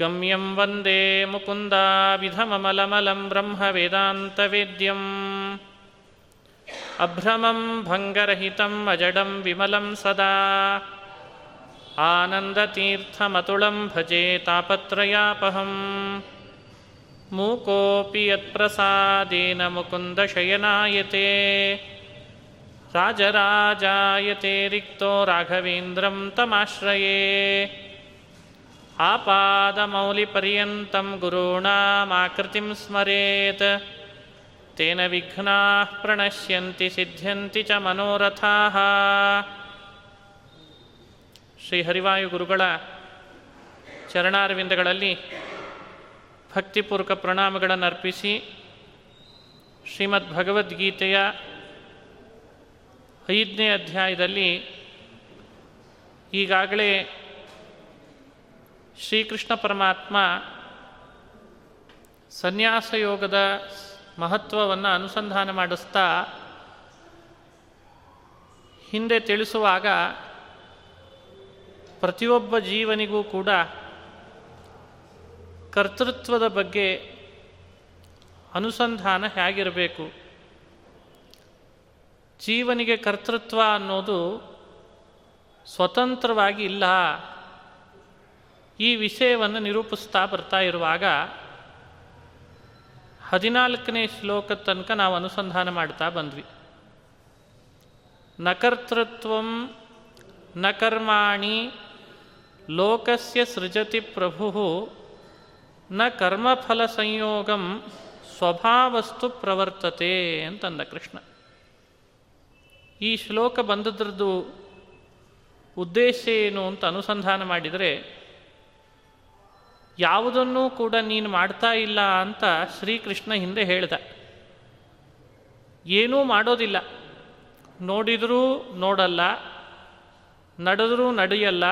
गम्यं वन्दे मुकुन्दाविधममलमलं ब्रह्मवेदान्तवेद्यम् अभ्रमं भङ्गरहितम् अजडं विमलं सदा आनन्दतीर्थमतुलं भजे तापत्रयापहम् मूकोऽपि यत्प्रसादेन मुकुन्दशयनायते राजराजायते रिक्तो राघवेन्द्रं तमाश्रये आपादमौलिपर्यन्तं गुरूणामाकृतिं स्मरेत् तेन विघ्नाः प्रणश्यन्ति सिद्ध्यन्ति च मनोरथाः ಶ್ರೀ ಹರಿವಾಯು ಗುರುಗಳ ಚರಣಾರವಿಂದಗಳಲ್ಲಿ ಭಕ್ತಿಪೂರ್ವಕ ಪ್ರಣಾಮಗಳನ್ನು ಅರ್ಪಿಸಿ ಶ್ರೀಮದ್ ಭಗವದ್ಗೀತೆಯ ಐದನೇ ಅಧ್ಯಾಯದಲ್ಲಿ ಈಗಾಗಲೇ ಶ್ರೀಕೃಷ್ಣ ಪರಮಾತ್ಮ ಸನ್ಯಾಸ ಯೋಗದ ಮಹತ್ವವನ್ನು ಅನುಸಂಧಾನ ಮಾಡಿಸ್ತಾ ಹಿಂದೆ ತಿಳಿಸುವಾಗ ಪ್ರತಿಯೊಬ್ಬ ಜೀವನಿಗೂ ಕೂಡ ಕರ್ತೃತ್ವದ ಬಗ್ಗೆ ಅನುಸಂಧಾನ ಹೇಗಿರಬೇಕು? ಜೀವನಿಗೆ ಕರ್ತೃತ್ವ ಅನ್ನೋದು ಸ್ವತಂತ್ರವಾಗಿ ಇಲ್ಲ. ಈ ವಿಷಯವನ್ನು ನಿರೂಪಿಸ್ತಾ ಬರ್ತಾ ಇರುವಾಗ ಹದಿನಾಲ್ಕನೇ ಶ್ಲೋಕ ತನಕ ನಾವು ಅನುಸಂಧಾನ ಮಾಡ್ತಾ ಬಂದ್ವಿ. ನಕರ್ತೃತ್ವ ನ ಕರ್ಮಾಣಿ ಲೋಕಸ್ಯ ಸೃಜತಿ ಪ್ರಭು ನ ಕರ್ಮಫಲ ಸಂಯೋಗಂ ಸ್ವಭಾವಸ್ತು ಪ್ರವರ್ತತೆ ಅಂತಂದ ಕೃಷ್ಣ. ಈ ಶ್ಲೋಕ ಬಂದದ್ರದ್ದು ಉದ್ದೇಶ ಏನು ಅಂತ ಅನುಸಂಧಾನ ಮಾಡಿದರೆ ಯಾವುದನ್ನೂ ಕೂಡ ನೀನು ಮಾಡ್ತಾ ಇಲ್ಲ ಅಂತ ಶ್ರೀಕೃಷ್ಣ ಹಿಂದೆ ಹೇಳಿದ. ಏನೂ ಮಾಡೋದಿಲ್ಲ. ನೋಡಿದರೂ ನೋಡಲ್ಲ, ನಡೆದರೂ ನಡೆಯಲ್ಲ.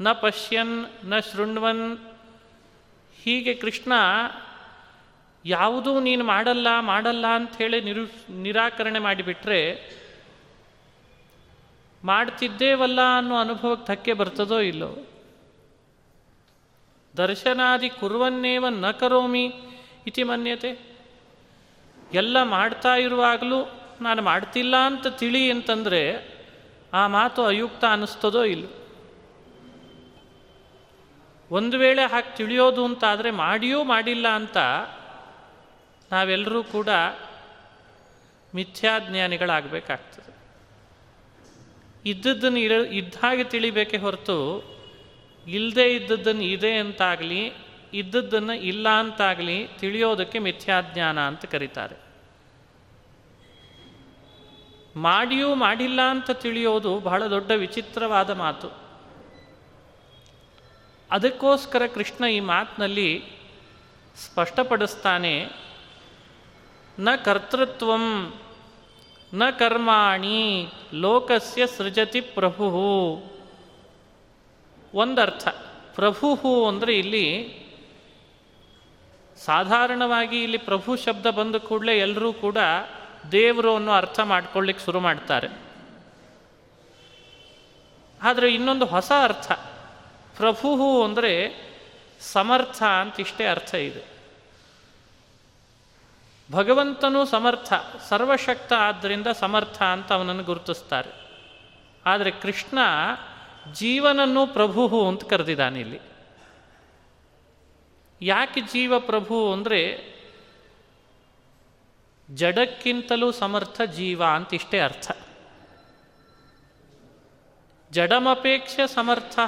ನ ಪಶ್ಯನ್, ನ ಶೃಣ್ವನ್, ಹೀಗೆ ಕೃಷ್ಣ ಯಾವುದೂ ನೀನು ಮಾಡಲ್ಲ ಮಾಡಲ್ಲ ಅಂಥೇಳಿ ನಿರು, ನಿರಾಕರಣೆ ಮಾಡಿಬಿಟ್ರೆ ಮಾಡ್ತಿದ್ದೇವಲ್ಲ ಅನ್ನೋ ಅನುಭವಕ್ಕೆ ಧಕ್ಕೆ ಬರ್ತದೋ ಇಲ್ಲೋ ದರ್ಶನಾದಿ ಕುರುವನ್ನೇವ ನ ಕರೋಮಿ ಇತಿ ಮನ್ಯತೆ. ಎಲ್ಲ ಮಾಡ್ತಾ ಇರುವಾಗಲೂ ನಾನು ಮಾಡ್ತಿಲ್ಲ ಅಂತ ತಿಳಿ ಅಂತಂದರೆ ಆ ಮಾತು ಅಯುಕ್ತ ಅನ್ನಿಸ್ತದೋ ಇಲ್ಲ ಒಂದು ವೇಳೆ ಹಾಗೆ ತಿಳಿಯೋದು ಅಂತಾದರೆ ಮಾಡಿಯೂ ಮಾಡಿಲ್ಲ ಅಂತ ನಾವೆಲ್ಲರೂ ಕೂಡ ಮಿಥ್ಯಾಜ್ಞಾನಿಗಳಾಗಬೇಕಾಗ್ತದೆ. ಇದ್ದದ್ದನ್ನು ಇರ ಇದ್ದ ಹಾಗೆ ತಿಳಿಬೇಕೇ ಹೊರತು ಇಲ್ಲದೆ ಇದ್ದದ್ದನ್ನು ಇದೆ ಅಂತಾಗಲಿ, ಇದ್ದದ್ದನ್ನು ಇಲ್ಲ ಅಂತಾಗಲಿ ತಿಳಿಯೋದಕ್ಕೆ ಮಿಥ್ಯಾಜ್ಞಾನ ಅಂತ ಕರೀತಾರೆ. ಮಾಡಿಯೂ ಮಾಡಿಲ್ಲ ಅಂತ ತಿಳಿಯೋದು ಬಹಳ ದೊಡ್ಡ ವಿಚಿತ್ರವಾದ ಮಾತು. ಅದಕ್ಕೋಸ್ಕರ ಕೃಷ್ಣ ಈ ಮಾತಿನಲ್ಲಿ ಸ್ಪಷ್ಟಪಡಿಸ್ತಾನೆ, ನ ಕರ್ತೃತ್ವಂ, ನ ಕರ್ಮಾಣಿ, ಲೋಕಸ್ಯ ಸೃಜತಿ ಪ್ರಭು. ಒಂದರ್ಥ. ಪ್ರಭು ಅಂದರೆ ಇಲ್ಲಿ ಸಾಧಾರಣವಾಗಿ ಇಲ್ಲಿ ಪ್ರಭು ಶಬ್ದ ಬಂದ ಕೂಡಲೇ ಎಲ್ಲರೂ ಕೂಡ ದೇವರು ಅನ್ನೋ ಅರ್ಥ ಮಾಡ್ಕೊಳ್ಳಿಕ್ಕೆ ಶುರು ಮಾಡ್ತಾರೆ. ಆದರೆ ಇನ್ನೊಂದು ಹೊಸ ಅರ್ಥ. ಪ್ರಭು ಅಂದರೆ ಸಮರ್ಥ ಅಂತ ಇಷ್ಟೇ ಅರ್ಥ ಇದೆ. ಭಗವಂತನೂ ಸಮರ್ಥ, ಸರ್ವಶಕ್ತ ಆದ್ದರಿಂದ ಸಮರ್ಥ ಅಂತ ಅವನನ್ನು ಗುರುತಿಸ್ತಾರೆ. ಆದರೆ ಕೃಷ್ಣ ಜೀವನನ್ನು ಪ್ರಭು ಅಂತ ಕರೆದಿದ್ದಾನೆ ಇಲ್ಲಿ. ಯಾಕೆ ಜೀವ ಪ್ರಭು ಅಂದರೆ ಜಡಕ್ಕಿಂತಲೂ ಸಮರ್ಥ ಜೀವ ಅಂತ ಇಷ್ಟೇ ಅರ್ಥ. ಜಡಮಪೇಕ್ಷೆ ಸಮರ್ಥ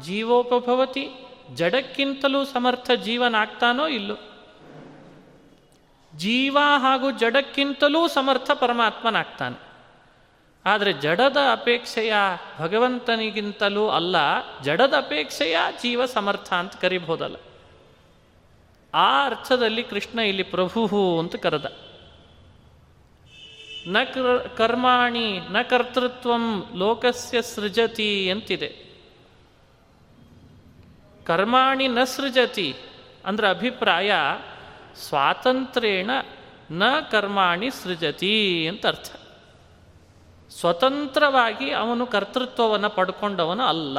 ಜೀವೋಪಭವತಿ, ಜಡಕ್ಕಿಂತಲೂ ಸಮರ್ಥ ಜೀವನಾಗ್ತಾನೋ ಇಲ್ಲೋ? ಜೀವ ಹಾಗೂ ಜಡಕ್ಕಿಂತಲೂ ಸಮರ್ಥ ಪರಮಾತ್ಮನಾಗ್ತಾನೆ. ಆದರೆ ಜಡದ ಅಪೇಕ್ಷೆಯ ಭಗವಂತನಿಗಿಂತಲೂ ಅಲ್ಲ, ಜಡದ ಅಪೇಕ್ಷೆಯ ಜೀವ ಸಮರ್ಥ ಅಂತ ಕರಿಬಹುದಲ್ಲ. ಆ ಅರ್ಥದಲ್ಲಿ ಕೃಷ್ಣ ಇಲ್ಲಿ ಪ್ರಭು ಅಂತ ಕರೆದ. ನ ಕರ್ಮಾಣಿ, ನ ಕರ್ತೃತ್ವಂ ಲೋಕಸ್ಯ ಸೃಜತಿ ಅಂತಿದೆ. ಕರ್ಮಾಣಿ ನ ಸೃಜತಿ ಅಂದ್ರೆ ಅಭಿಪ್ರಾಯ ಸ್ವಾತಂತ್ರ್ಯೇಣ ನ ಕರ್ಮಾಣಿ ಸೃಜತಿ ಅಂತ ಅರ್ಥ. ಸ್ವತಂತ್ರವಾಗಿ ಅವನು ಕರ್ತೃತ್ವವನ್ನು ಪಡ್ಕೊಂಡವನು ಅಲ್ಲ.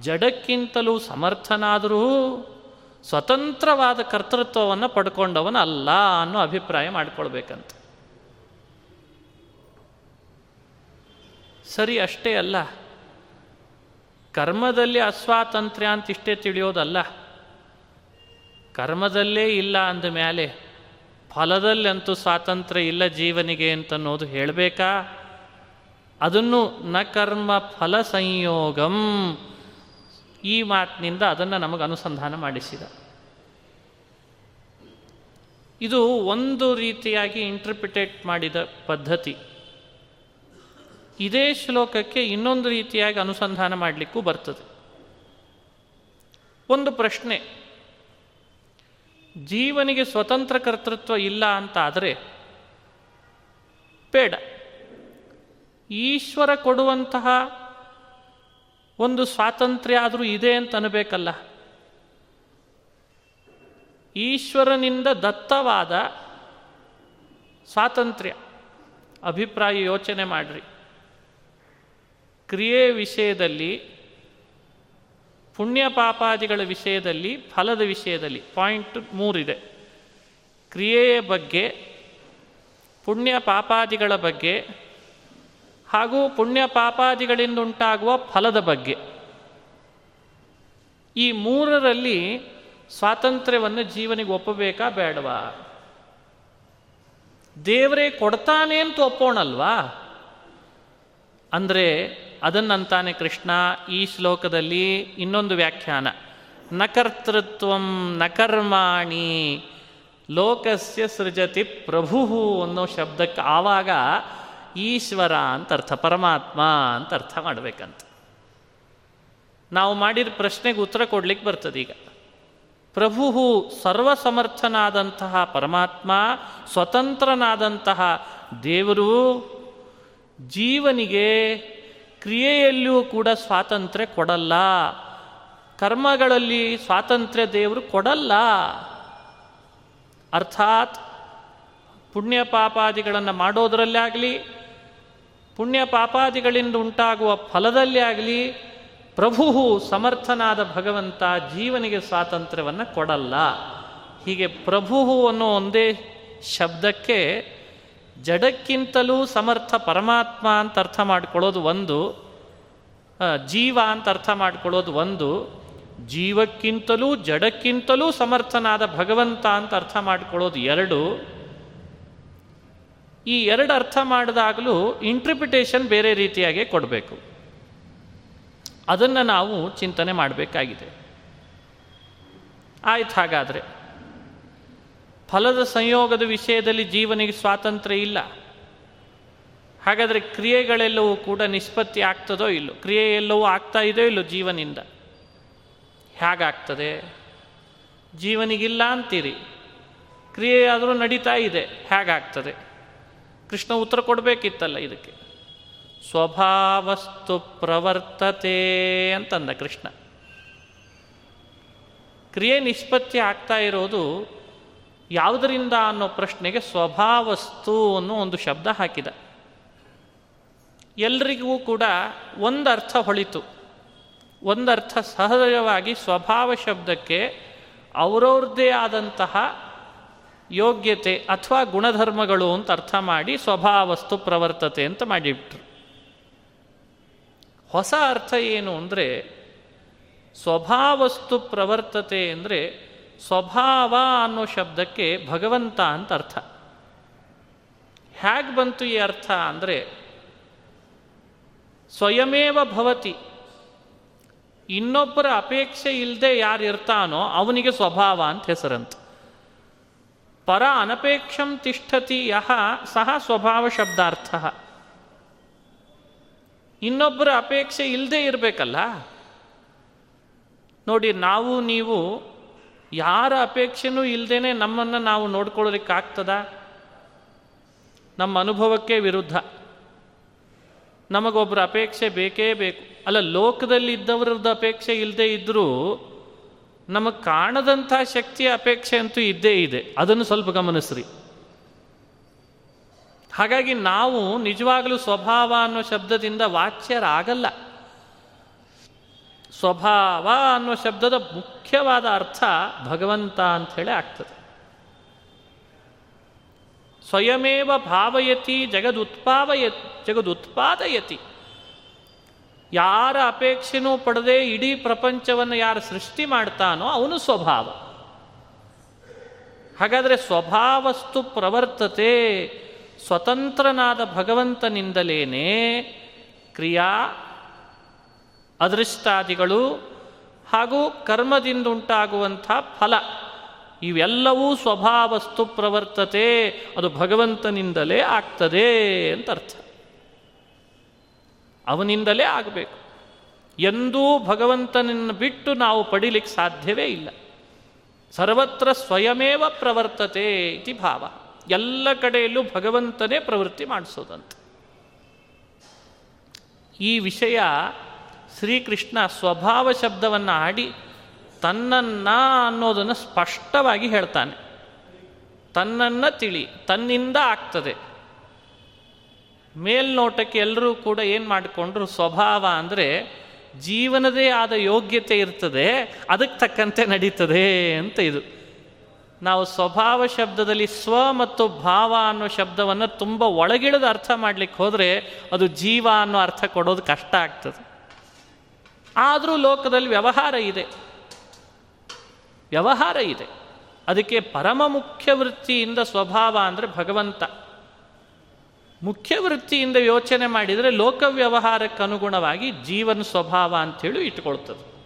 ಜಡಕ್ಕಿಂತಲೂ ಸಮರ್ಥನಾದರೂ ಸ್ವತಂತ್ರವಾದ ಕರ್ತೃತ್ವವನ್ನು ಪಡ್ಕೊಂಡವನು ಅಲ್ಲ ಅನ್ನೋ ಅಭಿಪ್ರಾಯ ಮಾಡಿಕೊಳ್ಬೇಕಂತ. ಸರಿ, ಅಷ್ಟೇ ಅಲ್ಲ. ಕರ್ಮದಲ್ಲಿ ಅಸ್ವಾತಂತ್ರ್ಯ ಅಂತ ಇಷ್ಟೇ ತಿಳಿಯೋದಲ್ಲ. ಕರ್ಮದಲ್ಲೇ ಇಲ್ಲ ಅಂದ ಮೇಲೆ ಫಲದಲ್ಲಂತೂ ಸ್ವಾತಂತ್ರ್ಯ ಇಲ್ಲ ಜೀವನಿಗೆ ಅಂತನ್ನೋದು ಹೇಳಬೇಕಾ? ಅದನ್ನು ನ ಕರ್ಮ ಫಲ ಸಂಯೋಗಂ. ಈ ಮಾತಿನಿಂದ ಅದನ್ನು ನಮಗೆ ಅನುಸಂಧಾನ ಮಾಡಿಸಿದ. ಇದು ಒಂದು ರೀತಿಯಾಗಿ ಇಂಟರ್ಪ್ರಿಟೇಟ್ ಮಾಡಿದ ಪದ್ಧತಿ. ಇದೇ ಶ್ಲೋಕಕ್ಕೆ ಇನ್ನೊಂದು ರೀತಿಯಾಗಿ ಅನುಸಂಧಾನ ಮಾಡಲಿಕ್ಕೂ ಬರ್ತದೆ. ಒಂದು ಪ್ರಶ್ನೆ. ಜೀವನಿಗೆ ಸ್ವತಂತ್ರ ಕರ್ತೃತ್ವ ಇಲ್ಲ ಅಂತ ಆದರೆ ಬೇಡ. ಈಶ್ವರ ಕೊಡುವಂತಹ ಒಂದು ಸ್ವಾತಂತ್ರ್ಯ ಆದರೂ ಇದೆ ಅಂತ ಅನ್ನಬೇಕಲ್ಲ ಈಶ್ವರನಿಂದ ದತ್ತವಾದ ಸ್ವಾತಂತ್ರ್ಯ. ಅಭಿಪ್ರಾಯ ಯೋಚನೆ ಮಾಡಿರಿ. ಕ್ರಿಯೆ ವಿಷಯದಲ್ಲಿ ಪುಣ್ಯ ಪಾಪಾದಿಗಳ ವಿಷಯದಲ್ಲಿ, ಫಲದ ವಿಷಯದಲ್ಲಿ ಪಾಯಿಂಟ್ ಮೂರಿದೆ. ಕ್ರಿಯೆಯ ಬಗ್ಗೆ, ಪುಣ್ಯ ಪಾಪಾದಿಗಳ ಬಗ್ಗೆ, ಹಾಗೂ ಪುಣ್ಯ ಪಾಪಾದಿಗಳಿಂದ ಉಂಟಾಗುವ ಫಲದ ಬಗ್ಗೆ. ಈ ಮೂರರಲ್ಲಿ ಸ್ವಾತಂತ್ರ್ಯವನ್ನು ಜೀವನಿಗೆ ಒಪ್ಪಬೇಕಾ ಬೇಡವಾ? ದೇವರೇ ಕೊಡ್ತಾನೆ ಅಂತ ಒಪ್ಪೋಣಲ್ವಾ? ಅಂದರೆ ಅದನ್ನಂತಾನೆ ಕೃಷ್ಣ ಈ ಶ್ಲೋಕದಲ್ಲಿ ಇನ್ನೊಂದು ವ್ಯಾಖ್ಯಾನ. ನಕರ್ತೃತ್ವಂ ನಕರ್ಮಾಣಿ ಲೋಕಸ್ಯ ಸೃಜತಿ ಪ್ರಭು ಅನ್ನೋ ಶಬ್ದಕ್ಕೆ ಆವಾಗ ಈಶ್ವರ ಅಂತ ಅರ್ಥ, ಪರಮಾತ್ಮ ಅಂತ ಅರ್ಥ ಮಾಡಬೇಕಂತ. ನಾವು ಮಾಡಿದ ಪ್ರಶ್ನೆಗೆ ಉತ್ತರ ಕೊಡ್ಲಿಕ್ಕೆ ಬರ್ತದೆ ಈಗ. ಪ್ರಭು ಸರ್ವಸಮರ್ಥನಾದಂತಹ ಪರಮಾತ್ಮ, ಸ್ವತಂತ್ರನಾದಂತಹ ದೇವರು ಜೀವನಿಗೆ ಕ್ರಿಯೆಯಲ್ಲಿಯೂ ಕೂಡ ಸ್ವಾತಂತ್ರ್ಯ ಕೊಡಲ್ಲ. ಕರ್ಮಗಳಲ್ಲಿ ಸ್ವಾತಂತ್ರ್ಯ ದೇವರು ಕೊಡಲ್ಲ. ಅರ್ಥಾತ್ ಪುಣ್ಯ ಪಾಪಾದಿಗಳನ್ನು ಮಾಡೋದರಲ್ಲೇ ಆಗಲಿ ಪುಣ್ಯ ಪಾಪಾದಿಗಳಿಂದ ಉಂಟಾಗುವ ಫಲದಲ್ಲಿ ಆಗಲಿ ಪ್ರಭು ಸಮರ್ಥನಾದ ಭಗವಂತ ಜೀವನಿಗೆ ಸ್ವಾತಂತ್ರ್ಯವನ್ನು ಕೊಡಲ್ಲ. ಹೀಗೆ ಪ್ರಭು ಅನ್ನೋ ಒಂದೇ ಶಬ್ದಕ್ಕೆ ಜಡಕ್ಕಿಂತಲೂ ಸಮರ್ಥ ಪರಮಾತ್ಮ ಅಂತ ಅರ್ಥ ಮಾಡ್ಕೊಳ್ಳೋದು ಒಂದು ಜೀವ ಅಂತ ಅರ್ಥ ಮಾಡ್ಕೊಳ್ಳೋದು ಒಂದು, ಜೀವಕ್ಕಿಂತಲೂ ಜಡಕ್ಕಿಂತಲೂ ಸಮರ್ಥನಾದ ಭಗವಂತ ಅಂತ ಅರ್ಥ ಮಾಡ್ಕೊಳ್ಳೋದು ಎರಡು. ಈ ಎರಡು ಅರ್ಥ ಮಾಡಿದಾಗಲೂ ಇಂಟ್ರಿಪಿಟೇಷನ್ ಬೇರೆ ರೀತಿಯಾಗಿ ಕೊಡಬೇಕು. ಅದನ್ನು ನಾವು ಚಿಂತನೆ ಮಾಡಬೇಕಾಗಿದೆ. ಆಯ್ತು ಹಾಗಾದರೆ. ಫಲದ ಸಂಯೋಗದ ವಿಷಯದಲ್ಲಿ ಜೀವನಿಗೆ ಸ್ವಾತಂತ್ರ್ಯ ಇಲ್ಲ. ಹಾಗಾದರೆ ಕ್ರಿಯೆಗಳೆಲ್ಲವೂ ಕೂಡ ನಿಷ್ಪತ್ತಿ ಆಗ್ತದೋ ಇಲ್ಲೋ? ಕ್ರಿಯೆ ಎಲ್ಲವೂ ಆಗ್ತಾ ಇದೆಯೋ ಇಲ್ಲೋ ಜೀವನಿಂದ? ಹೇಗಾಗ್ತದೆ? ಜೀವನಿಗಿಲ್ಲ ಅಂತೀರಿ. ಕ್ರಿಯೆ ಆದರೂ ನಡೀತಾ ಇದೆ. ಹೇಗಾಗ್ತದೆ? ಕೃಷ್ಣ ಉತ್ತರ ಕೊಡಬೇಕಿತ್ತಲ್ಲ ಇದಕ್ಕೆ. ಸ್ವಭಾವಸ್ತು ಪ್ರವರ್ತತೆ ಅಂತಂದ ಕೃಷ್ಣ. ಕ್ರಿಯೆ ನಿಷ್ಪತ್ತಿ ಆಗ್ತಾ ಇರೋದು ಯಾವುದರಿಂದ ಅನ್ನೋ ಪ್ರಶ್ನೆಗೆ ಸ್ವಭಾವಸ್ತು ಅನ್ನೋ ಒಂದು ಶಬ್ದ ಹಾಕಿದ. ಎಲ್ರಿಗೂ ಕೂಡ ಒಂದು ಅರ್ಥ ಹೊಳಿತು. ಒಂದರ್ಥ ಸಹಜವಾಗಿ ಸ್ವಭಾವ ಶಬ್ದಕ್ಕೆ ಅವರವ್ರದ್ದೇ ಆದಂತಹ ಯೋಗ್ಯತೆ ಅಥವಾ ಗುಣಧರ್ಮಗಳು ಅಂತ ಅರ್ಥ ಮಾಡಿ ಸ್ವಭಾವಸ್ತು ಪ್ರವರ್ತತೆ ಅಂತ ಮಾಡಿಬಿಟ್ರು. ಹೊಸ ಅರ್ಥ ಏನು ಅಂದರೆ ಸ್ವಭಾವಸ್ತು ಪ್ರವರ್ತತೆ ಅಂದರೆ ಸ್ವಭಾವ ಅನ್ನೋ ಶಬ್ದಕ್ಕೆ ಭಗವಂತ ಅಂತ ಅರ್ಥ. ಹೇಗೆ ಬಂತು ಈ ಅರ್ಥ ಅಂದರೆ ಸ್ವಯಮೇವ ಭವತಿ. ಇನ್ನೊಬ್ಬರ ಅಪೇಕ್ಷೆ ಇಲ್ಲದೆ ಯಾರು ಇರ್ತಾನೋ ಅವನಿಗೆ ಸ್ವಭಾವ ಅಂತ ಹೆಸರಂತ. ಪರ ಅನಪೇಕ್ಷಂ ತಿಷ್ಠತಿ ಯಹ ಸಹ ಸ್ವಭಾವ ಶಬ್ದಾರ್ಥ. ಇನ್ನೊಬ್ಬರ ಅಪೇಕ್ಷೆ ಇಲ್ಲದೆ ಇರಬೇಕಲ್ಲ? ನೋಡಿ, ನಾವು, ನೀವು ಯಾರ ಅಪೇಕ್ಷೆನೂ ಇಲ್ಲದೇನೆ ನಮ್ಮನ್ನು ನಾವು ನೋಡ್ಕೊಳ್ಳೋದಕ್ಕಾಗ್ತದ ನಮ್ಮ ಅನುಭವಕ್ಕೆ ವಿರುದ್ಧ. ನಮಗೊಬ್ಬರ ಅಪೇಕ್ಷೆ ಬೇಕೇ ಬೇಕು. ಅಲ್ಲ ಲೋಕದಲ್ಲಿ ಇದ್ದವರದ್ದು ಅಪೇಕ್ಷೆ ಇಲ್ಲದೆ ಇದ್ದರೂ ನಮಗೆ ಕಾಣದಂಥ ಶಕ್ತಿಯ ಅಪೇಕ್ಷೆ ಅಂತೂ ಇದ್ದೇ ಇದೆ. ಅದನ್ನು ಸ್ವಲ್ಪ ಗಮನಿಸ್ರಿ. ಹಾಗಾಗಿ ನಾವು ನಿಜವಾಗಲೂ ಸ್ವಭಾವ ಅನ್ನೋ ಶಬ್ದದಿಂದ ವಾಚ್ಯರಾಗಲ್ಲ. ಸ್ವಭಾವ ಅನ್ನೋ ಶಬ್ದದ ಮುಖ್ಯವಾದ ಅರ್ಥ ಭಗವಂತ ಅಂಥೇಳಿ ಆಗ್ತದೆ. ಸ್ವಯಮೇವ ಭಾವಯತಿ ಜಗದುತ್ಪಾವಯ, ಜಗದುತ್ಪಾದಯತಿ. ಯಾರ ಅಪೇಕ್ಷೆನೂ ಪಡೆದೇ ಇಡೀ ಪ್ರಪಂಚವನ್ನು ಯಾರು ಸೃಷ್ಟಿ ಮಾಡ್ತಾನೋ ಅವನು ಸ್ವಭಾವ. ಹಾಗಾದರೆ ಸ್ವಭಾವಸ್ತು ಪ್ರವರ್ತತೆ ಸ್ವತಂತ್ರನಾದ ಭಗವಂತನಿಂದಲೇನೆ ಕ್ರಿಯಾ ಅದೃಷ್ಟಾದಿಗಳು ಹಾಗೂ ಕರ್ಮದಿಂದುಂಟಾಗುವಂಥ ಫಲ. ಇವೆಲ್ಲವೂ ಸ್ವಭಾವಸ್ತು ಪ್ರವರ್ತತೆ, ಅದು ಭಗವಂತನಿಂದಲೇ ಆಗ್ತದೆ ಅಂತ ಅರ್ಥ ಅವನಿಂದಲೇ ಆಗಬೇಕು. ಎಂದೂ ಭಗವಂತನನ್ನು ಬಿಟ್ಟು ನಾವು ಪಡಿಲಿಕ್ಕೆ ಸಾಧ್ಯವೇ ಇಲ್ಲ. ಸರ್ವತ್ರ ಸ್ವಯಮೇವ ಪ್ರವರ್ತತೆ ಇತಿ ಭಾವ. ಎಲ್ಲ ಕಡೆಯಲ್ಲೂ ಭಗವಂತನೇ ಪ್ರವೃತ್ತಿ ಮಾಡಿಸೋದಂತೆ. ಈ ವಿಷಯ ಶ್ರೀಕೃಷ್ಣ ಸ್ವಭಾವ ಶಬ್ದವನ್ನು ಆಡಿ ತನ್ನನ್ನ ಅನ್ನೋದನ್ನು ಸ್ಪಷ್ಟವಾಗಿ ಹೇಳ್ತಾನೆ. ತನ್ನನ್ನು ತಿಳಿ, ತನ್ನಿಂದ ಆಗ್ತದೆ. ಮೇಲ್ನೋಟಕ್ಕೆ ಎಲ್ಲರೂ ಕೂಡ ಏನು ಮಾಡಿಕೊಂಡ್ರು, ಸ್ವಭಾವ ಅಂದರೆ ಜೀವನದೇ ಆದ ಯೋಗ್ಯತೆ ಇರ್ತದೆ ಅದಕ್ಕೆ ತಕ್ಕಂತೆ ನಡೀತದೆ ಅಂತ ಇದು. ನಾವು ಸ್ವಭಾವ ಶಬ್ದದಲ್ಲಿ ಸ್ವ ಮತ್ತು ಭಾವ ಅನ್ನೋ ಶಬ್ದವನ್ನು ತುಂಬ ಒಳಗಿಳಿದು ಅರ್ಥ ಮಾಡಲಿಕ್ಕೆ ಹೋದರೆ ಅದು ಜೀವ ಅನ್ನೋ ಅರ್ಥ ಕೊಡೋದು ಕಷ್ಟ ಆಗ್ತದೆ. ಆದರೂ ಲೋಕದಲ್ಲಿ ವ್ಯವಹಾರ ಇದೆ. ವ್ಯವಹಾರ ಇದೆ. ಅದಕ್ಕೆ ಪರಮ ಮುಖ್ಯ ವೃತ್ತಿಯಿಂದ ಸ್ವಭಾವ ಅಂದರೆ ಭಗವಂತ. ಮುಖ್ಯ ವೃತ್ತಿಯಿಂದ ಯೋಚನೆ ಮಾಡಿದರೆ ಲೋಕ ವ್ಯವಹಾರಕ್ಕೆ ಅನುಗುಣವಾಗಿ ಜೀವನ ಸ್ವಭಾವ ಅಂಥೇಳಿ ಇಟ್ಕೊಳ್ತದೆ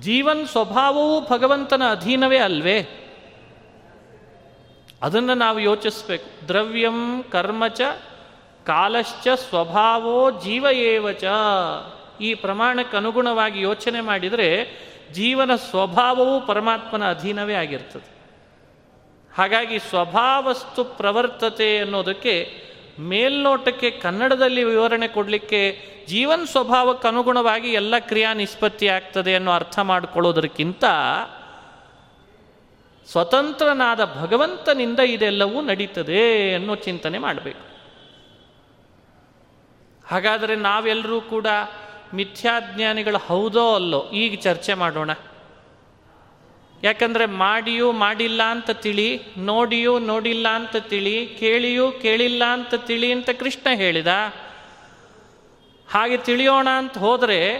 ಜೀವನ್ ಸ್ವಭಾವವು ಭಗವಂತನ ಅಧೀನವೇ ಅಲ್ವೇ? ಅದನ್ನು ನಾವು ಯೋಚಿಸ್ಬೇಕು. ದ್ರವ್ಯಂ ಕರ್ಮಚ ಕಾಲಶ್ಚ ಸ್ವಭಾವೋ ಜೀವ ಏವಚ. ಈ ಪ್ರಮಾಣಕ್ಕೆ ಅನುಗುಣವಾಗಿ ಯೋಚನೆ ಮಾಡಿದರೆ ಜೀವನ ಸ್ವಭಾವವು ಪರಮಾತ್ಮನ ಅಧೀನವೇ ಆಗಿರ್ತದೆ. ಹಾಗಾಗಿ ಸ್ವಭಾವಸ್ತು ಪ್ರವರ್ತತೆ ಅನ್ನೋದಕ್ಕೆ ಮೇಲ್ನೋಟಕ್ಕೆ ಕನ್ನಡದಲ್ಲಿ ವಿವರಣೆ ಕೊಡಲಿಕ್ಕೆ ಜೀವನ್ ಸ್ವಭಾವಕ್ಕೆ ಅನುಗುಣವಾಗಿ ಎಲ್ಲ ಕ್ರಿಯಾ ನಿಷ್ಪತ್ತಿ ಆಗ್ತದೆ ಅನ್ನೋ ಅರ್ಥ ಮಾಡಿಕೊಳ್ಳೋದಕ್ಕಿಂತ ಸ್ವತಂತ್ರನಾದ ಭಗವಂತನಿಂದ ಇದೆಲ್ಲವೂ ನಡೀತದೆ ಅನ್ನೋ ಚಿಂತನೆ ಮಾಡಬೇಕು. ಹಾಗಾದರೆ ನಾವೆಲ್ಲರೂ ಕೂಡ ಮಿಥ್ಯಾಜ್ಞಾನಿಗಳು ಹೌದೋ ಅಲ್ಲೋ? ಈಗ ಚರ್ಚೆ ಮಾಡೋಣ. ಯಾಕಂದರೆ ಮಾಡಿಯೂ ಮಾಡಿಲ್ಲ ಅಂತ ತಿಳಿ, ನೋಡಿಯೂ ನೋಡಿಲ್ಲ ಅಂತ ತಿಳಿ, ಕೇಳಿಯೂ ಕೇಳಿಲ್ಲ ಅಂತ ತಿಳಿ ಅಂತ ಕೃಷ್ಣ ಹೇಳಿದ. ಹಾಗೆ ತಿಳಿಯೋಣ ಅಂತ ಹೋದರೆ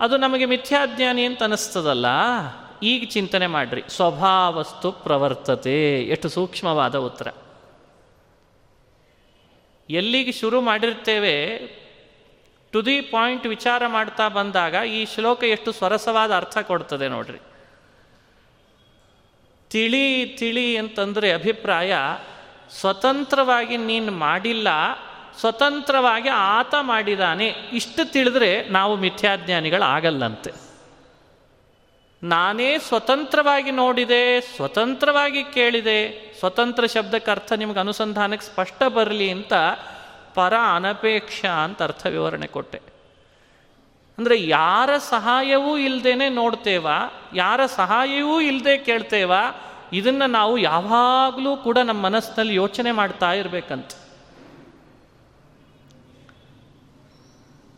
ಅದು ನಮಗೆ ಮಿಥ್ಯಾಜ್ಞಾನಿ ಅಂತ ಅನ್ನಿಸ್ತದಲ್ಲ ಈಗ ಚಿಂತನೆ ಮಾಡ್ರಿ. ಸ್ವಭಾವಸ್ತು ಪ್ರವರ್ತತೆ. ಎಷ್ಟು ಸೂಕ್ಷ್ಮವಾದ ಉತ್ತರ. ಎಲ್ಲಿಗೆ ಶುರು ಮಾಡಿರ್ತೇವೆ? ಟು ದಿ ಪಾಯಿಂಟ್ ವಿಚಾರ ಮಾಡ್ತಾ ಬಂದಾಗ ಈ ಶ್ಲೋಕ ಎಷ್ಟು ಸ್ವರಸವಾದ ಅರ್ಥ ಕೊಡ್ತದೆ ನೋಡ್ರಿ. ತಿಳಿ ತಿಳಿ ಅಂತಂದರೆ ಅಭಿಪ್ರಾಯ, ಸ್ವತಂತ್ರವಾಗಿ ನೀನು ಮಾಡಿಲ್ಲ, ಸ್ವತಂತ್ರವಾಗಿ ಆತ ಮಾಡಿದಾನೆ, ಇಷ್ಟು ತಿಳಿದ್ರೆ ನಾವು ಮಿಥ್ಯಾಜ್ಞಾನಿಗಳಾಗಲ್ಲಂತೆ. ನಾನೇ ಸ್ವತಂತ್ರವಾಗಿ ನೋಡಿದೆ, ಸ್ವತಂತ್ರವಾಗಿ ಕೇಳಿದೆ, ಸ್ವತಂತ್ರ ಶಬ್ದಕ್ಕೆ ಅರ್ಥ ನಿಮ್ಗೆ ಅನುಸಂಧಾನಕ್ಕೆ ಸ್ಪಷ್ಟ ಬರಲಿ ಅಂತ ಪರ ಅನಪೇಕ್ಷ ಅಂತ ಅರ್ಥ ವಿವರಣೆ ಕೊಟ್ಟೆ. ಅಂದರೆ ಯಾರ ಸಹಾಯವೂ ಇಲ್ಲದೇನೆ ನೋಡ್ತೇವಾ, ಯಾರ ಸಹಾಯವೂ ಇಲ್ಲದೆ ಕೇಳ್ತೇವಾ, ಇದನ್ನು ನಾವು ಯಾವಾಗಲೂ ಕೂಡ ನಮ್ಮ ಮನಸ್ಸಿನಲ್ಲಿ ಯೋಚನೆ ಮಾಡ್ತಾ ಇರಬೇಕಂತ.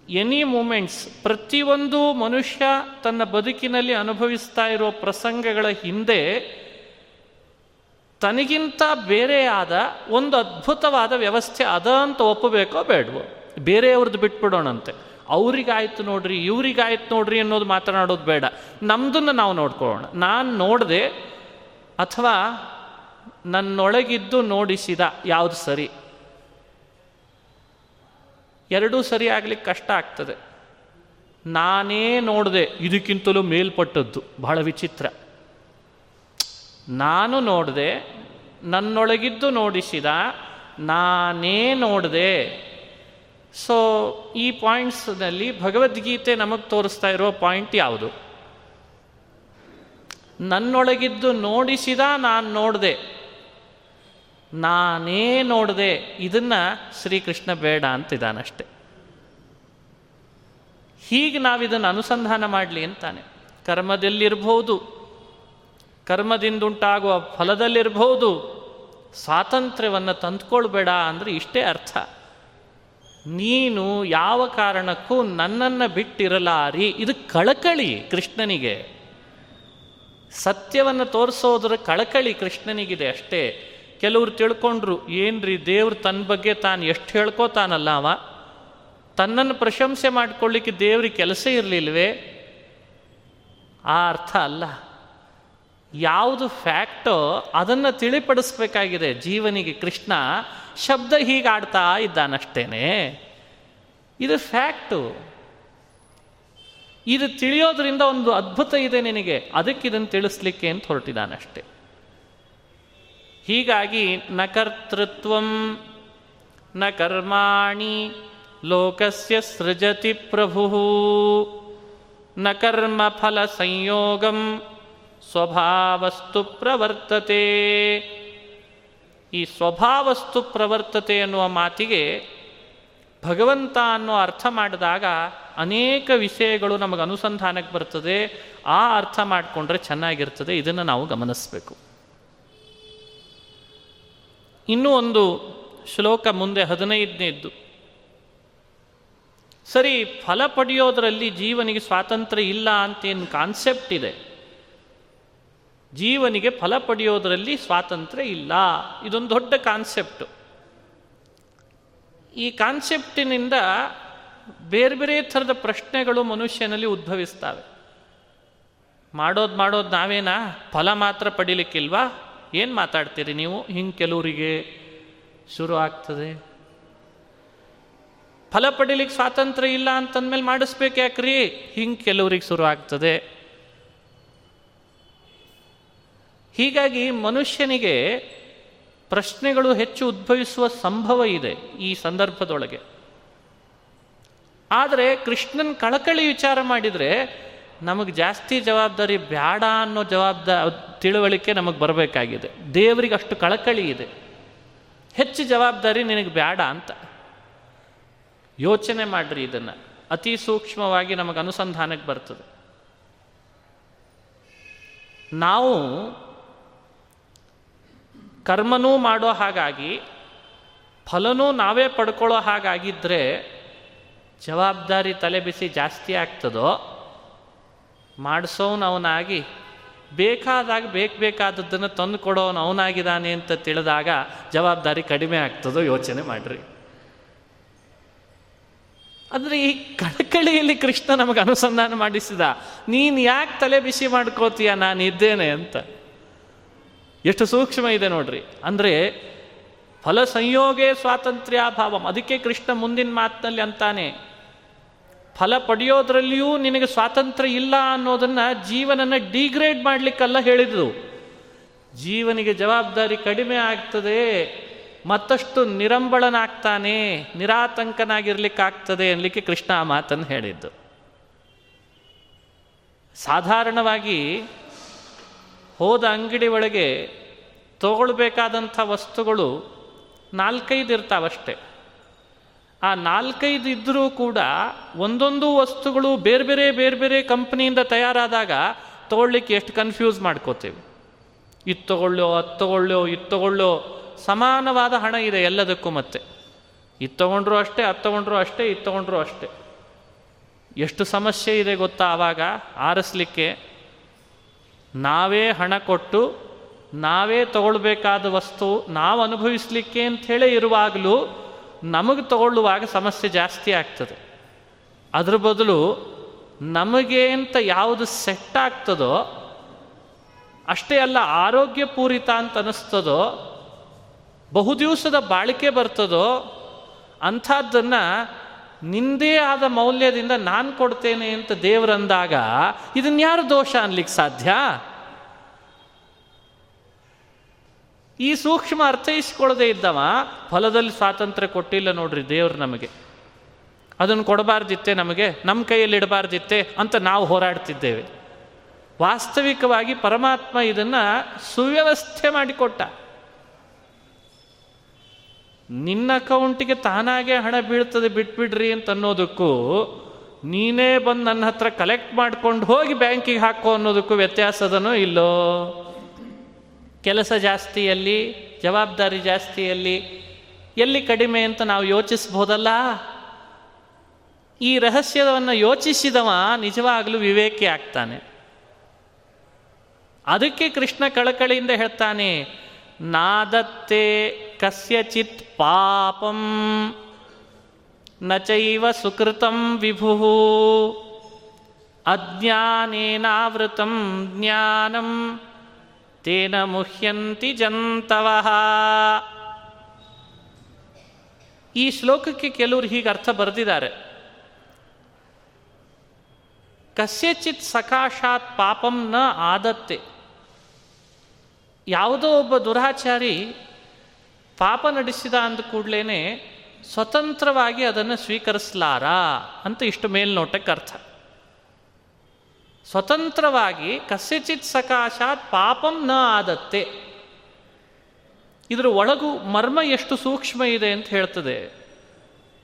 ಎನಿ ಮೂಮೆಂಟ್ಸ್, ಪ್ರತಿಯೊಂದು ಮನುಷ್ಯ ತನ್ನ ಬದುಕಿನಲ್ಲಿ ಅನುಭವಿಸ್ತಾ ಇರೋ ಪ್ರಸಂಗಗಳ ಹಿಂದೆ ತನಗಿಂತ ಬೇರೆಯಾದ ಒಂದು ಅದ್ಭುತವಾದ ವ್ಯವಸ್ಥೆ ಅದ ಅಂತ ಒಪ್ಪಬೇಕೋ ಬೇಡವೋ? ಬೇರೆಯವ್ರದ್ದು ಬಿಟ್ಬಿಡೋಣಂತೆ. ಅವ್ರಿಗಾಯ್ತು ನೋಡ್ರಿ, ಇವ್ರಿಗಾಯ್ತು ನೋಡ್ರಿ ಅನ್ನೋದು ಮಾತನಾಡೋದು ಬೇಡ. ನಮ್ದನ್ನು ನಾವು ನೋಡ್ಕೊಳ್ಳೋಣ. ನಾನು ನೋಡಿದೆ ಅಥವಾ ನನ್ನೊಳಗಿದ್ದು ನೋಡಿಸಿದ ಯಾವುದು ಸರಿ? ಎರಡೂ ಸರಿ ಆಗ್ಲಿಕ್ಕೆ ಕಷ್ಟ ಆಗ್ತದೆ. ನಾನೇ ನೋಡಿದೆ, ಇದಕ್ಕಿಂತಲೂ ಮೇಲ್ಪಟ್ಟದ್ದು. ಬಹಳ ವಿಚಿತ್ರ. ನಾನು ನೋಡಿದೆ, ನನ್ನೊಳಗಿದ್ದು ನೋಡಿಸಿದ, ನಾನೇ ನೋಡಿದೆ. ಸೊ ಈ ಪಾಯಿಂಟ್ಸ್ನಲ್ಲಿ ಭಗವದ್ಗೀತೆ ನಮಗೆ ತೋರಿಸ್ತಾ ಇರೋ ಪಾಯಿಂಟ್ ಯಾವುದು? ನನ್ನೊಳಗಿದ್ದು ನೋಡಿಸಿದ, ನಾನು ನೋಡಿದೆ. ನಾನೇ ನೋಡಿದೆ. ಇದನ್ನ ಶ್ರೀಕೃಷ್ಣ ಬೇಡ ಅಂತಿದ್ದಾನಷ್ಟೆ. ಹೀಗೆ ನಾವಿದನ್ನು ಅನುಸಂಧಾನ ಮಾಡಲಿ ಅಂತಾನೆ. ಕರ್ಮದಲ್ಲಿರ್ಬೋದು ಕರ್ಮದಿಂದುಂಟಾಗುವ ಫಲದಲ್ಲಿರ್ಬೋದು ಸ್ವಾತಂತ್ರ್ಯವನ್ನು ತಂದುಕೊಳ್ಬೇಡ ಅಂದರೆ ಇಷ್ಟೇ ಅರ್ಥ. ನೀನು ಯಾವ ಕಾರಣಕ್ಕೂ ನನ್ನನ್ನು ಬಿಟ್ಟಿರಲಾರಿ. ಇದು ಕಳಕಳಿ ಕೃಷ್ಣನಿಗೆ. ಸತ್ಯವನ್ನು ತೋರಿಸೋದ್ರ ಕಳಕಳಿ ಕೃಷ್ಣನಿಗಿದೆ ಅಷ್ಟೇ. ಕೆಲವರು ತಿಳ್ಕೊಂಡ್ರು, ಏನ್ರಿ ದೇವ್ರು ತನ್ನ ಬಗ್ಗೆ ತಾನು ಎಷ್ಟು ಹೇಳ್ಕೋತಾನಲ್ಲ ಅವ? ತನ್ನನ್ನು ಪ್ರಶಂಸೆ ಮಾಡಿಕೊಳ್ಳಿಕ್ಕೆ ದೇವ್ರಿಗೆ ಕೆಲಸ ಇರಲಿಲ್ವೇ? ಆ ಅರ್ಥ ಅಲ್ಲ. ಯಾವುದು ಫ್ಯಾಕ್ಟೋ ಅದನ್ನು ತಿಳಿಪಡಿಸ್ಬೇಕಾಗಿದೆ. ಜೀವನಿಗೆ ಕೃಷ್ಣ ಶಬ್ದ ಹೀಗಾಡ್ತಾ ಇದ್ದಾನಷ್ಟೇನೆ. ಇದು ಫ್ಯಾಕ್ಟು. ಇದು ತಿಳಿಯೋದ್ರಿಂದ ಒಂದು ಅದ್ಭುತ ಇದೆ ನಿನಗೆ. ಅದಕ್ಕೆ ಇದನ್ನು ತಿಳಿಸ್ಲಿಕ್ಕೆ ಅಂತ ಹೊರಟಿದ್ದಾನಷ್ಟೆ. ಹೀಗಾಗಿ ನ ಕರ್ತೃತ್ವ, ನ ಕರ್ಮಾಣಿ, ಲೋಕಸ್ಯ ಸೃಜತಿ ಪ್ರಭು, ನ ಕರ್ಮ ಫಲ ಸಂಯೋಗಂ ಸ್ವಭಾವಸ್ತು ಪ್ರವರ್ತತೆ. ಈ ಸ್ವಭಾವಸ್ತು ಪ್ರವರ್ತತೆ ಎನ್ನುವ ಮಾತಿಗೆ ಭಗವಂತ ಅನ್ನೋ ಅರ್ಥ ಮಾಡಿದಾಗ ಅನೇಕ ವಿಷಯಗಳು ನಮಗೆ ಅನುಸಂಧಾನಕ್ಕೆ ಬರ್ತದೆ. ಆ ಅರ್ಥ ಮಾಡಿಕೊಂಡ್ರೆ ಚೆನ್ನಾಗಿರ್ತದೆ. ಇದನ್ನು ನಾವು ಗಮನಿಸಬೇಕು. ಇನ್ನೂ ಒಂದು ಶ್ಲೋಕ ಮುಂದೆ ಹದಿನೈದನೇದ್ದು. ಸರಿ, ಫಲ ಪಡೆಯೋದರಲ್ಲಿ ಜೀವನಿಗೆ ಸ್ವಾತಂತ್ರ್ಯ ಇಲ್ಲ ಅಂತೇನು ಕಾನ್ಸೆಪ್ಟ್ ಇದೆ. ಜೀವನಿಗೆ ಫಲ ಪಡೆಯೋದರಲ್ಲಿ ಸ್ವಾತಂತ್ರ್ಯ ಇಲ್ಲ. ಇದೊಂದು ದೊಡ್ಡ ಕಾನ್ಸೆಪ್ಟು ಈ ಕಾನ್ಸೆಪ್ಟಿನಿಂದ ಬೇರೆ ಬೇರೆ ಥರದ ಪ್ರಶ್ನೆಗಳು ಮನುಷ್ಯನಲ್ಲಿ ಉದ್ಭವಿಸ್ತವೆ. ಮಾಡೋದು ಮಾಡೋದು ನಾವೇನಾ? ಫಲ ಮಾತ್ರ ಪಡಿಲಿಕ್ಕಿಲ್ವಾ? ಏನು ಮಾತಾಡ್ತೀರಿ ನೀವು? ಹಿಂಗೆ ಕೆಲವರಿಗೆ ಶುರು ಆಗ್ತದೆ. ಫಲ ಪಡಿಲಿಕ್ಕೆ ಸ್ವಾತಂತ್ರ್ಯ ಇಲ್ಲ ಅಂತಂದ್ಮೇಲೆ ಮಾಡಿಸ್ಬೇಕು ಯಾಕ್ರಿ? ಹಿಂಗೆ ಕೆಲವ್ರಿಗೆ ಶುರು ಆಗ್ತದೆ. ಹೀಗಾಗಿ ಮನುಷ್ಯನಿಗೆ ಪ್ರಶ್ನೆಗಳು ಹೆಚ್ಚು ಉದ್ಭವಿಸುವ ಸಂಭವ ಇದೆ ಈ ಸಂದರ್ಭದೊಳಗೆ. ಆದರೆ ಕೃಷ್ಣನ್ ಕಳಕಳಿ ವಿಚಾರ ಮಾಡಿದರೆ ನಮಗೆ ಜಾಸ್ತಿ ಜವಾಬ್ದಾರಿ ಬೇಡ ಅನ್ನೋ ಜವಾಬ್ದಾರಿ ತಿಳುವಳಿಕೆ ನಮಗೆ ಬರಬೇಕಾಗಿದೆ. ದೇವರಿಗೆ ಅಷ್ಟು ಕಳಕಳಿ ಇದೆ. ಹೆಚ್ಚು ಜವಾಬ್ದಾರಿ ನಿನಗೆ ಬೇಡ ಅಂತ. ಯೋಚನೆ ಮಾಡ್ರಿ ಇದನ್ನು. ಅತಿ ಸೂಕ್ಷ್ಮವಾಗಿ ನಮಗೆ ಅನುಸಂಧಾನಕ್ಕೆ ಬರ್ತದೆ. ನಾವು ಕರ್ಮನೂ ಮಾಡೋ ಹಾಗಾಗಿ, ಫಲನೂ ನಾವೇ ಪಡ್ಕೊಳ್ಳೋ ಹಾಗಾಗಿದ್ದರೆ ಜವಾಬ್ದಾರಿ ತಲೆ ಬಿಸಿ ಜಾಸ್ತಿ ಆಗ್ತದೋ? ಮಾಡಿಸೋನು ಅವನಾಗಿ ಬೇಕಾದಾಗ ಬೇಕು ಬೇಕಾದದ್ದನ್ನು ತಂದು ಕೊಡೋನು ಅವನಾಗಿದ್ದಾನೆ ಅಂತ ತಿಳಿದಾಗ ಜವಾಬ್ದಾರಿ ಕಡಿಮೆ ಆಗ್ತದೋ ಯೋಚನೆ ಮಾಡಿರಿ. ಅಂದರೆ ಈ ಕಳಕಳಿಯಲ್ಲಿ ಕೃಷ್ಣ ನಮಗೆ ಅನುಸಂಧಾನ ಮಾಡಿಸಿದ, ನೀನು ಯಾಕೆ ತಲೆ ಬಿಸಿ ಮಾಡ್ಕೋತೀಯ ನಾನು ಇದ್ದೇನೆ ಅಂತ. ಎಷ್ಟು ಸೂಕ್ಷ್ಮ ಇದೆ ನೋಡ್ರಿ. ಅಂದರೆ ಫಲ ಸಂಯೋಗೇ ಸ್ವಾತಂತ್ರ್ಯಾಭಾವಂ. ಅದಕ್ಕೆ ಕೃಷ್ಣ ಮುಂದಿನ ಮಾತಿನಲ್ಲಿ ಅಂತಾನೆ, ಫಲ ಪಡೆಯೋದ್ರಲ್ಲಿಯೂ ನಿನಗೆ ಸ್ವಾತಂತ್ರ್ಯ ಇಲ್ಲ ಅನ್ನೋದನ್ನು ಜೀವನನ ಡಿಗ್ರೇಡ್ ಮಾಡಲಿಕ್ಕೆಲ್ಲ ಹೇಳಿದ್ರು. ಜೀವನಿಗೆ ಜವಾಬ್ದಾರಿ ಕಡಿಮೆ ಆಗ್ತದೆ, ಮತ್ತಷ್ಟು ನಿರಂಬಳನಾಗ್ತಾನೆ, ನಿರಾತಂಕನಾಗಿರ್ಲಿಕ್ಕಾಗ್ತದೆ ಅನ್ಲಿಕ್ಕೆ ಕೃಷ್ಣ ಆ ಮಾತನ್ನು ಹೇಳಿದ್ದು. ಸಾಧಾರಣವಾಗಿ ಹೋದ ಅಂಗಡಿ ಒಳಗೆ ತಗೊಳ್ಬೇಕಾದಂಥ ವಸ್ತುಗಳು ನಾಲ್ಕೈದು ಇರ್ತಾವಷ್ಟೆ. ಆ ನಾಲ್ಕೈದು ಇದ್ದರೂ ಕೂಡ ಒಂದೊಂದು ವಸ್ತುಗಳು ಬೇರೆ ಬೇರೆ ಬೇರೆ ಬೇರೆ ಕಂಪ್ನಿಯಿಂದ ತಯಾರಾದಾಗ ತಗೊಳ್ಳಿಕ್ಕೆ ಎಷ್ಟು ಕನ್ಫ್ಯೂಸ್ ಮಾಡ್ಕೋತೀವಿ. ಇದು ತಗೊಳ್ಳೋ, ಅದು ತಗೊಳ್ಳೋ, ಇದು ತಗೊಳ್ಳೋ, ಸಮಾನವಾದ ಹಣ ಇದೆ ಎಲ್ಲದಕ್ಕೂ ಮತ್ತೆ. ಇದು ತಗೊಂಡ್ರು ಅಷ್ಟೇ, ಅದು ತಗೊಂಡ್ರು ಅಷ್ಟೇ, ಇದು ತಗೊಂಡ್ರು ಅಷ್ಟೇ. ಎಷ್ಟು ಸಮಸ್ಯೆ ಇದೆ ಗೊತ್ತಾ ಆವಾಗ ಆರಿಸ್ಲಿಕ್ಕೆ? ನಾವೇ ಹಣ ಕೊಟ್ಟು, ನಾವೇ ತಗೊಳ್ಬೇಕಾದ ವಸ್ತು ನಾವು ಅನುಭವಿಸ್ಲಿಕ್ಕೆ ಅಂಥೇಳಿ ಇರುವಾಗಲೂ ನಮಗೆ ತಗೊಳ್ಳುವಾಗ ಸಮಸ್ಯೆ ಜಾಸ್ತಿ ಆಗ್ತದೆ. ಅದ್ರ ಬದಲು ನಮಗೆ ಅಂತ ಯಾವುದು ಸೆಟ್ ಆಗ್ತದೋ, ಅಷ್ಟೇ ಅಲ್ಲ ಆರೋಗ್ಯಪೂರಿತ ಅಂತ ಅನ್ನಿಸ್ತದೋ ಬಹುದಿವಸದ ಬಾಳಿಕೆ ಬರ್ತದೋ, ಅಂಥದ್ದನ್ನು ನಿಂದೇ ಆದ ಮೌಲ್ಯದಿಂದ ನಾನು ಕೊಡ್ತೇನೆ ಅಂತ ದೇವರಂದಾಗ ಇದನ್ನ ಯಾರು ದೋಷ ಅನ್ಲಿಕ್ಕೆ ಸಾಧ್ಯ? ಈ ಸೂಕ್ಷ್ಮ ಅರ್ಥೈಸ್ಕೊಳ್ಳದೆ ಇದ್ದವ, ಫಲದಲ್ಲಿ ಸ್ವಾತಂತ್ರ್ಯ ಕೊಟ್ಟಿಲ್ಲ ನೋಡ್ರಿ ದೇವ್ರು ನಮಗೆ. ಅದನ್ನು ಕೊಡಬಾರ್ದಿತ್ತೆ ನಮಗೆ ನಮ್ಮ ಕೈಯಲ್ಲಿ ಇಡಬಾರ್ದಿತ್ತೆ ಅಂತ ನಾವು ಹೋರಾಡ್ತಿದ್ದೇವೆ. ವಾಸ್ತವಿಕವಾಗಿ ಪರಮಾತ್ಮ ಇದನ್ನು ಸುವ್ಯವಸ್ಥೆ ಮಾಡಿಕೊಟ್ಟ. ನಿನ್ನ ಅಕೌಂಟಿಗೆ ತಾನಾಗೆ ಹಣ ಬೀಳ್ತದೆ ಬಿಟ್ಬಿಡ್ರಿ ಅಂತ ಅನ್ನೋದಕ್ಕೂ ನೀನೇ ಬಂದು ನನ್ನ ಹತ್ರ ಕಲೆಕ್ಟ್ ಮಾಡ್ಕೊಂಡು ಹೋಗಿ ಬ್ಯಾಂಕಿಗೆ ಹಾಕೋ ಅನ್ನೋದಕ್ಕೂ ವ್ಯತ್ಯಾಸದನೋ ಇಲ್ಲೋ. ಕೆಲಸ ಜಾಸ್ತಿಯಲ್ಲಿ, ಜವಾಬ್ದಾರಿ ಜಾಸ್ತಿಯಲ್ಲಿ ಎಲ್ಲಿ ಕಡಿಮೆ ಅಂತ ನಾವು ಯೋಚಿಸ್ಬೋದಲ್ಲ? ಈ ರಹಸ್ಯವನ್ನು ಯೋಚಿಸಿದವ ನಿಜವಾಗಲೂ ವಿವೇಕಿ ಆಗ್ತಾನೆ. ಅದಕ್ಕೆ ಕೃಷ್ಣ ಕಳಕಳಿಯಿಂದ ಹೇಳ್ತಾನೆ, ನಾದತ್ತೆ ಕಸ್ಯಚಿತ್ ಪಾಪಂ ನಚೈವ ಸುಕೃತಂ ವಿಭು ಅಜ್ಞಾನೇನಾವೃತಂ ಜ್ಞಾನಂ ತೇನ ಮುಹ್ಯಂತಿ ಜಂತವಃ ಈ ಶ್ಲೋಕಕ್ಕೆ ಕೆಲವರು ಹೀಗೆ ಅರ್ಥ ಬರೆದಿದ್ದಾರೆ. ಕಸ್ಯಚಿತ್ ಸಕಾಶಾತ್ ಪಾಪಂ ನ ಆದತ್ತೆ. ಯಾವುದೋ ಒಬ್ಬ ದುರಾಚಾರಿ ಪಾಪ ನಡೆಸಿದ ಅಂದ ಕೂಡಲೇ ಸ್ವತಂತ್ರವಾಗಿ ಅದನ್ನು ಸ್ವೀಕರಿಸಲಾರ ಅಂತ ಇಷ್ಟು ಮೇಲ್ನೋಟಕ್ಕೆ ಅರ್ಥ. ಸ್ವತಂತ್ರವಾಗಿ ಕಸ್ಯಚಿತ್ ಸಕಾಶಾತ್ ಪಾಪಂ ನ ಆದತ್ತೆ. ಇದರ ಒಳಗು ಮರ್ಮ ಎಷ್ಟು ಸೂಕ್ಷ್ಮ ಇದೆ ಅಂತ ಹೇಳ್ತದೆ.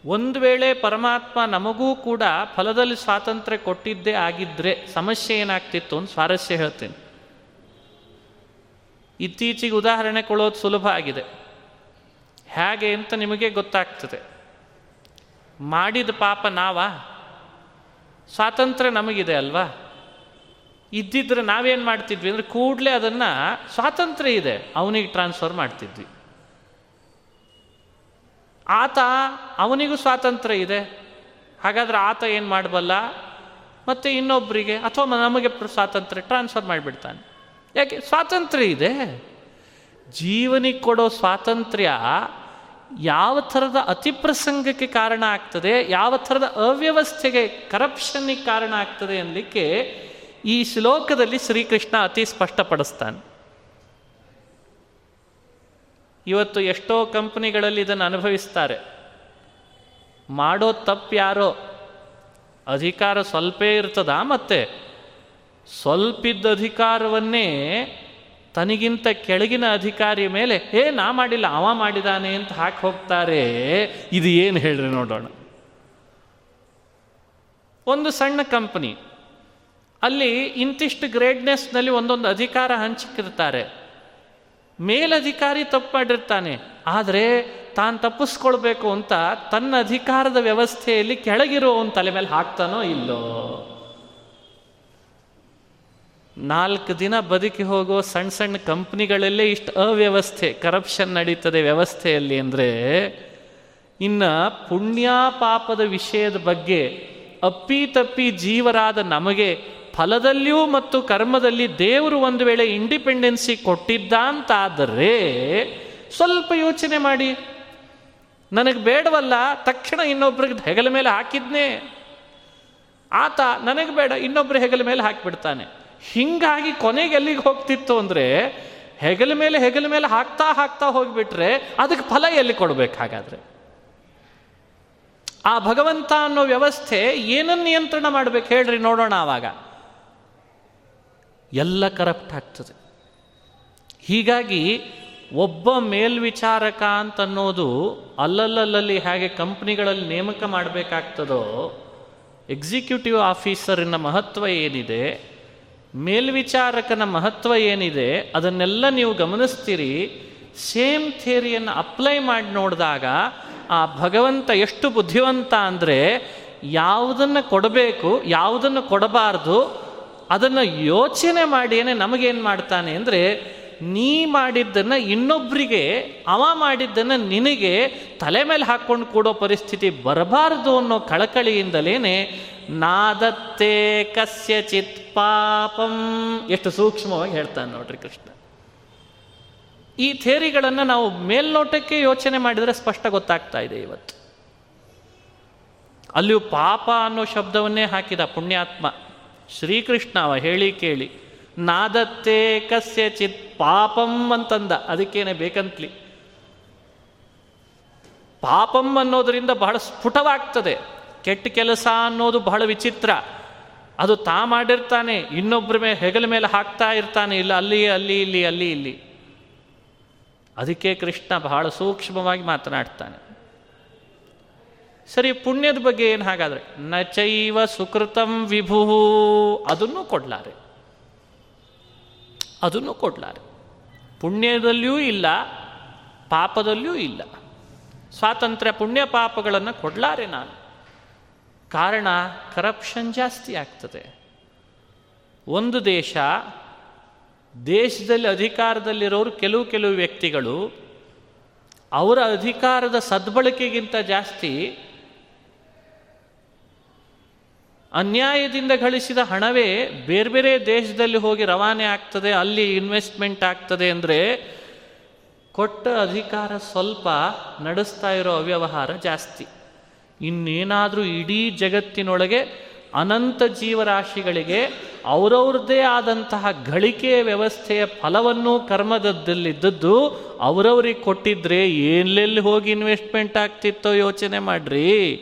ಒಂದು ವೇಳೆ ಪರಮಾತ್ಮ ನಮಗೂ ಕೂಡ ಫಲದಲ್ಲಿ ಸ್ವಾತಂತ್ರ್ಯ ಕೊಟ್ಟಿದ್ದೇ ಆಗಿದ್ದರೆ ಸಮಸ್ಯೆ ಏನಾಗ್ತಿತ್ತು ಅಂತ ಸ್ವಾರಸ್ಯ ಹೇಳ್ತೇನೆ. ಇತ್ತೀಚೆಗೆ ಉದಾಹರಣೆ ಕೊಡೋದು ಸುಲಭ ಆಗಿದೆ. ಹೇಗೆ ಅಂತ ನಿಮಗೆ ಗೊತ್ತಾಗ್ತದೆ. ಮಾಡಿದ ಪಾಪ ನಾವಾ? ಸ್ವಾತಂತ್ರ್ಯ ನಮಗಿದೆ ಅಲ್ವಾ? ಇದ್ದಿದ್ರೆ ನಾವೇನು ಮಾಡ್ತಿದ್ವಿ ಅಂದರೆ ಕೂಡಲೇ ಅದನ್ನು ಸ್ವಾತಂತ್ರ್ಯ ಇದೆ. ಅವನಿಗೆ ಟ್ರಾನ್ಸ್ಫರ್ ಮಾಡ್ತಿದ್ವಿ. ಆತ ಅವನಿಗೂ ಸ್ವಾತಂತ್ರ್ಯ ಇದೆ. ಹಾಗಾದ್ರೆ ಆತ ಏನು ಮಾಡಬಲ್ಲ? ಮತ್ತು ಇನ್ನೊಬ್ಬರಿಗೆ ಅಥವಾ ನಮಗೆ ಸ್ವಾತಂತ್ರ್ಯ ಟ್ರಾನ್ಸ್ಫರ್ ಮಾಡಿಬಿಡ್ತಾನೆ. ಯಾಕೆ? ಸ್ವಾತಂತ್ರ್ಯ ಇದೆ. ಜೀವನಿಗೆ ಕೊಡೋ ಸ್ವಾತಂತ್ರ್ಯ ಯಾವ ಥರದ ಅತಿಪ್ರಸಂಗಕ್ಕೆ ಕಾರಣ ಆಗ್ತದೆ, ಯಾವ ಥರದ ಅವ್ಯವಸ್ಥೆಗೆ ಕರಪ್ಷನ್ನಿಗೆ ಕಾರಣ ಆಗ್ತದೆ ಅನ್ನಲಿಕ್ಕೆ ಈ ಶ್ಲೋಕದಲ್ಲಿ ಶ್ರೀಕೃಷ್ಣ ಅತಿ ಸ್ಪಷ್ಟಪಡಿಸ್ತಾನೆ. ಇವತ್ತು ಎಷ್ಟೋ ಕಂಪ್ನಿಗಳಲ್ಲಿ ಇದನ್ನು ಅನುಭವಿಸ್ತಾರೆ. ಮಾಡೋ ತಪ್ಪು ಯಾರೋ? ಅಧಿಕಾರ ಸ್ವಲ್ಪೇ ಇರ್ತದ ಮತ್ತೆ? ಸ್ವಲ್ಪಿದ್ದ ಅಧಿಕಾರವನ್ನೇ ತನಗಿಂತ ಕೆಳಗಿನ ಅಧಿಕಾರಿ ಮೇಲೆ ಏ ನಾ ಮಾಡಿಲ್ಲ, ಅವ ಮಾಡಿದಾನೆ ಅಂತ ಹಾಕಿ ಹೋಗ್ತಾರೆ. ಇದು ಏನು ಹೇಳ್ರಿ ನೋಡೋಣ. ಒಂದು ಸಣ್ಣ ಕಂಪನಿ. ಅಲ್ಲಿ ಇಂತಿಷ್ಟು ಗ್ರೇಡ್ನೆಸ್ನಲ್ಲಿ ಒಂದೊಂದು ಅಧಿಕಾರ ಹಂಚಿಕಿರ್ತಾರೆ. ಮೇಲಧಿಕಾರಿ ತಪ್ಪು ಮಾಡಿರ್ತಾನೆ. ಆದರೆ ತಾನು ತಪ್ಪಿಸ್ಕೊಳ್ಬೇಕು ಅಂತ ತನ್ನ ಅಧಿಕಾರದ ವ್ಯವಸ್ಥೆಯಲ್ಲಿ ಕೆಳಗಿರುವವನ ತಲೆ ಮೇಲೆ ಹಾಕ್ತಾನೋ ಇಲ್ಲೋ? ನಾಲ್ಕು ದಿನ ಬದುಕಿ ಹೋಗೋ ಸಣ್ಣ ಸಣ್ಣ ಕಂಪ್ನಿಗಳಲ್ಲೇ ಇಷ್ಟು ಅವ್ಯವಸ್ಥೆ ಕರಪ್ಷನ್ ನಡೀತದೆ ವ್ಯವಸ್ಥೆಯಲ್ಲಿ ಅಂದರೆ ಇನ್ನು ಪುಣ್ಯ ಪಾಪದ ವಿಷಯದ ಬಗ್ಗೆ ಅಪ್ಪಿ ತಪ್ಪಿ ಜೀವರಾದ ನಮಗೆ ಫಲದಲ್ಲಿಯೂ ಮತ್ತು ಕರ್ಮದಲ್ಲಿ ದೇವರು ಒಂದು ವೇಳೆ ಇಂಡಿಪೆಂಡೆನ್ಸಿ ಕೊಟ್ಟಿದ್ದ ಅಂತಾದರೆ ಸ್ವಲ್ಪ ಯೋಚನೆ ಮಾಡಿ. ನನಗೆ ಬೇಡವಲ್ಲ, ತಕ್ಷಣ ಇನ್ನೊಬ್ರಿಗೆ ಹೆಗಲ ಮೇಲೆ ಹಾಕಿದ್ನೇ. ಆತ ನನಗೆ ಬೇಡ ಇನ್ನೊಬ್ಬರ ಹೆಗಲ ಮೇಲೆ ಹಾಕಿಬಿಡ್ತಾನೆ. ಹಿಂಗಾಗಿ ಕೊನೆಗೆ ಎಲ್ಲಿಗೆ ಹೋಗ್ತಿತ್ತು ಅಂದರೆ ಹೆಗಲ ಮೇಲೆ ಹೆಗಲ ಮೇಲೆ ಹಾಕ್ತಾ ಹಾಕ್ತಾ ಹೋಗಿಬಿಟ್ರೆ ಅದಕ್ಕೆ ಫಲ ಎಲ್ಲಿ ಕೊಡಬೇಕು ಹಾಗಾದರೆ? ಆ ಭಗವಂತ ಅನ್ನೋ ವ್ಯವಸ್ಥೆ ಏನನ್ನು ನಿಯಂತ್ರಣ ಮಾಡಬೇಕು ಹೇಳ್ರಿ ನೋಡೋಣ ಆವಾಗ. ಎಲ್ಲ ಕರಪ್ಟ್ ಆಗ್ತದೆ. ಹೀಗಾಗಿ ಒಬ್ಬ ಮೇಲ್ವಿಚಾರಕ ಅಂತನ್ನೋದು ಅಲ್ಲಲ್ಲಲ್ಲಿ ಹೇಗೆ ಕಂಪ್ನಿಗಳಲ್ಲಿ ನೇಮಕ ಮಾಡಬೇಕಾಗ್ತದೋ ಎಕ್ಸಿಕ್ಯೂಟಿವ್ ಆಫೀಸರಿನ ಮಹತ್ವ ಏನಿದೆ? ಮೇಲ್ವಿಚಾರಕನ ಮಹತ್ವ ಏನಿದೆ, ಅದನ್ನೆಲ್ಲ ನೀವು ಗಮನಿಸ್ತೀರಿ. ಸೇಮ್ ಥಿಯರಿಯನ್ನು ಅಪ್ಲೈ ಮಾಡಿ ನೋಡಿದಾಗ, ಆ ಭಗವಂತ ಎಷ್ಟು ಬುದ್ಧಿವಂತ ಅಂದರೆ, ಯಾವುದನ್ನು ಕೊಡಬೇಕು, ಯಾವುದನ್ನು ಕೊಡಬಾರ್ದು, ಅದನ್ನು ಯೋಚನೆ ಮಾಡಿಯೇ ನಮಗೇನು ಮಾಡ್ತಾನೆ ಅಂದರೆ, ನೀ ಮಾಡಿದ್ದನ್ನು ಇನ್ನೊಬ್ಬರಿಗೆ ಅವ ಮಾಡಿದ್ದನ್ನು ನಿನಗೆ ತಲೆ ಮೇಲೆ ಹಾಕ್ಕೊಂಡು ಕೂಡೋ ಪರಿಸ್ಥಿತಿ ಬರಬಾರದು ಅನ್ನೋ ಕಳಕಳಿಯಿಂದಲೇ ನಾದತ್ತೆ ಕಸ್ಯಚಿತ್ ಪಾಪಂ. ಎಷ್ಟು ಸೂಕ್ಷ್ಮವಾಗಿ ಹೇಳ್ತಾನೆ ನೋಡ್ರಿ ಕೃಷ್ಣ. ಈ ಥೇರಿಗಳನ್ನು ನಾವು ಮೇಲ್ನೋಟಕ್ಕೆ ಯೋಚನೆ ಮಾಡಿದರೆ ಸ್ಪಷ್ಟ ಗೊತ್ತಾಗ್ತಾ ಇದೆ ಇವತ್ತು. ಅಲ್ಲಿಯೂ ಪಾಪ ಅನ್ನೋ ಶಬ್ದವನ್ನೇ ಹಾಕಿದ ಪುಣ್ಯಾತ್ಮ. ಶ್ರೀಕೃಷ್ಣ ಅವ ಹೇಳಿ ಕೇಳಿ, ನಾದತ್ತೇ ಕಸ್ಯಚಿತ್ ಪಾಪಂ ಅಂತಂದ. ಅದಕ್ಕೇನೆ ಬೇಕಂತ್ಲಿ. ಪಾಪಂ ಅನ್ನೋದರಿಂದ ಬಹಳ ಸ್ಫುಟವಾಗ್ತದೆ. ಕೆಟ್ಟ ಕೆಲಸ ಅನ್ನೋದು ಬಹಳ ವಿಚಿತ್ರ. ಅದು ತಾ ಮಾಡಿರ್ತಾನೆ ಇನ್ನೊಬ್ಬರ ಮೇಲೆ ಹೆಗಲ ಮೇಲೆ ಹಾಕ್ತಾ ಇರ್ತಾನೆ, ಇಲ್ಲ ಅಲ್ಲಿ ಅಲ್ಲಿ, ಇಲ್ಲಿ ಅಲ್ಲಿ, ಇಲ್ಲಿ. ಅದಕ್ಕೆ ಕೃಷ್ಣ ಬಹಳ ಸೂಕ್ಷ್ಮವಾಗಿ ಮಾತನಾಡ್ತಾನೆ. ಸರಿ, ಪುಣ್ಯದ ಬಗ್ಗೆ ಏನು ಹಾಗಾದರೆ? ನಚೈವ ಚೈವ ಸುಕೃತಂ ವಿಭು, ಅದನ್ನು ಕೊಡ್ಲಾರೆ. ಅದನ್ನು ಕೊಡ್ಲಾರೆ. ಪುಣ್ಯದಲ್ಲಿಯೂ ಇಲ್ಲ, ಪಾಪದಲ್ಲಿಯೂ ಇಲ್ಲ. ಸ್ವಾತಂತ್ರ್ಯ ಪುಣ್ಯ ಪಾಪಗಳನ್ನು ಕೊಡ್ಲಾರೆ ನಾನು. ಕಾರಣ ಕರಪ್ಷನ್ ಜಾಸ್ತಿ ಆಗ್ತದೆ. ಒಂದು ದೇಶ ದೇಶದಲ್ಲಿ ಅಧಿಕಾರದಲ್ಲಿರೋರು ಕೆಲವು ಕೆಲವು ವ್ಯಕ್ತಿಗಳು ಅವರ ಅಧಿಕಾರದ ಸದ್ಬಳಕೆಗಿಂತ ಜಾಸ್ತಿ ಅನ್ಯಾಯದಿಂದ ಗಳಿಸಿದ ಹಣವೇ ಬೇರೆ ಬೇರೆ ದೇಶದಲ್ಲಿ ಹೋಗಿ ರವಾನೆ ಆಗ್ತದೆ, ಅಲ್ಲಿ ಇನ್ವೆಸ್ಟ್ಮೆಂಟ್ ಆಗ್ತದೆ ಅಂದರೆ ಕೊಟ್ಟ ಅಧಿಕಾರ ಸ್ವಲ್ಪ ನಡೆಸ್ತಾ ಇರೋ ಅವ್ಯವಹಾರ ಜಾಸ್ತಿ. ಇನ್ನೇನಾದರೂ ಇಡೀ ಜಗತ್ತಿನೊಳಗೆ ಅನಂತ ಜೀವರಾಶಿಗಳಿಗೆ ಅವರವ್ರದ್ದೇ ಆದಂತಹ ಗಳಿಕೆ ವ್ಯವಸ್ಥೆಯ ಫಲವನ್ನು ಕರ್ಮದಲ್ಲಿದ್ದದ್ದು ಅವರವ್ರಿಗೆ ಕೊಟ್ಟಿದ್ರೆ ಎಲ್ಲೆಲ್ಲಿ ಹೋಗಿ ಇನ್ವೆಸ್ಟ್ಮೆಂಟ್ ಆಗ್ತಿತ್ತೋ ಯೋಚನೆ ಮಾಡ್ರಿ.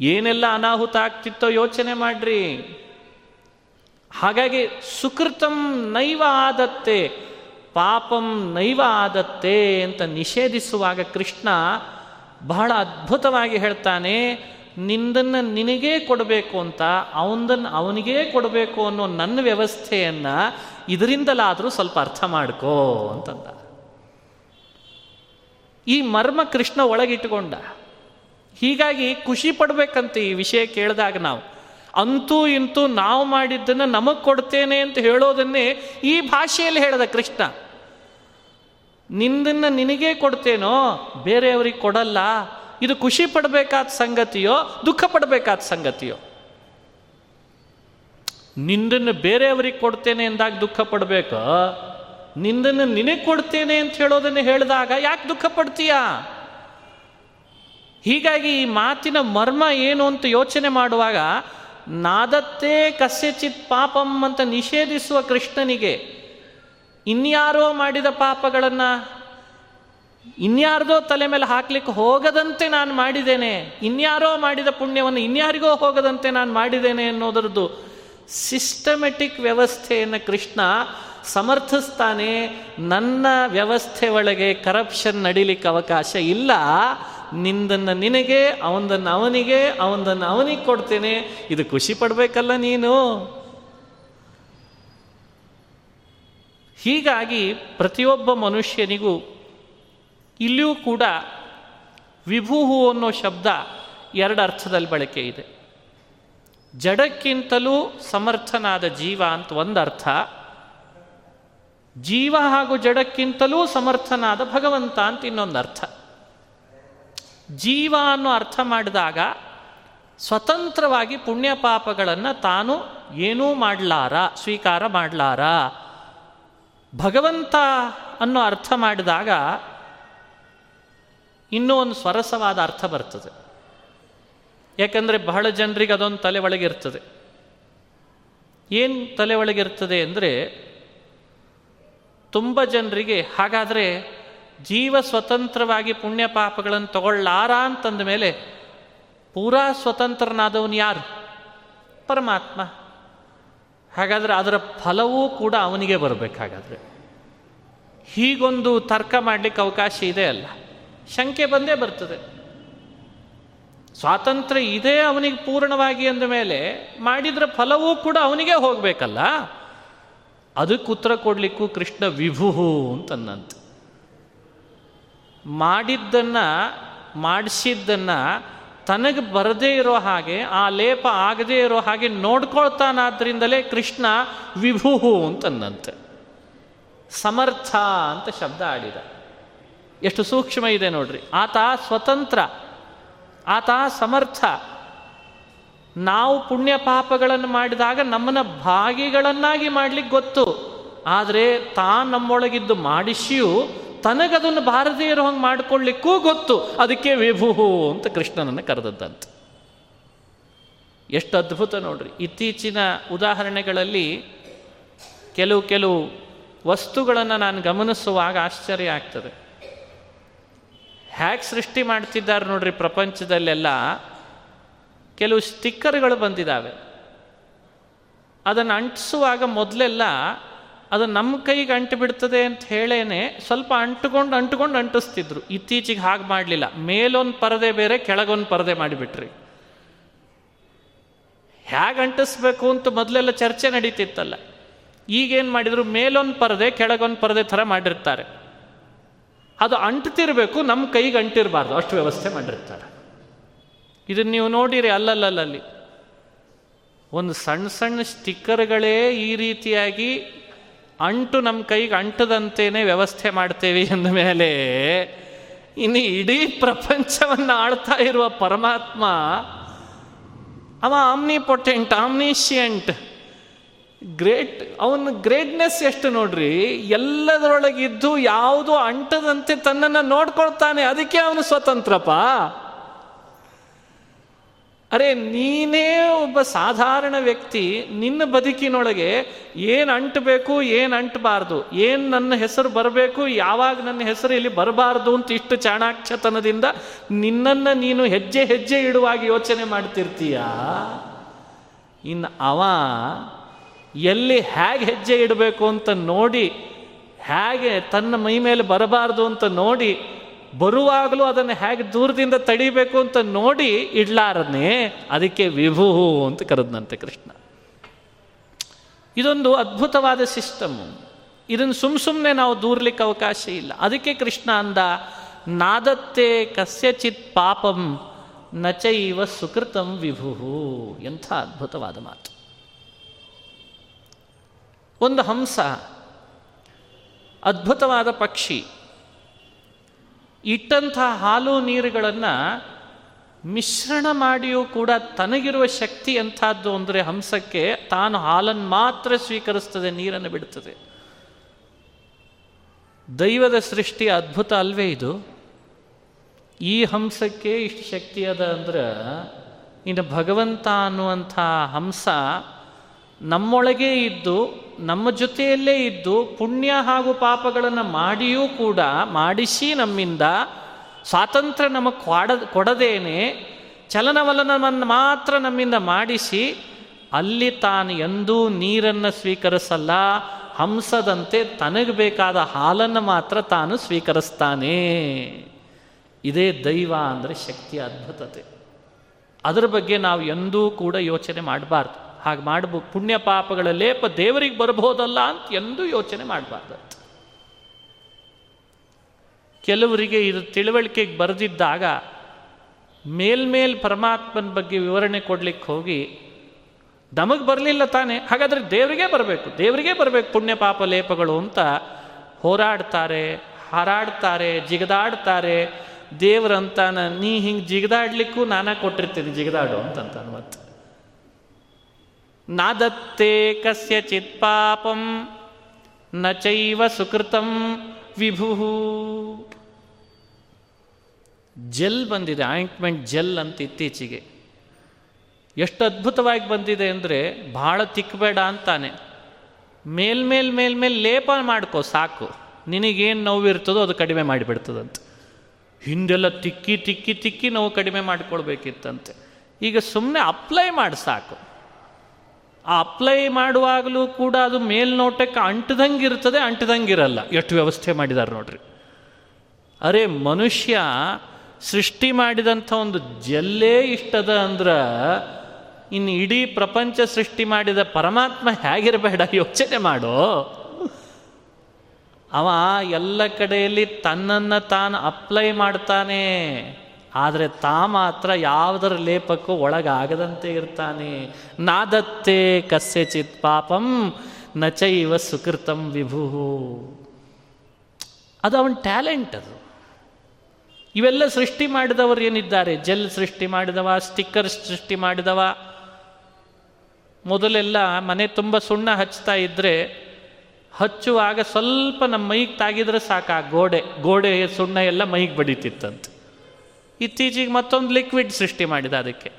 ಏನೆಲ್ಲ ಅನಾಹುತ ಆಗ್ತಿತ್ತೋ ಯೋಚನೆ ಮಾಡ್ರಿ. ಹಾಗಾಗಿ ಸುಕೃತಂ ನೈವ ಆದತ್ತೆ ಪಾಪಂ ನೈವ ಆದತ್ತೆ ಅಂತ ನಿಷೇಧಿಸುವಾಗ ಕೃಷ್ಣ ಬಹಳ ಅದ್ಭುತವಾಗಿ ಹೇಳ್ತಾನೆ, ನಿಂದನ್ನು ನಿನಗೇ ಕೊಡಬೇಕು ಅಂತ, ಅವನದನ್ನು ಅವನಿಗೇ ಕೊಡಬೇಕು ಅನ್ನೋ ನನ್ನ ವ್ಯವಸ್ಥೆಯನ್ನು ಇದರಿಂದಲಾದರೂ ಸ್ವಲ್ಪ ಅರ್ಥ ಮಾಡ್ಕೋ ಅಂತಂದ. ಈ ಮರ್ಮ ಕೃಷ್ಣ ಒಳಗಿಟ್ಟುಕೊಂಡ. ಹೀಗಾಗಿ ಖುಷಿ ಪಡ್ಬೇಕಂತ ಈ ವಿಷಯ ಕೇಳಿದಾಗ ನಾವು, ಅಂತೂ ಇಂತೂ ನಾವು ಮಾಡಿದ್ದನ್ನು ನಮಗೆ ಕೊಡ್ತೇನೆ ಅಂತ ಹೇಳೋದನ್ನೇ ಈ ಭಾಷೆಯಲ್ಲಿ ಹೇಳಿದ ಕೃಷ್ಣ. ನಿಂದನ್ನು ನಿನಗೇ ಕೊಡ್ತೇನೋ, ಬೇರೆಯವ್ರಿಗೆ ಕೊಡಲ್ಲ. ಇದು ಖುಷಿ ಪಡಬೇಕಾದ ಸಂಗತಿಯೋ, ದುಃಖ ಪಡಬೇಕಾದ ಸಂಗತಿಯೋ? ನಿಂದನ್ನು ಬೇರೆಯವ್ರಿಗೆ ಕೊಡ್ತೇನೆ ಎಂದಾಗ ದುಃಖ ಪಡಬೇಕು? ನಿಂದನ್ನು ನಿನಗೆ ಕೊಡ್ತೇನೆ ಅಂತ ಹೇಳೋದನ್ನು ಹೇಳಿದಾಗ ಯಾಕೆ ದುಃಖ ಪಡ್ತೀಯಾ? ಹೀಗಾಗಿ ಈ ಮಾತಿನ ಮರ್ಮ ಏನು ಅಂತ ಯೋಚನೆ ಮಾಡುವಾಗ, ನಾದತ್ತೇ ಕಸ್ಯಚಿತ್ ಪಾಪಂ ಅಂತ ನಿಷೇಧಿಸುವ ಕೃಷ್ಣನಿಗೆ ಇನ್ಯಾರೋ ಮಾಡಿದ ಪಾಪಗಳನ್ನು ಇನ್ಯಾರ್ದೋ ತಲೆ ಮೇಲೆ ಹಾಕ್ಲಿಕ್ಕೆ ಹೋಗದಂತೆ ನಾನು ಮಾಡಿದ್ದೇನೆ, ಇನ್ಯಾರೋ ಮಾಡಿದ ಪುಣ್ಯವನ್ನು ಇನ್ಯಾರಿಗೋ ಹೋಗದಂತೆ ನಾನು ಮಾಡಿದ್ದೇನೆ ಅನ್ನೋದರದ್ದು ಸಿಸ್ಟಮೆಟಿಕ್ ವ್ಯವಸ್ಥೆಯನ್ನು ಕೃಷ್ಣ ಸಮರ್ಥಿಸ್ತಾನೆ, ನನ್ನ ವ್ಯವಸ್ಥೆ ಒಳಗೆ ಕರಪ್ಷನ್ ನಡೀಲಿಕ್ಕೆ ಅವಕಾಶ ಇಲ್ಲ, ನಿಂದನ್ನು ನಿನಗೆ, ಅವನದನ್ನು ಅವನಿಗೆ ಅವನದನ್ನು ಅವನಿಗೆ ಕೊಡ್ತೇನೆ, ಇದು ಖುಷಿ ಪಡಬೇಕಲ್ಲ ನೀನು. ಹೀಗಾಗಿ ಪ್ರತಿಯೊಬ್ಬ ಮನುಷ್ಯನಿಗೂ ಇಲ್ಲಿಯೂ ಕೂಡ ವಿಭೂಹು ಅನ್ನೋ ಶಬ್ದ ಎರಡು ಅರ್ಥದಲ್ಲಿ ಬಳಕೆ ಇದೆ. ಜಡಕ್ಕಿಂತಲೂ ಸಮರ್ಥನಾದ ಜೀವ ಅಂತ ಒಂದು ಅರ್ಥ. ಜೀವ ಹಾಗೂ ಜಡಕ್ಕಿಂತಲೂ ಸಮರ್ಥನಾದ ಭಗವಂತ ಅಂತ ಇನ್ನೊಂದು ಅರ್ಥ. ಜೀವ ಅನ್ನೋ ಅರ್ಥ ಮಾಡಿದಾಗ ಸ್ವತಂತ್ರವಾಗಿ ಪುಣ್ಯ ಪಾಪಗಳನ್ನು ತಾನು ಏನೂ ಮಾಡಲಾರ, ಸ್ವೀಕಾರ ಮಾಡಲಾರ. ಭಗವಂತ ಅನ್ನೋ ಅರ್ಥ ಮಾಡಿದಾಗ ಇನ್ನೂ ಒಂದು ಸ್ವರಸವಾದ ಅರ್ಥ ಬರ್ತದೆ. ಯಾಕಂದರೆ ಬಹಳ ಜನರಿಗೆ ಅದೊಂದು ತಲೆ ಒಳಗಿರ್ತದೆ. ಏನು ತಲೆ ಒಳಗಿರ್ತದೆ ಅಂದರೆ ತುಂಬ ಜನರಿಗೆ ಹಾಗಾದರೆ ಜೀವ ಸ್ವತಂತ್ರವಾಗಿ ಪುಣ್ಯ ಪಾಪಗಳನ್ನು ತಗೊಳ್ಳಾರ ಅಂತಂದ ಮೇಲೆ ಪೂರಾ ಸ್ವತಂತ್ರನಾದವನು ಯಾರು? ಪರಮಾತ್ಮ. ಹಾಗಾದರೆ ಅದರ ಫಲವೂ ಕೂಡ ಅವನಿಗೆ ಬರಬೇಕಾಗಾದ್ರೆ. ಹೀಗೊಂದು ತರ್ಕ ಮಾಡಲಿಕ್ಕೆ ಅವಕಾಶ ಇದೆ ಅಲ್ಲ. ಶಂಕೆ ಬಂದೇ ಬರ್ತದೆ. ಸ್ವಾತಂತ್ರ್ಯ ಇದೆ ಅವನಿಗೆ ಪೂರ್ಣವಾಗಿ ಅಂದ ಮೇಲೆ ಮಾಡಿದ್ರ ಫಲವೂ ಕೂಡ ಅವನಿಗೆ ಹೋಗಬೇಕಲ್ಲ. ಅದಕ್ಕೆ ಉತ್ತರ ಕೊಡಲಿಕ್ಕೂ ಕೃಷ್ಣ ವಿಭುಹು ಅಂತನ್ನಂತ. ಮಾಡಿದ್ದನ್ನು, ಮಾಡಿಸಿದ್ದನ್ನು ತನಗೆ ಬರದೇ ಇರೋ ಹಾಗೆ, ಆ ಲೇಪ ಆಗದೇ ಇರೋ ಹಾಗೆ ನೋಡ್ಕೊಳ್ತಾನಾದ್ರಿಂದಲೇ ಕೃಷ್ಣ ವಿಭುಹು ಅಂತಂದಂತೆ ಸಮರ್ಥ ಅಂತ ಶಬ್ದ ಆಡಿದ. ಎಷ್ಟು ಸೂಕ್ಷ್ಮ ಇದೆ ನೋಡ್ರಿ. ಆತ ಸ್ವತಂತ್ರ, ಆತ ಸಮರ್ಥ. ನಾವು ಪುಣ್ಯ ಪಾಪಗಳನ್ನು ಮಾಡಿದಾಗ ನಮ್ಮನ್ನ ಭಾಗಿಗಳನ್ನಾಗಿ ಮಾಡ್ಲಿಕ್ಕೆ ಗೊತ್ತು. ಆದರೆ ತಾ ನಮ್ಮೊಳಗಿದ್ದು ಮಾಡಿಸಿಯೂ ತನಗದನ್ನು ಇರೋ ಹಂಗೆ ಮಾಡಿಕೊಳ್ಳಿಕ್ಕೂ ಗೊತ್ತು. ಅದಕ್ಕೆ ವಿಭುಹು ಅಂತ ಕೃಷ್ಣನನ್ನು ಕರೆದದ್ದಂತೆ. ಎಷ್ಟು ಅದ್ಭುತ ನೋಡ್ರಿ. ಇತ್ತೀಚಿನ ಉದಾಹರಣೆಗಳಲ್ಲಿ ಕೆಲವು ಕೆಲವು ವಸ್ತುಗಳನ್ನು ನಾನು ಗಮನಿಸುವಾಗ ಆಶ್ಚರ್ಯ ಆಗ್ತದೆ. ಹ್ಯಾಕ್ ಸೃಷ್ಟಿ ಮಾಡ್ತಿದ್ದಾರೆ ನೋಡ್ರಿ ಪ್ರಪಂಚದಲ್ಲೆಲ್ಲ. ಕೆಲವು ಸ್ಟಿಕ್ಕರ್ಗಳು ಬಂದಿದ್ದಾವೆ ಅದನ್ನು ಅಂಟಿಸುವಾಗ ಮೊದಲೆಲ್ಲ ಅದು ನಮ್ಮ ಕೈಗೆ ಅಂಟು ಬಿಡ್ತದೆ ಅಂತ ಹೇಳೇನೆ ಸ್ವಲ್ಪ ಅಂಟುಕೊಂಡು ಅಂಟುಕೊಂಡು ಅಂಟಿಸ್ತಿದ್ರು. ಇತ್ತೀಚೆಗೆ ಹಾಗೆ ಮಾಡಲಿಲ್ಲ. ಮೇಲೊಂದು ಪರದೆ ಬೇರೆ, ಕೆಳಗೊಂದು ಪರದೆ ಮಾಡಿಬಿಟ್ರಿ. ಹೇಗೆ ಅಂಟಿಸ್ಬೇಕು ಅಂತ ಮೊದಲೆಲ್ಲ ಚರ್ಚೆ ನಡೀತಿತ್ತಲ್ಲ. ಈಗೇನು ಮಾಡಿದ್ರು, ಮೇಲೊಂದು ಪರದೆ, ಕೆಳಗೊಂದು ಪರದೆ ಥರ ಮಾಡಿರ್ತಾರೆ. ಅದು ಅಂಟ್ತಿರಬೇಕು, ನಮ್ಮ ಕೈಗೆ ಅಂಟಿರಬಾರ್ದು. ಅಷ್ಟು ವ್ಯವಸ್ಥೆ ಮಾಡಿರ್ತಾರೆ. ಇದನ್ನು ನೀವು ನೋಡಿರಿ ಅಲ್ಲಲ್ಲಲ್ಲಿ. ಒಂದು ಸಣ್ಣ ಸಣ್ಣ ಸ್ಟಿಕ್ಕರ್ಗಳೇ ಈ ರೀತಿಯಾಗಿ ಅಂಟು ನಮ್ಮ ಕೈಗೆ ಅಂಟದಂತೇನೆ ವ್ಯವಸ್ಥೆ ಮಾಡ್ತೇವೆ ಅಂದ ಮೇಲೆ ಇನ್ನು ಇಡೀ ಪ್ರಪಂಚವನ್ನು ಆಳ್ತಾ ಇರುವ ಪರಮಾತ್ಮ, ಅವ ಆಮ್ನಿ ಪೊಟೆಂಟ್ ಆಮ್ನಿಷಿಯಂಟ್ ಗ್ರೇಟ್ ಅವನ ಗ್ರೇಟ್ನೆಸ್ ಎಷ್ಟು ನೋಡ್ರಿ? ಎಲ್ಲದರೊಳಗಿದ್ದು ಯಾವುದು ಅಂಟದಂತೆ ತನ್ನನ್ನು ನೋಡ್ಕೊಳ್ತಾನೆ, ಅದಕ್ಕೆ ಅವನು ಸ್ವತಂತ್ರಪ್ಪ. ಅರೆ, ನೀನೇ ಒಬ್ಬ ಸಾಧಾರಣ ವ್ಯಕ್ತಿ, ನಿನ್ನ ಬದುಕಿನೊಳಗೆ ಏನು ಅಂಟಬೇಕು, ಏನು ಅಂಟಬಾರ್ದು, ಏನು ನನ್ನ ಹೆಸರು ಬರಬೇಕು, ಯಾವಾಗ ನನ್ನ ಹೆಸರು ಇಲ್ಲಿ ಬರಬಾರ್ದು ಅಂತ ಇಷ್ಟು ಚಾಣಾಕ್ಷತನದಿಂದ ನಿನ್ನನ್ನು ನೀನು ಹೆಜ್ಜೆ ಹೆಜ್ಜೆ ಇಡುವಾಗ ಯೋಚನೆ ಮಾಡ್ತಿರ್ತೀಯ? ಇನ್ನು ಅವ ಎಲ್ಲಿ ಹೇಗೆ ಹೆಜ್ಜೆ ಇಡಬೇಕು ಅಂತ ನೋಡಿ ಹೇಗೆ ತನ್ನ ಮೈ ಮೇಲೆ ಬರಬಾರ್ದು ಅಂತ ನೋಡಿ ಬರುವಾಗಲೂ ಅದನ್ನು ಹೇಗೆ ದೂರದಿಂದ ತಡಿಬೇಕು ಅಂತ ನೋಡಿ ಇಡ್ಲಾರನೆ ಅದಕ್ಕೆ ವಿಭು ಅಂತ ಕರೆದ್ನಂತೆ ಕೃಷ್ಣ. ಇದೊಂದು ಅದ್ಭುತವಾದ ಸಿಸ್ಟಮ್. ಇದನ್ನು ಸುಮ್ ಸುಮ್ಮನೆ ನಾವು ದೂರ್ಲಿಕ್ಕೆ ಅವಕಾಶ ಇಲ್ಲ. ಅದಕ್ಕೆ ಕೃಷ್ಣ ಅಂದ, ನಾದತ್ತೆ ಕಸ್ಯಚಿತ್ ಪಾಪಂ ನಚೈವ ಸುಕೃತಂ ವಿಭು ಎಂಥ ಅದ್ಭುತವಾದ ಮಾತು. ಒಂದು ಹಂಸ, ಅದ್ಭುತವಾದ ಪಕ್ಷಿ ಇಟ್ಟಂಥ ಹಾಲು ನೀರುಗಳನ್ನು ಮಿಶ್ರಣ ಮಾಡಿಯೂ ಕೂಡ ತನಗಿರುವ ಶಕ್ತಿ ಎಂಥದ್ದು ಅಂದರೆ ಹಂಸಕ್ಕೆ ತಾನು ಹಾಲನ್ನು ಮಾತ್ರ ಸ್ವೀಕರಿಸ್ತದೆ, ನೀರನ್ನು ಬಿಡುತ್ತದೆ ದೈವದ ಸೃಷ್ಟಿ ಅದ್ಭುತ ಅಲ್ವೇ ಇದು? ಈ ಹಂಸಕ್ಕೆ ಇಷ್ಟು ಶಕ್ತಿ ಅದ ಅಂದ್ರೆ ಇನ್ನು ಭಗವಂತ ಅನ್ನುವಂಥ ಹಂಸ ನಮ್ಮೊಳಗೇ ಇದ್ದು ನಮ್ಮ ಜೊತೆಯಲ್ಲೇ ಇದ್ದು ಪುಣ್ಯ ಹಾಗೂ ಪಾಪಗಳನ್ನು ಮಾಡಿಯೂ ಕೂಡ ಮಾಡಿಸಿ ನಮ್ಮಿಂದ ಸ್ವಾತಂತ್ರ್ಯ ನಮಗೆ ಕೊಡ ಕೊಡದೇನೆ, ಚಲನವಲನವನ್ನು ಮಾತ್ರ ನಮ್ಮಿಂದ ಮಾಡಿಸಿ, ಅಲ್ಲಿ ತಾನು ಎಂದೂ ನೀರನ್ನು ಸ್ವೀಕರಿಸಲ್ಲ, ಹಂಸದಂತೆ ತನಗೆ ಬೇಕಾದ ಹಾಲನ್ನು ಮಾತ್ರ ತಾನು ಸ್ವೀಕರಿಸ್ತಾನೆ. ಇದೇ ದೈವ ಅಂದರೆ ಶಕ್ತಿಯ ಅದ್ಭುತತೆ. ಅದರ ಬಗ್ಗೆ ನಾವು ಎಂದೂ ಕೂಡ ಯೋಚನೆ ಮಾಡಬಾರ್ದು. ಹಾಗೆ ಮಾಡ್ಬೋ ಪುಣ್ಯ ಪಾಪಗಳ ಲೇಪ ದೇವರಿಗೆ ಬರಬಹುದಲ್ಲ ಅಂತ ಎಂದೂ ಯೋಚನೆ ಮಾಡಬಾರ್ದು. ಕೆಲವರಿಗೆ ಇದು ತಿಳುವಳಿಕೆಗೆ ಬರೆದಿದ್ದಾಗ ಮೇಲ್ಮೇಲ್ ಪರಮಾತ್ಮನ ಬಗ್ಗೆ ವಿವರಣೆ ಕೊಡ್ಲಿಕ್ಕೆ ಹೋಗಿ ನಮಗೆ ಬರಲಿಲ್ಲ ತಾನೇ, ಹಾಗಾದರೆ ದೇವರಿಗೆ ಬರಬೇಕು ದೇವರಿಗೆ ಬರಬೇಕು ಪುಣ್ಯ ಪಾಪ ಲೇಪಗಳು ಅಂತ ಹೋರಾಡ್ತಾರೆ, ಹಾರಾಡ್ತಾರೆ, ಜಿಗದಾಡ್ತಾರೆ, ದೇವರಂತಾನ ನೀ ಹಿಂಗೆ ಜಿಗದಾಡ್ಲಿಕ್ಕೂ ನಾನಾ ಕೊಟ್ಟಿರ್ತೀನಿ ಜಿಗದಾಡು ಅಂತಂತಾನೆ ಮತ್ತೆ ನಾದತ್ತೆ ಕಸ್ಯಚಿತ್ ಪಾಪಂ, ನ ಚೈವ ಸುಕೃತಂ ವಿಭು. ಜೆಲ್ ಬಂದಿದೆ, ಆಯಿಂಟ್ಮೆಂಟ್ ಜೆಲ್ ಅಂತ ಇತ್ತೀಚೆಗೆ. ಎಷ್ಟು ಅದ್ಭುತವಾಗಿ ಬಂದಿದೆ ಅಂದರೆ ಭಾಳ ತಿಕ್ಕಬೇಡ ಅಂತಾನೆ. ಮೇಲ್ಮೇಲ್ ಮೇಲ್ಮೇಲ್ ಲೇಪ ಮಾಡ್ಕೋ, ಸಾಕು. ನಿನಗೇನು ನೋವಿರ್ತದೋ ಅದು ಕಡಿಮೆ ಮಾಡಿಬಿಡ್ತದಂತೆ. ಹಿಂದೆಲ್ಲ ತಿಕ್ಕಿ ತಿಕ್ಕಿ ತಿಕ್ಕಿ ನೋವು ಕಡಿಮೆ ಮಾಡ್ಕೊಳ್ಬೇಕಿತ್ತಂತೆ. ಈಗ ಸುಮ್ಮನೆ ಅಪ್ಲೈ ಮಾಡಿ, ಸಾಕು. ಆ ಅಪ್ಲೈ ಮಾಡುವಾಗಲೂ ಕೂಡ ಅದು ಮೇಲ್ನೋಟಕ್ಕೆ ಅಂಟದಂಗೆ ಇರ್ತದೆ ಅಂಟದಂಗಿರಲ್ಲ. ಎಷ್ಟು ವ್ಯವಸ್ಥೆ ಮಾಡಿದ್ದಾರೆ ನೋಡ್ರಿ. ಅರೆ ಮನುಷ್ಯ ಸೃಷ್ಟಿ ಮಾಡಿದಂಥ ಒಂದು ಜಲ್ಲೇ ಇಷ್ಟದ ಅಂದ್ರೆ ಇನ್ನು ಇಡೀ ಪ್ರಪಂಚ ಸೃಷ್ಟಿ ಮಾಡಿದ ಪರಮಾತ್ಮ ಹೇಗಿರಬೇಡ ಯೋಚನೆ ಮಾಡೋ. ಅವ ಎಲ್ಲ ಕಡೆಯಲ್ಲಿ ತನ್ನನ್ನು ತಾನು ಅಪ್ಲೈ ಮಾಡ್ತಾನೆ. ಆದರೆ ತಾ ಮಾತ್ರ ಯಾವುದರ ಲೇಪಕ್ಕೂ ಒಳಗಾಗದಂತೆ ಇರ್ತಾನೆ. ನಾದತ್ತೆ ಕಸ್ಯಚಿತ್ ಪಾಪಂ ನಚೈವ ಸುಕೃತಂ ವಿಭು ಅದು ಅವನ ಟ್ಯಾಲೆಂಟ್ ಅದು. ಇವೆಲ್ಲ ಸೃಷ್ಟಿ ಮಾಡಿದವರು ಏನಿದ್ದಾರೆ? ಜೆಲ್ ಸೃಷ್ಟಿ ಮಾಡಿದವ, ಸ್ಟಿಕ್ಕರ್ ಸೃಷ್ಟಿ ಮಾಡಿದವ. ಮೊದಲೆಲ್ಲ ಮನೆ ತುಂಬ ಸುಣ್ಣ ಹಚ್ತಾ ಇದ್ದರೆ ಹಚ್ಚುವಾಗ ಸ್ವಲ್ಪ ನಮ್ಮ ಮೈಗೆ ತಾಗಿದ್ರೆ ಸಾಕು ಆ ಗೋಡೆ. ಗೋಡೆ ಸುಣ್ಣ ಎಲ್ಲ ಮೈಗೆ ಬಡಿತಿತ್ತಂತೆ. ಇತ್ತೀಚೆಗೆ ಮತ್ತೊಂದು ಲಿಕ್ವಿಡ್ ಸೃಷ್ಟಿ ಮಾಡಿದ ಅದಕ್ಕೆ.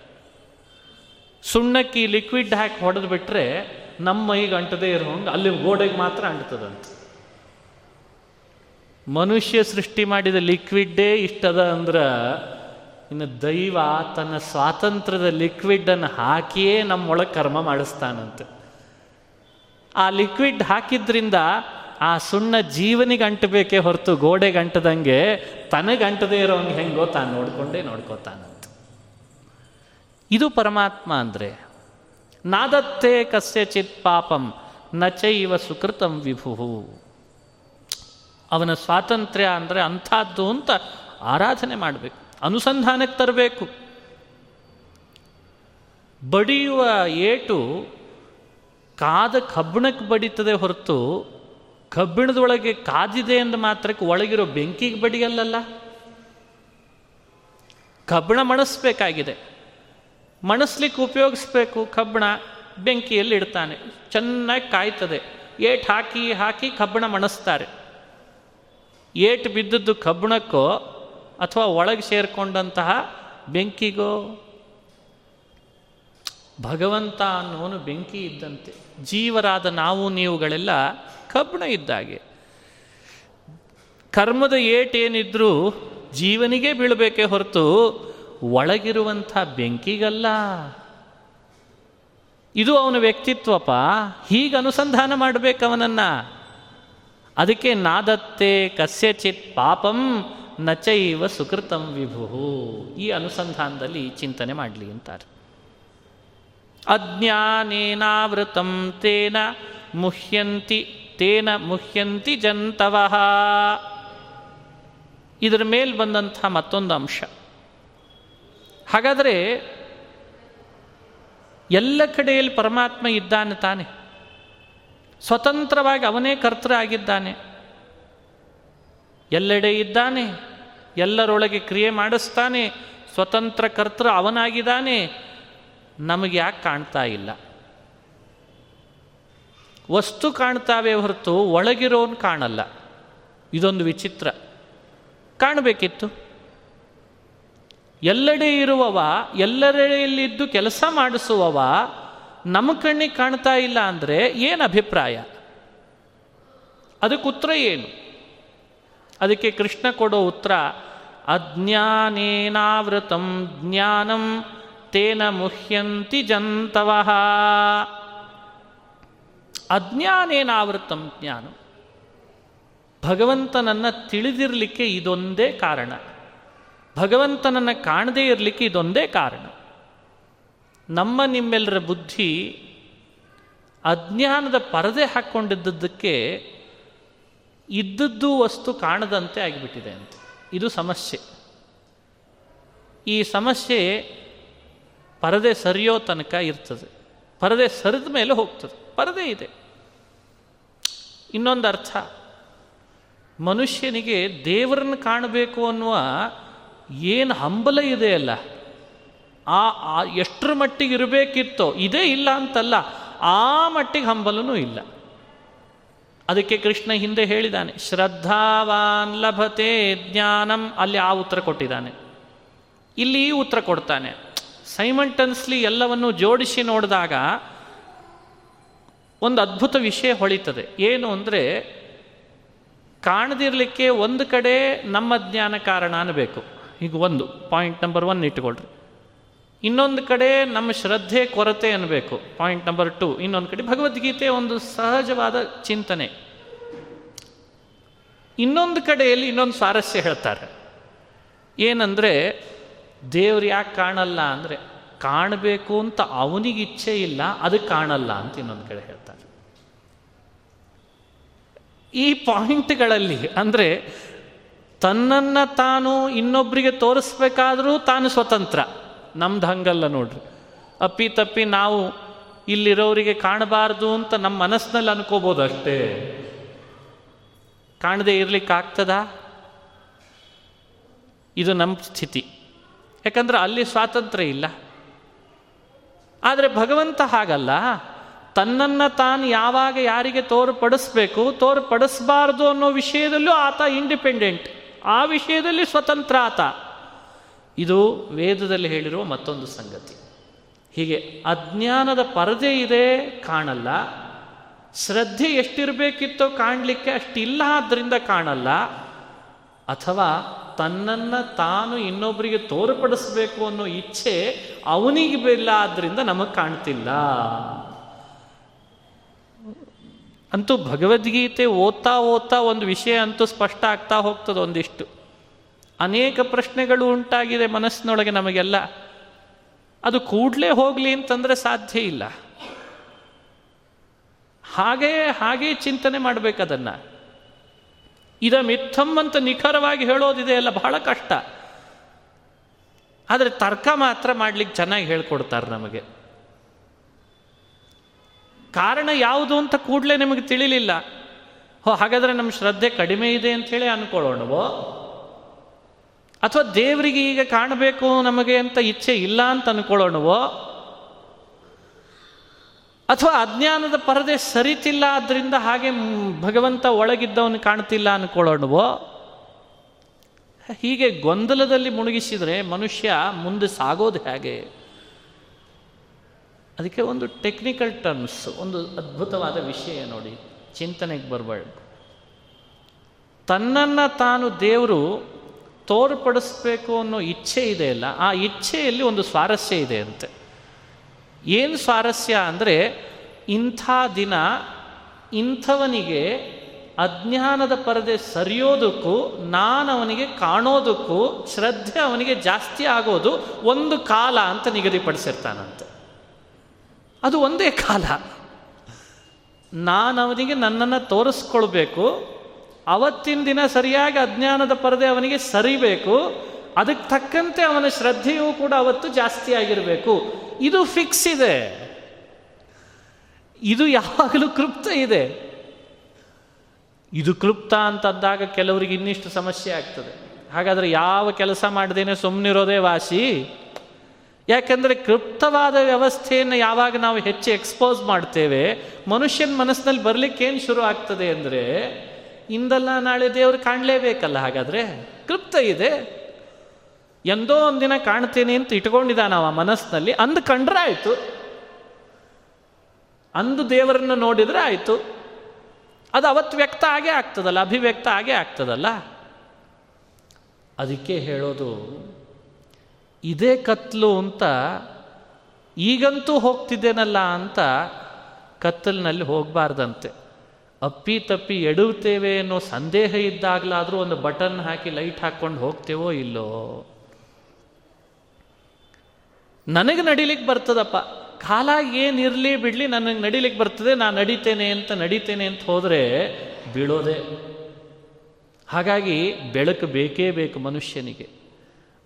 ಸುಣ್ಣಕ್ಕೆ ಲಿಕ್ವಿಡ್ ಹಾಕಿ ಹೊಡೆದು ಬಿಟ್ಟರೆ ನಮ್ಮ ಮೈಗೆ ಅಂಟದೇ ಇರೋ ಹಂಗೆ ಅಲ್ಲಿ ಗೋಡೆಗೆ ಮಾತ್ರ ಅಂಟ್ತದಂತ ಮನುಷ್ಯ ಸೃಷ್ಟಿ ಮಾಡಿದ ಲಿಕ್ವಿಡ್ಡೇ ಇಷ್ಟದ ಅಂದ್ರೆ ಇನ್ನು ದೈವ ತನ್ನ ಸ್ವಾತಂತ್ರ್ಯದ ಲಿಕ್ವಿಡನ್ನು ಹಾಕಿಯೇ ನಮ್ಮೊಳಗೆ ಕರ್ಮ ಮಾಡಿಸ್ತಾನಂತೆ. ಆ ಲಿಕ್ವಿಡ್ ಹಾಕಿದ್ರಿಂದ ಆ ಸುಣ್ಣ ಜೀವನಿಗೆ ಅಂಟಬೇಕೇ ಹೊರತು ಗೋಡೆಗೆ ಅಂಟದಂಗೆ ತನಗೆ ಅಂಟದೇ ಇರೋಂಗೆ ಹೆಂಗೋ ತಾನು ನೋಡಿಕೊಂಡೇ ನೋಡ್ಕೋತಾನಂತ. ಇದು ಪರಮಾತ್ಮ ಅಂದರೆ, ನಾದತ್ತೇ ಕಸ್ಯಚಿತ್ ಪಾಪಂ ನಚೈವ ಸುಕೃತಂ ವಿಭು ಅವನ ಸ್ವಾತಂತ್ರ್ಯ ಅಂದರೆ ಅಂಥದ್ದು ಅಂತ ಆರಾಧನೆ ಮಾಡಬೇಕು, ಅನುಸಂಧಾನಕ್ಕೆ ತರಬೇಕು. ಬಡಿಯುವ ಏಟು ಕಾದ ಕಬ್ಬಿಣಕ್ಕೆ ಬಡಿತದೆ ಹೊರತು ಕಬ್ಬಿಣದೊಳಗೆ ಕಾದಿದೆ ಅಂದ ಮಾತ್ರಕ್ಕೆ ಒಳಗಿರೋ ಬೆಂಕಿಗೆ ಬಡಿಯಲ್ಲಲ್ಲ? ಕಬ್ಬಿಣ ಮಣಸ್ಬೇಕಾಗಿದೆ. ಮಣಸ್ಲಿಕ್ಕೆ ಉಪಯೋಗಿಸ್ಬೇಕು, ಕಬ್ಬಿಣ ಬೆಂಕಿಯಲ್ಲಿ ಇಡ್ತಾನೆ. ಚೆನ್ನಾಗಿ ಕಾಯ್ತದೆ. ಏಟ್ ಹಾಕಿ ಹಾಕಿ ಕಬ್ಬಿಣ ಮಣಸ್ತಾರೆ. ಏಟ್ ಬಿದ್ದದ್ದು ಕಬ್ಬಿಣಕ್ಕೋ ಅಥವಾ ಒಳಗೆ ಸೇರಿಕೊಂಡಂತಹ ಬೆಂಕಿಗೋ? ಭಗವಂತ ಅನ್ನೋನು ಬೆಂಕಿ ಇದ್ದಂತೆ. ಜೀವರಾದ ನಾವು ನೀವುಗಳೆಲ್ಲ ಕಬ್ಬಿಣ ಇದ್ದಾಗೆ ಕರ್ಮದ ಏಟೇನಿದ್ರೂ ಜೀವನಿಗೆ ಬೀಳಬೇಕೇ ಹೊರತು ಒಳಗಿರುವಂಥ ಬೆಂಕಿಗಲ್ಲ. ಇದು ಅವನ ವ್ಯಕ್ತಿತ್ವಪ ಹೀಗೆ ಅನುಸಂಧಾನ ಮಾಡಬೇಕು ಅವನನ್ನು. ಅದಕ್ಕೆ ನಾದತ್ತೆ ಕಸ್ಯಚಿತ್ ಪಾಪಂ ನಚೈವ ಸುಕೃತಂ ವಿಭು ಈ ಅನುಸಂಧಾನದಲ್ಲಿ ಚಿಂತನೆ ಮಾಡಲಿ ಅಂತಾರೆ. ಅಜ್ಞಾನೇನಾವೃತಂ ತೇನ ಮುಹ್ಯಂತಿ ತೇನ ಮುಹ್ಯಂತಿ ಜಂತವಃ. ಇದರ ಮೇಲೆ ಬಂದಂಥ ಮತ್ತೊಂದು ಅಂಶ. ಹಾಗಾದರೆ ಎಲ್ಲ ಕಡೆಯಲ್ಲಿ ಪರಮಾತ್ಮ ಇದ್ದಾನೆ ತಾನೆ. ಸ್ವತಂತ್ರವಾಗಿ ಅವನೇ ಕರ್ತೃ ಆಗಿದ್ದಾನೆ. ಎಲ್ಲೆಡೆ ಇದ್ದಾನೆ, ಎಲ್ಲರೊಳಗೆ ಕ್ರಿಯೆ ಮಾಡಿಸ್ತಾನೆ, ಸ್ವತಂತ್ರ ಕರ್ತೃ ಅವನಾಗಿದ್ದಾನೆ. ನಮಗೆ ಯಾಕೆ ಕಾಣ್ತಾ ಇಲ್ಲ? ವಸ್ತು ಕಾಣ್ತಾವೆ ಹೊರತು ಒಳಗಿರೋನು ಕಾಣಲ್ಲ. ಇದೊಂದು ವಿಚಿತ್ರ. ಕಾಣಬೇಕಿತ್ತು? ಎಲ್ಲೆಡೆ ಇರುವವ, ಎಲ್ಲೆಡೆಯಲ್ಲಿದ್ದು ಕೆಲಸ ಮಾಡಿಸುವವ ನಮ್ಮ ಕಣ್ಣಿಗೆ ಕಾಣ್ತಾ ಇಲ್ಲ ಅಂದರೆ ಏನು ಅಭಿಪ್ರಾಯ? ಅದಕ್ಕೆ ಉತ್ತರ ಏನು? ಅದಕ್ಕೆ ಕೃಷ್ಣ ಕೊಡೋ ಉತ್ತರ, ಅಜ್ಞಾನೇನಾವೃತಂ ಜ್ಞಾನಂ ತೇನ ಮುಹ್ಯಂತಿ ಜಂತವಃ. ಅಜ್ಞಾನೇನಾವೃತಂ ಜ್ಞಾನ. ಭಗವಂತನನ್ನು ತಿಳಿದಿರಲಿಕ್ಕೆ ಇದೊಂದೇ ಕಾರಣ. ಭಗವಂತನನ್ನು ಕಾಣದೇ ಇರಲಿಕ್ಕೆ ಇದೊಂದೇ ಕಾರಣ. ನಮ್ಮ ನಿಮ್ಮೆಲ್ಲರ ಬುದ್ಧಿ ಅಜ್ಞಾನದ ಪರದೆ ಹಾಕ್ಕೊಂಡಿದ್ದಕ್ಕೆ ಇದ್ದದ್ದು ವಸ್ತು ಕಾಣದಂತೆ ಆಗಿಬಿಟ್ಟಿದೆ ಅಂತ. ಇದು ಸಮಸ್ಯೆ. ಈ ಸಮಸ್ಯೆ ಪರದೆ ಸರಿಯೋ ತನಕ ಇರ್ತದೆ. ಪರದೆ ಸರಿದ ಮೇಲೆ ಹೋಗ್ತದೆ. ಪರದೆ ಇದೆ. ಇನ್ನೊಂದು ಅರ್ಥ. ಮನುಷ್ಯನಿಗೆ ದೇವರನ್ನ ಕಾಣಬೇಕು ಅನ್ನುವ ಏನು ಹಂಬಲ ಇದೆ ಅಲ್ಲ ಆ ಎಷ್ಟರ ಮಟ್ಟಿಗೆ ಇರಬೇಕಿತ್ತೋ ಇದೇ ಇಲ್ಲ ಅಂತಲ್ಲ. ಆ ಮಟ್ಟಿಗೆ ಹಂಬಲನೂ ಇಲ್ಲ. ಅದಕ್ಕೆ ಕೃಷ್ಣ ಹಿಂದೆ ಹೇಳಿದ್ದಾನೆ, ಶ್ರದ್ಧಾವಾನ್ ಲಭತೆ ಜ್ಞಾನಂ. ಅಲ್ಲಿ ಆ ಉತ್ತರ ಕೊಟ್ಟಿದ್ದಾನೆ. ಇಲ್ಲಿ ಉತ್ತರ ಕೊಡ್ತಾನೆ. ಸೈಮಂಟನ್ಸ್ಲಿ ಎಲ್ಲವನ್ನು ಜೋಡಿಸಿ ನೋಡಿದಾಗ ಒಂದು ಅದ್ಭುತ ವಿಷಯ ಹೊಳಿತದೆ. ಏನು ಅಂದರೆ, ಕಾಣದಿರಲಿಕ್ಕೆ ಒಂದು ಕಡೆ ನಮ್ಮ ಜ್ಞಾನ ಕಾರಣ ಅನ್ನಬೇಕು ಈಗ ಒಂದು ಪಾಯಿಂಟ್ ನಂಬರ್ ಒನ್ ಇಟ್ಕೊಳ್ರಿ. ಇನ್ನೊಂದು ಕಡೆ ನಮ್ಮ ಶ್ರದ್ಧೆ, ಕೊರತೆ ಅನ್ನಬೇಕು ಪಾಯಿಂಟ್ ನಂಬರ್ ಟು ಇನ್ನೊಂದು ಕಡೆ ಭಗವದ್ಗೀತೆ ಒಂದು ಸಹಜವಾದ ಚಿಂತನೆ. ಇನ್ನೊಂದು ಕಡೆಯಲ್ಲಿ ಇನ್ನೊಂದು ಸ್ವಾರಸ್ಯ ಹೇಳ್ತಾರೆ. ಏನಂದರೆ, ದೇವ್ರು ಯಾಕೆ ಕಾಣಲ್ಲ ಅಂದರೆ ಕಾಣಬೇಕು ಅಂತ ಅವನಿಗೆ ಇಚ್ಛೆ ಇಲ್ಲ, ಅದು ಕಾಣಲ್ಲ ಅಂತ ಇನ್ನೊಂದು ಕಡೆ ಹೇಳ್ತಾರೆ. ಈ ಪಾಯಿಂಟ್ಗಳಲ್ಲಿ ಅಂದರೆ ತನ್ನನ್ನು ತಾನು ಇನ್ನೊಬ್ಬರಿಗೆ ತೋರಿಸ್ಬೇಕಾದರೂ ತಾನು ಸ್ವತಂತ್ರ. ನಮ್ದು ಹಂಗಲ್ಲ ನೋಡ್ರಿ. ಅಪ್ಪಿ ತಪ್ಪಿ ನಾವು ಇಲ್ಲಿರೋರಿಗೆ ಕಾಣಬಾರ್ದು ಅಂತ ನಮ್ಮ ಮನಸ್ಸಿನಲ್ಲಿ ಅನ್ಕೋಬೋದು ಅಷ್ಟೇ. ಕಾಣದೇ ಇರ್ಲಿಕ್ಕೆ ಆಗ್ತದಾ? ಇದು ನಮ್ಮ ಸ್ಥಿತಿ. ಯಾಕಂದ್ರೆ ಅಲ್ಲಿ ಸ್ವಾತಂತ್ರ್ಯ ಇಲ್ಲ. ಆದರೆ ಭಗವಂತ ಹಾಗಲ್ಲ. ತನ್ನನ್ನು ತಾನು ಯಾವಾಗ ಯಾರಿಗೆ ತೋರ್ಪಡಿಸ್ಬೇಕು, ತೋರ್ಪಡಿಸಬಾರ್ದು ಅನ್ನೋ ವಿಷಯದಲ್ಲೂ ಆತ ಇಂಡಿಪೆಂಡೆಂಟ್ ಆ ವಿಷಯದಲ್ಲಿ ಸ್ವತಂತ್ರ ಆತ. ಇದು ವೇದದಲ್ಲಿ ಹೇಳಿರುವ ಮತ್ತೊಂದು ಸಂಗತಿ. ಹೀಗೆ ಅಜ್ಞಾನದ ಪರದೆ ಇದೆ ಕಾಣಲ್ಲ. ಶ್ರದ್ಧೆ ಎಷ್ಟಿರಬೇಕಿತ್ತೋ ಕಾಣಲಿಕ್ಕೆ ಅಷ್ಟಿಲ್ಲ ಆದ್ದರಿಂದ ಕಾಣಲ್ಲ. ಅಥವಾ ತನ್ನನ್ನು ತಾನು ಇನ್ನೊಬ್ಬರಿಗೆ ತೋರ್ಪಡಿಸ್ಬೇಕು ಅನ್ನೋ ಇಚ್ಛೆ ಅವನಿಗೆ ಬಿಲ್ಲ ಆದ್ದರಿಂದ ನಮಗೆ ಕಾಣ್ತಿಲ್ಲ. ಅಂತೂ ಭಗವದ್ಗೀತೆ ಓದ್ತಾ ಓದ್ತಾ ಒಂದು ವಿಷಯ ಅಂತೂ ಸ್ಪಷ್ಟ ಆಗ್ತಾ ಹೋಗ್ತದೆ ಒಂದಿಷ್ಟು. ಅನೇಕ ಪ್ರಶ್ನೆಗಳು ಉಂಟಾಗಿದೆ ಮನಸ್ಸಿನೊಳಗೆ ನಮಗೆಲ್ಲ. ಅದು ಕೂಡಲೇ ಹೋಗಲಿ ಅಂತಂದರೆ ಸಾಧ್ಯ ಇಲ್ಲ. ಹಾಗೇ ಹಾಗೇ ಚಿಂತನೆ ಮಾಡಬೇಕು ಅದನ್ನು. ಇದ ಮಿಥಂ ಅಂತ ನಿಖರವಾಗಿ ಹೇಳೋದಿದೆ ಅಲ್ಲ, ಬಹಳ ಕಷ್ಟ. ಆದರೆ ತರ್ಕ ಮಾತ್ರ ಮಾಡ್ಲಿಕ್ಕೆ ಚೆನ್ನಾಗಿ ಹೇಳ್ಕೊಡ್ತಾರೆ ನಮಗೆ. ಕಾರಣ ಯಾವುದು ಅಂತ ಕೂಡಲೇ ನಿಮಗೆ ತಿಳಿಲಿಲ್ಲ. ಹೋ, ಹಾಗಾದರೆ ನಮ್ಮ ಶ್ರದ್ಧೆ ಕಡಿಮೆ ಇದೆ ಅಂಥೇಳಿ ಅನ್ಕೊಳ್ಳೋಣವೋ? ಅಥವಾ ದೇವರಿಗೆ ಈಗ ಕಾಣಬೇಕು ನಮಗೆ ಅಂತ ಇಚ್ಛೆ ಇಲ್ಲ ಅಂತ ಅನ್ಕೊಳ್ಳೋಣವೋ? ಅಥವಾ ಅಜ್ಞಾನದ ಪರದೆ ಸರಿತಿಲ್ಲ ಆದ್ದರಿಂದ ಹಾಗೆ ಭಗವಂತ ಒಳಗಿದ್ದವನು ಕಾಣ್ತಿಲ್ಲ ಅನ್ಕೊಳ್ಳೋಣವೋ? ಹೀಗೆ ಗೊಂದಲದಲ್ಲಿ ಮುಳುಗಿಸಿದರೆ ಮನುಷ್ಯ ಮುಂದೆ ಸಾಗೋದು ಹೇಗೆ? ಅದಕ್ಕೆ ಒಂದು ಟೆಕ್ನಿಕಲ್ ಟರ್ಮ್ಸ್, ಒಂದು ಅದ್ಭುತವಾದ ವಿಷಯ ನೋಡಿ, ಚಿಂತನೆಗೆ ಬರಬಾರ್ದು. ತನ್ನನ್ನು ತಾನು ದೇವರು ತೋರ್ಪಡಿಸ್ಬೇಕು ಅನ್ನೋ ಇಚ್ಛೆ ಇದೆ ಅಲ್ಲ, ಆ ಇಚ್ಛೆಯಲ್ಲಿ ಒಂದು ಸ್ವಾರಸ್ಯ ಇದೆ ಅಂತೆ. ಏನು ಸ್ವಾರಸ್ಯ ಅಂದರೆ ಇಂಥ ದಿನ ಇಂಥವನಿಗೆ ಅಜ್ಞಾನದ ಪರದೆ ಸರಿಯೋದಕ್ಕೂ ನಾನು ಅವನಿಗೆ ಕಾಣೋದಕ್ಕೂ, ಶ್ರದ್ಧೆ ಅವನಿಗೆ ಜಾಸ್ತಿ ಆಗೋದು ಒಂದು ಕಾಲ ಅಂತ ನಿಗದಿಪಡಿಸಿರ್ತಾನಂತೆ. ಅದು ಒಂದೇ ಕಾಲ. ನಾನು ಅವನಿಗೆ ನನ್ನನ್ನು ತೋರಿಸ್ಕೊಳ್ಬೇಕು, ಅವತ್ತಿನ ದಿನ ಸರಿಯಾಗಿ ಅಜ್ಞಾನದ ಪರದೆ ಅವನಿಗೆ ಸರಿಬೇಕು, ಅದಕ್ಕೆ ತಕ್ಕಂತೆ ಅವನ ಶ್ರದ್ಧೆಯೂ ಕೂಡ ಅವತ್ತು ಜಾಸ್ತಿ ಆಗಿರಬೇಕು. ಇದು ಫಿಕ್ಸ್ ಇದೆ. ಇದು ಯಾವಾಗಲೂ ಕೃಪ್ತ ಇದೆ. ಇದು ಕೃಪ್ತ ಅಂತಂದಾಗ ಕೆಲವರಿಗೆ ಇನ್ನಿಷ್ಟು ಸಮಸ್ಯೆ ಆಗ್ತದೆ. ಹಾಗಾದರೆ ಯಾವ ಕೆಲಸ ಮಾಡದೇನೆ ಸುಮ್ಮನಿರೋದೇ ವಾಸಿ. ಯಾಕೆಂದರೆ ಕೃಪ್ತವಾದ ವ್ಯವಸ್ಥೆಯನ್ನು ಯಾವಾಗ ನಾವು ಹೆಚ್ಚು ಎಕ್ಸ್ಪೋಸ್ ಮಾಡ್ತೇವೆ, ಮನುಷ್ಯನ ಮನಸ್ಸಿನಲ್ಲಿ ಬರಲಿಕ್ಕೇನು ಶುರು ಆಗ್ತದೆ ಅಂದರೆ, ಇಂದಲ್ಲ ನಾಳೆ ದೇವರು ಕಾಣಲೇಬೇಕಲ್ಲ ಹಾಗಾದರೆ? ಕೃಪ್ತ ಇದೆ. ಎಂದೋ ಒಂದಿನ ಕಾಣ್ತೇನೆ ಅಂತ ಇಟ್ಕೊಂಡಿದ್ದಾನ ಆ ಮನಸ್ಸಿನಲ್ಲಿ. ಅಂದು ಕಂಡ್ರೆ ಆಯಿತು ಅಂದು ದೇವರನ್ನು ನೋಡಿದರೆ ಆಯಿತು. ಅದು ಅವತ್ತು ವ್ಯಕ್ತ ಆಗೇ ಆಗ್ತದಲ್ಲ, ಅಭಿವ್ಯಕ್ತ ಆಗೇ ಆಗ್ತದಲ್ಲ. ಅದಕ್ಕೆ ಹೇಳೋದು, ಇದೇ ಕತ್ಲು ಅಂತ ಈಗಂತೂ ಹೋಗ್ತಿದ್ದೇನಲ್ಲ ಅಂತ ಕತ್ತಲಿನಲ್ಲಿ ಹೋಗಬಾರ್ದಂತೆ. ಅಪ್ಪಿ ತಪ್ಪಿ ಎಡುತ್ತೇವೆ ಅನ್ನೋ ಸಂದೇಹ ಇದ್ದಾಗಲಾದರೂ ಒಂದು ಬಟನ್ ಹಾಕಿ ಲೈಟ್ ಹಾಕ್ಕೊಂಡು ಹೋಗ್ತೇವೋ ಇಲ್ಲೋ? ನನಗೆ ನಡಿಲಿಕ್ಕೆ ಬರ್ತದಪ್ಪ. ಕಾಲ ಏನಿರಲಿ ಬಿಡಲಿ ನನಗೆ ನಡಿಲಿಕ್ಕೆ ಬರ್ತದೆ ನಾನು ನಡಿತೇನೆ ಅಂತ ನಡೀತೇನೆ ಅಂತ ಹೋದರೆ ಬೀಳೋದೆ. ಹಾಗಾಗಿ ಬೆಳಕು ಬೇಕೇ ಬೇಕು ಮನುಷ್ಯನಿಗೆ.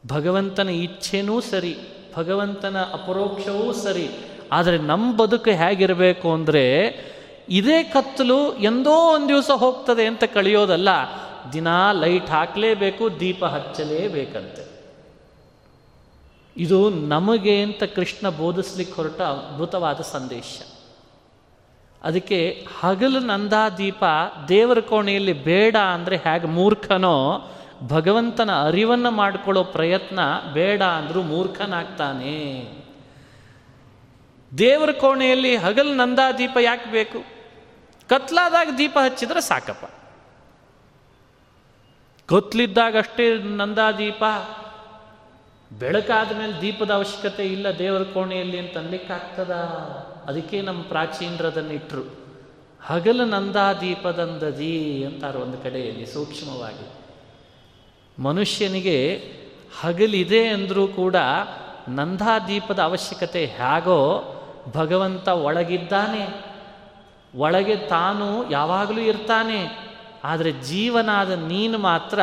ಭಗವಂತನ ಇಚ್ಛೆನೂ ಸರಿ, ಭಗವಂತನ ಅಪರೋಕ್ಷವೂ ಸರಿ, ಆದರೆ ನಮ್ಮ ಬದುಕು ಹೇಗಿರಬೇಕು ಅಂದರೆ ಇದೇ ಕತ್ತಲು ಎಂದೋ ಒಂದು ದಿವಸ ಹೋಗ್ತದೆ ಅಂತ ಕಳಿಯೋದಲ್ಲ, ದಿನಾ ಲೈಟ್ ಹಾಕಲೇಬೇಕು, ದೀಪ ಹಚ್ಚಲೇಬೇಕಂತೆ. ಇದು ನಮಗೆ ಅಂತ ಕೃಷ್ಣ ಬೋಧಿಸ್ಲಿಕ್ಕೆ ಹೊರಟ ಅದ್ಭುತವಾದ ಸಂದೇಶ. ಅದಕ್ಕೆ ಹಗಲು ನಂದಾದೀಪ ದೇವರ ಕೋಣೆಯಲ್ಲಿ ಬೇಡ ಅಂದರೆ ಹೇಗೆ ಮೂರ್ಖನೋ, ಭಗವಂತನ ಅರಿವನ್ನು ಮಾಡಿಕೊಳ್ಳೋ ಪ್ರಯತ್ನ ಬೇಡ ಅಂದರೂ ಮೂರ್ಖನಾಗ್ತಾನೆ. ದೇವರ ಕೋಣೆಯಲ್ಲಿ ಹಗಲು ನಂದಾದೀಪ ಯಾಕೆ ಬೇಕು? ಕತ್ಲಾದಾಗ ದೀಪ ಹಚ್ಚಿದ್ರೆ ಸಾಕಪ್ಪ. ಕತ್ಲಿದ್ದಾಗ ಅಷ್ಟೇ ನಂದಾದೀಪ ಬೆಳಕಾದ ಮೇಲೆ ದೀಪದ ಅವಶ್ಯಕತೆ ಇಲ್ಲ ದೇವರ ಕೋಣೆಯಲ್ಲಿ ಅಂತ ಅನ್ಲಿಕ್ಕಾಗ್ತದ? ಅದಕ್ಕೆ ನಮ್ಮ ಪ್ರಾಚೀನರದನ್ನು ಇಟ್ಟರು ಹಗಲು ನಂದಾದೀಪದಂದದಿ ಅಂತಾರೆ ಒಂದು ಕಡೆಯಲ್ಲಿ ಸೂಕ್ಷ್ಮವಾಗಿ. ಮನುಷ್ಯನಿಗೆ ಹಗಲಿದೆ ಅಂದರೂ ಕೂಡ ನಂದಾ ದೀಪದ ಅವಶ್ಯಕತೆ ಹೇಗೋ ಭಗವಂತ ಒಳಗಿದ್ದಾನೆ. ಒಳಗೆ ತಾನು ಯಾವಾಗಲೂ ಇರ್ತಾನೆ. ಆದರೆ ಜೀವನಾದ ನೀನು ಮಾತ್ರ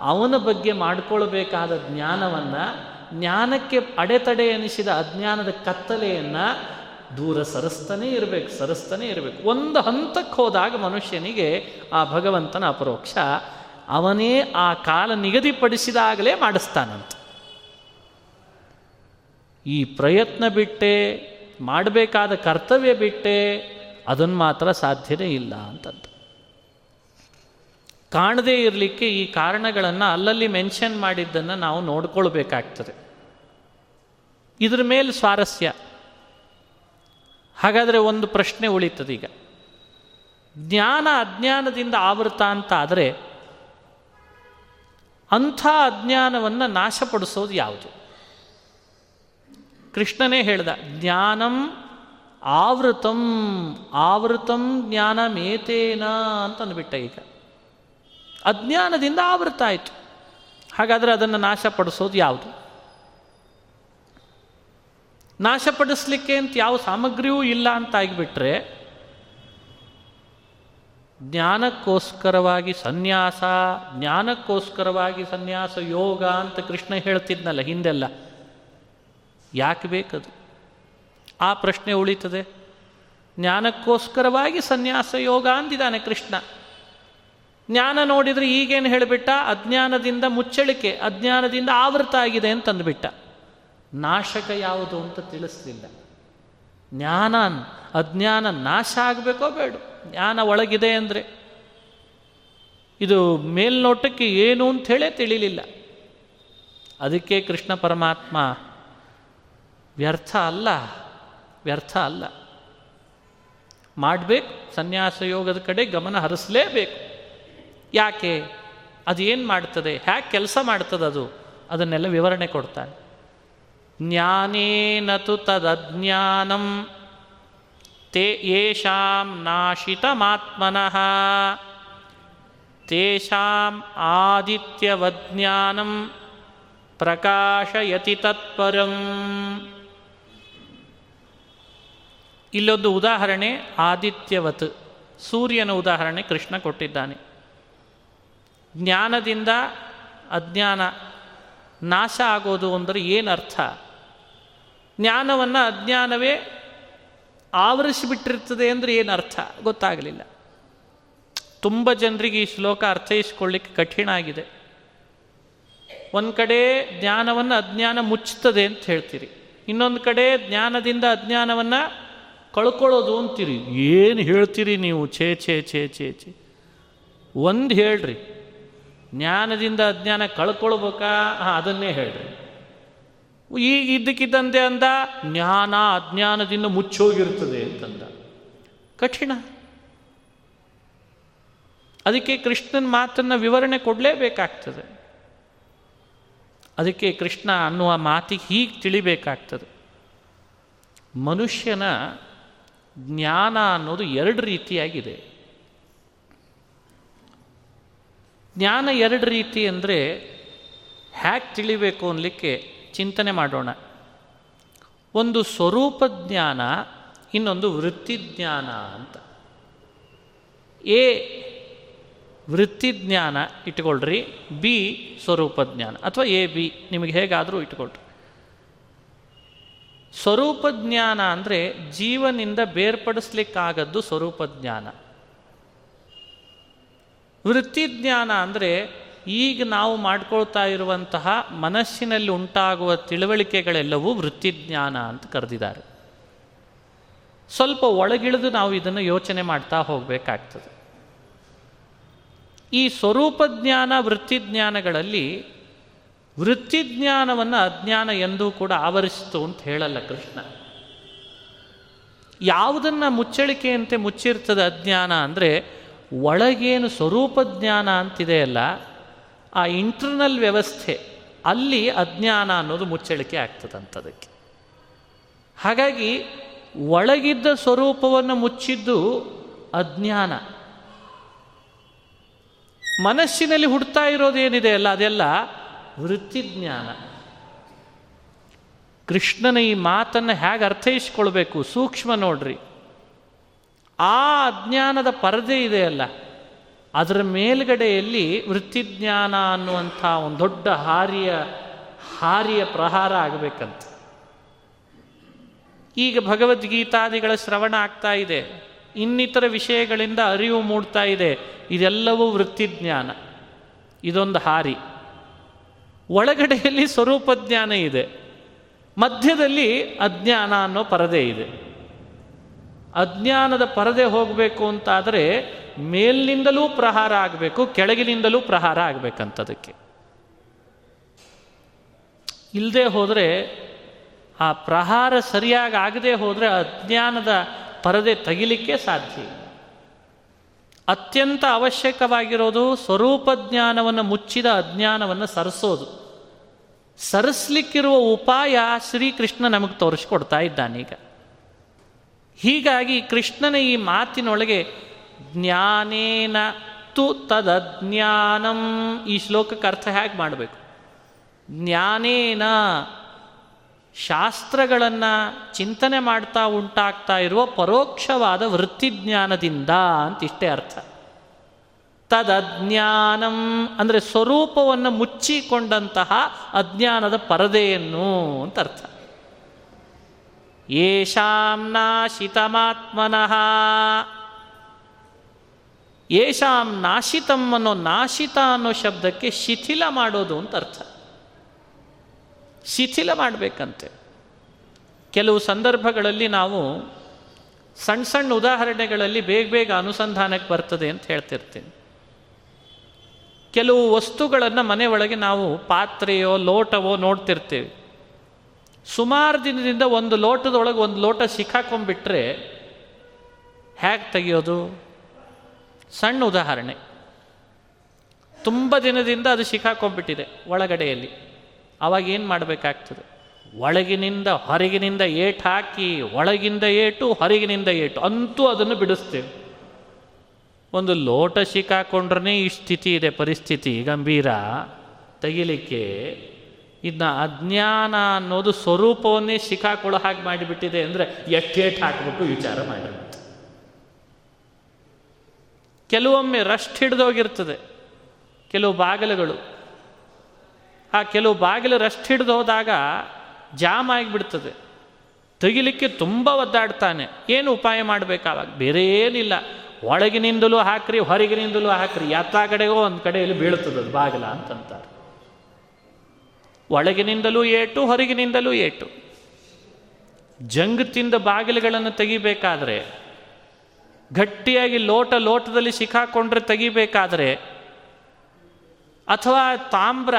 ಅವನ ಬಗ್ಗೆ ಮಾಡಿಕೊಳ್ಬೇಕಾದ ಜ್ಞಾನವನ್ನು ಜ್ಞಾನಕ್ಕೆ ಅಡೆತಡೆ ಎನಿಸಿದ ಅಜ್ಞಾನದ ಕತ್ತಲೆಯನ್ನು ದೂರ ಸರಿಸ್ತಾನೇ ಇರಬೇಕು ಸರಿಸ್ತಾನೇ ಇರಬೇಕು. ಒಂದು ಹಂತಕ್ಕೆ ಹೋದಾಗ ಮನುಷ್ಯನಿಗೆ ಆ ಭಗವಂತನ ಅಪರೋಕ್ಷ ಅವನೇ ಆ ಕಾಲ ನಿಗದಿಪಡಿಸಿದಾಗಲೇ ಮಾಡಿಸ್ತಾನಂತ. ಈ ಪ್ರಯತ್ನ ಬಿಟ್ಟೆ, ಮಾಡಬೇಕಾದ ಕರ್ತವ್ಯ ಬಿಟ್ಟೆ ಅದನ್ನು ಮಾತ್ರ ಸಾಧ್ಯನೇ ಇಲ್ಲ ಅಂತಂದು ಕಾಣದೇ ಇರಲಿಕ್ಕೆ ಈ ಕಾರಣಗಳನ್ನು ಅಲ್ಲಲ್ಲಿ ಮೆನ್ಷನ್ ಮಾಡಿದ್ದನ್ನು ನಾವು ನೋಡ್ಕೊಳ್ಬೇಕಾಗ್ತದೆ. ಇದ್ರ ಮೇಲೆ ಸ್ವಾರಸ್ಯ. ಹಾಗಾದರೆ ಒಂದು ಪ್ರಶ್ನೆ ಉಳಿತದೆ ಈಗ. ಜ್ಞಾನ ಅಜ್ಞಾನದಿಂದ ಆವೃತ ಅಂತ ಆದರೆ ಅಂಥ ಅಜ್ಞಾನವನ್ನು ನಾಶಪಡಿಸೋದು ಯಾವುದು? ಕೃಷ್ಣನೇ ಹೇಳ್ದ, ಜ್ಞಾನಂ ಆವೃತಂ ಆವೃತಂ ಜ್ಞಾನಮೇತೇನ ಅಂತ ಅಂದ್ಬಿಟ್ಟ ಈಗ. ಅಜ್ಞಾನದಿಂದ ಆವೃತ ಆಯಿತು ಹಾಗಾದರೆ ಅದನ್ನು ನಾಶಪಡಿಸೋದು ಯಾವುದು? ನಾಶಪಡಿಸ್ಲಿಕ್ಕೆ ಅಂತ ಯಾವ ಸಾಮಗ್ರಿಯೂ ಇಲ್ಲ ಅಂತಾಗಿಬಿಟ್ರೆ ಜ್ಞಾನಕ್ಕೋಸ್ಕರವಾಗಿ ಸನ್ಯಾಸ ಜ್ಞಾನಕ್ಕೋಸ್ಕರವಾಗಿ ಸನ್ಯಾಸ ಯೋಗ ಅಂತ ಕೃಷ್ಣ ಹೇಳ್ತಿದ್ನಲ್ಲ ಹಿಂದೆಲ್ಲ. ಯಾಕೆ ಬೇಕದು? ಆ ಪ್ರಶ್ನೆ ಉಳಿತದೆ. ಜ್ಞಾನಕ್ಕೋಸ್ಕರವಾಗಿ ಸನ್ಯಾಸ ಯೋಗ ಅಂದಿದ್ದಾನೆ ಕೃಷ್ಣ. ಜ್ಞಾನ ನೋಡಿದರೆ ಈಗೇನು ಹೇಳಿಬಿಟ್ಟ? ಅಜ್ಞಾನದಿಂದ ಮುಚ್ಚಳಿಕೆ, ಅಜ್ಞಾನದಿಂದ ಆವೃತ ಆಗಿದೆ ಅಂತಂದುಬಿಟ್ಟ. ನಾಶಕ ಯಾವುದು ಅಂತ ತಿಳಿಸ್ಲಿಲ್ಲ. ಜ್ಞಾನ ಅಜ್ಞಾನ ನಾಶ ಆಗಬೇಕೋ ಬೇಡ. ಜ್ಞಾನ ಒಳಗಿದೆ ಅಂದರೆ. ಇದು ಮೇಲ್ನೋಟಕ್ಕೆ ಏನು ಅಂತ ಹೇಳೇ ತಿಳಿಲಿಲ್ಲ. ಅದಕ್ಕೆ ಕೃಷ್ಣ ಪರಮಾತ್ಮ ವ್ಯರ್ಥ ಅಲ್ಲ ವ್ಯರ್ಥ ಅಲ್ಲ. ಮಾಡಬೇಕು, ಸನ್ಯಾಸ ಯೋಗದ ಕಡೆ ಗಮನ ಹರಿಸಲೇಬೇಕು. ಯಾಕೆ? ಅದು ಏನು ಮಾಡ್ತದೆ? ಹ್ಯಾಕೆ ಕೆಲಸ ಮಾಡ್ತದೆ ಅದು. ಅದನ್ನೆಲ್ಲ ವಿವರಣೆ ಕೊಡ್ತಾನೆ. ಜ್ಞಾನೇನತು ತದಜ್ಞಾನಂ ತೇ ಯೇಷಾಂ ನಾಶಿತಮಾತ್ಮನಃ. ತೇಷಾಂ ಆದಿತ್ಯವಜ್ಞಾನಂ ಪ್ರಕಾಶಯತಿ ತತ್ಪರಂ. ಇಲ್ಲೊಂದು ಉದಾಹರಣೆ ಆದಿತ್ಯವತ್. ಸೂರ್ಯನ ಉದಾಹರಣೆ ಕೃಷ್ಣ ಕೊಟ್ಟಿದ್ದಾನೆ. ಜ್ಞಾನದಿಂದ ಅಜ್ಞಾನ ನಾಶ ಆಗೋದು ಅಂದರೆ ಏನರ್ಥ? ಜ್ಞಾನವನ್ನು ಅಜ್ಞಾನವೇ ಆವರಿಸಿಬಿಟ್ಟಿರ್ತದೆ ಅಂದರೆ ಏನು ಅರ್ಥ ಗೊತ್ತಾಗಲಿಲ್ಲ. ತುಂಬ ಜನರಿಗೆ ಈ ಶ್ಲೋಕ ಅರ್ಥೈಸ್ಕೊಳ್ಳಿಕ್ಕೆ ಕಠಿಣ ಆಗಿದೆ. ಒಂದು ಕಡೆ ಜ್ಞಾನವನ್ನು ಅಜ್ಞಾನ ಮುಚ್ಚುತ್ತದೆ ಅಂತ ಹೇಳ್ತೀರಿ. ಇನ್ನೊಂದು ಕಡೆ ಜ್ಞಾನದಿಂದ ಅಜ್ಞಾನವನ್ನು ಕಳ್ಕೊಳ್ಳೋದು ಅಂತೀರಿ. ಏನು ಹೇಳ್ತೀರಿ ನೀವು? ಛೇ ಛೇ ಛೇ ಛೇ ಛೇ. ಒಂದು ಹೇಳ್ರಿ. ಜ್ಞಾನದಿಂದ ಅಜ್ಞಾನ ಕಳ್ಕೊಳ್ಬೇಕಾ? ಅದನ್ನೇ ಹೇಳ್ರಿ ಈಗ ಇದ್ದಕ್ಕಿದ್ದಂತೆ ಅಂದ, ಜ್ಞಾನ ಅಜ್ಞಾನದಿಂದ ಮುಚ್ಚೋಗಿರ್ತದೆ ಅಂತಂದ. ಕಠಿಣ. ಅದಕ್ಕೆ ಕೃಷ್ಣನ ಮಾತನ್ನು ವಿವರಣೆ ಕೊಡಲೇಬೇಕಾಗ್ತದೆ. ಅದಕ್ಕೆ ಕೃಷ್ಣ ಅನ್ನುವ ಮಾತಿಗೆ ಹೀಗೆ ತಿಳಿಬೇಕಾಗ್ತದೆ. ಮನುಷ್ಯನ ಜ್ಞಾನ ಅನ್ನೋದು ಎರಡು ರೀತಿಯಾಗಿದೆ. ಜ್ಞಾನ ಎರಡು ರೀತಿ ಅಂದರೆ ಹ್ಯಾಕ್ ತಿಳಿಬೇಕು ಅನ್ನಲಿಕ್ಕೆ ಚಿಂತನೆ ಮಾಡೋಣ. ಒಂದು ಸ್ವರೂಪ ಜ್ಞಾನ, ಇನ್ನೊಂದು ವೃತ್ತಿಜ್ಞಾನ ಅಂತ. ಎ ವೃತ್ತಿಜ್ಞಾನ ಇಟ್ಕೊಳ್ರಿ, ಬಿ ಸ್ವರೂಪ ಜ್ಞಾನ. ಅಥವಾ ಎ, ಬಿ, ನಿಮಗೆ ಹೇಗಾದರೂ ಇಟ್ಕೊಳ್ರಿ. ಸ್ವರೂಪ ಜ್ಞಾನ ಅಂದರೆ ಜೀವನಿಂದ ಬೇರ್ಪಡಿಸ್ಲಿಕ್ಕಾಗದ್ದು ಸ್ವರೂಪ ಜ್ಞಾನ. ವೃತ್ತಿಜ್ಞಾನ ಅಂದರೆ ಈಗ ನಾವು ಮಾಡ್ಕೊಳ್ತಾ ಇರುವಂತಹ ಮನಸ್ಸಿನಲ್ಲಿ ಉಂಟಾಗುವ ತಿಳುವಳಿಕೆಗಳೆಲ್ಲವೂ ವೃತ್ತಿಜ್ಞಾನ ಅಂತ ಕರೆದಿದ್ದಾರೆ. ಸ್ವಲ್ಪ ಒಳಗಿಳಿದು ನಾವು ಇದನ್ನು ಯೋಚನೆ ಮಾಡ್ತಾ ಹೋಗಬೇಕಾಗ್ತದೆ. ಈ ಸ್ವರೂಪ ಜ್ಞಾನ ವೃತ್ತಿಜ್ಞಾನಗಳಲ್ಲಿ ವೃತ್ತಿಜ್ಞಾನವನ್ನು ಅಜ್ಞಾನ ಎಂದೂ ಕೂಡ ಆವರಿಸಿತು ಅಂತ ಹೇಳಲ್ಲ ಕೃಷ್ಣ. ಯಾವುದನ್ನು ಮುಚ್ಚಳಿಕೆಯಂತೆ ಮುಚ್ಚಿರ್ತದೆ ಅಜ್ಞಾನ ಅಂದರೆ ಒಳಗೇನು ಸ್ವರೂಪ ಜ್ಞಾನ ಅಂತಿದೆಯಲ್ಲ ಆ ಇಂಟರ್ನಲ್ ವ್ಯವಸ್ಥೆ, ಅಲ್ಲಿ ಅಜ್ಞಾನ ಅನ್ನೋದು ಮುಚ್ಚಳಿಕೆ ಆಗ್ತದಂಥದಕ್ಕೆ ಹಾಗಾಗಿ ಒಳಗಿದ್ದ ಸ್ವರೂಪವನ್ನು ಮುಚ್ಚಿದ್ದು ಅಜ್ಞಾನ. ಮನಸ್ಸಿನಲ್ಲಿ ಹುಡ್ತಾ ಇರೋದೇನಿದೆ ಅಲ್ಲ, ಅದೆಲ್ಲ ವೃತ್ತಿಜ್ಞಾನ. ಕೃಷ್ಣನ ಈ ಮಾತನ್ನು ಹೇಗೆ ಅರ್ಥೈಸ್ಕೊಳ್ಬೇಕು? ಸೂಕ್ಷ್ಮ ನೋಡ್ರಿ. ಆ ಅಜ್ಞಾನದ ಪರದೆ ಇದೆಯಲ್ಲ, ಅದರ ಮೇಲ್ಗಡೆಯಲ್ಲಿ ವೃತ್ತಿಜ್ಞಾನ ಅನ್ನುವಂಥ ಒಂದು ದೊಡ್ಡ ಹಾರಿಯ ಹಾರಿಯ ಪ್ರಹಾರ ಆಗಬೇಕಂತ. ಈಗ ಭಗವದ್ಗೀತಾದಿಗಳ ಶ್ರವಣ ಆಗ್ತಾ ಇದೆ, ಇನ್ನಿತರ ವಿಷಯಗಳಿಂದ ಅರಿವು ಮೂಡ್ತಾ ಇದೆ, ಇದೆಲ್ಲವೂ ವೃತ್ತಿಜ್ಞಾನ, ಇದೊಂದು ಹಾರಿ. ಒಳಗಡೆಯಲ್ಲಿ ಸ್ವರೂಪ ಜ್ಞಾನ ಇದೆ, ಮಧ್ಯದಲ್ಲಿ ಅಜ್ಞಾನ ಅನ್ನೋ ಪರದೆ ಇದೆ. ಅಜ್ಞಾನದ ಪರದೆ ಹೋಗಬೇಕು ಅಂತಾದರೆ ಮೇಲಿನಿಂದಲೂ ಪ್ರಹಾರ ಆಗಬೇಕು, ಕೆಳಗಿನಿಂದಲೂ ಪ್ರಹಾರ ಆಗಬೇಕಂತದಕ್ಕೆ. ಇಲ್ಲದೆ ಹೋದರೆ, ಆ ಪ್ರಹಾರ ಸರಿಯಾಗಿ ಆಗದೆ ಹೋದರೆ ಅಜ್ಞಾನದ ಪರದೆ ತೆಗಿಲಿಕ್ಕೆ ಸಾಧ್ಯ ಅತ್ಯಂತ ಅವಶ್ಯಕವಾಗಿರೋದು ಸ್ವರೂಪ ಜ್ಞಾನವನ್ನು ಮುಚ್ಚಿದ ಅಜ್ಞಾನವನ್ನು ಸರಿಸೋದು. ಸರಿಸ್ಲಿಕ್ಕಿರುವ ಉಪಾಯ ಶ್ರೀಕೃಷ್ಣ ನಮಗೆ ತೋರಿಸ್ಕೊಡ್ತಾ ಇದ್ದಾನೀಗ. ಹೀಗಾಗಿ ಕೃಷ್ಣನ ಈ ಮಾತಿನೊಳಗೆ ಜ್ಞಾನೇನ ತು ತದಜ್ಞಾನಂ ಈ ಶ್ಲೋಕಕ್ಕೆ ಅರ್ಥ ಹೇಗೆ ಮಾಡಬೇಕು? ಜ್ಞಾನೇನ ಶಾಸ್ತ್ರಗಳನ್ನು ಚಿಂತನೆ ಮಾಡ್ತಾ ಉಂಟಾಗ್ತಾ ಇರುವ ಪರೋಕ್ಷವಾದ ವೃತ್ತಿಜ್ಞಾನದಿಂದ ಅಂತ ಇಷ್ಟೇ ಅರ್ಥ. ತದಜ್ಞಾನಂ ಅಂದರೆ ಸ್ವರೂಪವನ್ನು ಮುಚ್ಚಿಕೊಂಡಂತಹ ಅಜ್ಞಾನದ ಪರದೆಯನ್ನು ಅಂತ ಅರ್ಥ. ಯೇಷಾಂ ನಾಶಿತಮಾತ್ಮನಃ ಯೇಷಾಂ ನಾಶಿತಂ ಅನ್ನೋ ನಾಶಿತ ಅನ್ನೋ ಶಬ್ದಕ್ಕೆ ಶಿಥಿಲ ಮಾಡೋದು ಅಂತ ಅರ್ಥ. ಶಿಥಿಲ ಮಾಡಬೇಕಂತೆ. ಕೆಲವು ಸಂದರ್ಭಗಳಲ್ಲಿ ನಾವು ಸಣ್ಣ ಸಣ್ಣ ಉದಾಹರಣೆಗಳಲ್ಲಿ ಬೇಗ ಬೇಗ ಅನುಸಂಧಾನಕ್ಕೆ ಬರ್ತದೆ ಅಂತ ಹೇಳ್ತಿರ್ತೀನಿ. ಕೆಲವು ವಸ್ತುಗಳನ್ನು ಮನೆ ಒಳಗೆ ನಾವು ಪಾತ್ರೆಯೋ, ಲೋಟವೋ ನೋಡ್ತಿರ್ತೀವಿ. ಸುಮಾರು ದಿನದಿಂದ ಒಂದು ಲೋಟದೊಳಗೆ ಒಂದು ಲೋಟ ಸಿಕ್ಕಾಕೊಂಡ್ಬಿಟ್ರೆ ಹೇಗೆ ತೆಗೆಯೋದು? ಸಣ್ಣ ಉದಾಹರಣೆ. ತುಂಬ ದಿನದಿಂದ ಅದು ಸಿಕ್ಕಾಕೊಂಡ್ಬಿಟ್ಟಿದೆ ಒಳಗಡೆಯಲ್ಲಿ. ಅವಾಗ ಏನು ಮಾಡಬೇಕಾಗ್ತದೆ? ಒಳಗಿನಿಂದ ಹೊರಗಿನಿಂದ ಏಟು ಹಾಕಿ, ಒಳಗಿಂದ ಏಟು, ಹೊರಗಿನಿಂದ ಏಟು ಅಂತೂ ಅದನ್ನು ಬಿಡಿಸ್ತೇವೆ. ಒಂದು ಲೋಟ ಸಿಕ್ಕಾಕೊಂಡ್ರೇ ಈ ಸ್ಥಿತಿ ಇದೆ, ಪರಿಸ್ಥಿತಿ ಗಂಭೀರ. ತೆಗಿಲಿಕ್ಕೆ ಇದನ್ನ ಅಜ್ಞಾನ ಅನ್ನೋದು ಸ್ವರೂಪವನ್ನೇ ಸಿಕ್ಕಾಕೊಳ್ಳೋ ಹಾಗೆ ಮಾಡಿಬಿಟ್ಟಿದೆ ಅಂದರೆ ಎಟ್ಟೇಟ್ ಹಾಕಬೇಕು ವಿಚಾರ ಮಾಡಿರುತ್ತೆ ಕೆಲವೊಮ್ಮೆ ರಸ್ಟ್ ಹಿಡಿದೋಗಿರ್ತದೆ. ಕೆಲವು ಬಾಗಿಲುಗಳು. ಆ ಕೆಲವು ಬಾಗಿಲು ರಸ್ಟ್ ಹಿಡಿದೋದಾಗ ಜಾಮ್ ಆಗಿಬಿಡ್ತದೆ. ತೆಗಿಲಿಕ್ಕೆ ತುಂಬ ಒದ್ದಾಡ್ತಾನೆ. ಏನು ಉಪಾಯ ಮಾಡಬೇಕಾವಾಗ ಬೇರೆ ಏನಿಲ್ಲ. ಒಳಗಿನಿಂದಲೂ ಹಾಕ್ರಿ, ಹೊರಗಿನಿಂದಲೂ ಹಾಕ್ರಿ. ಯಾತ ಕಡೆಗೋ ಒಂದು ಕಡೆಯಲ್ಲಿ ಅದು ಬಾಗಿಲ ಅಂತಂತಾರೆ. ಒಳಗಿನಿಂದಲೂ ಏಟು, ಹೊರಗಿನಿಂದಲೂ ಏಟು. ಜಂಗ್ ತಿಂದ ಬಾಗಿಲುಗಳನ್ನು ತೆಗಿಬೇಕಾದ್ರೆ, ಗಟ್ಟಿಯಾಗಿ ಲೋಟ ಲೋಟದಲ್ಲಿ ಸಿಕ್ಕಾಕೊಂಡ್ರೆ ತೆಗಿಬೇಕಾದ್ರೆ, ಅಥವಾ ತಾಮ್ರ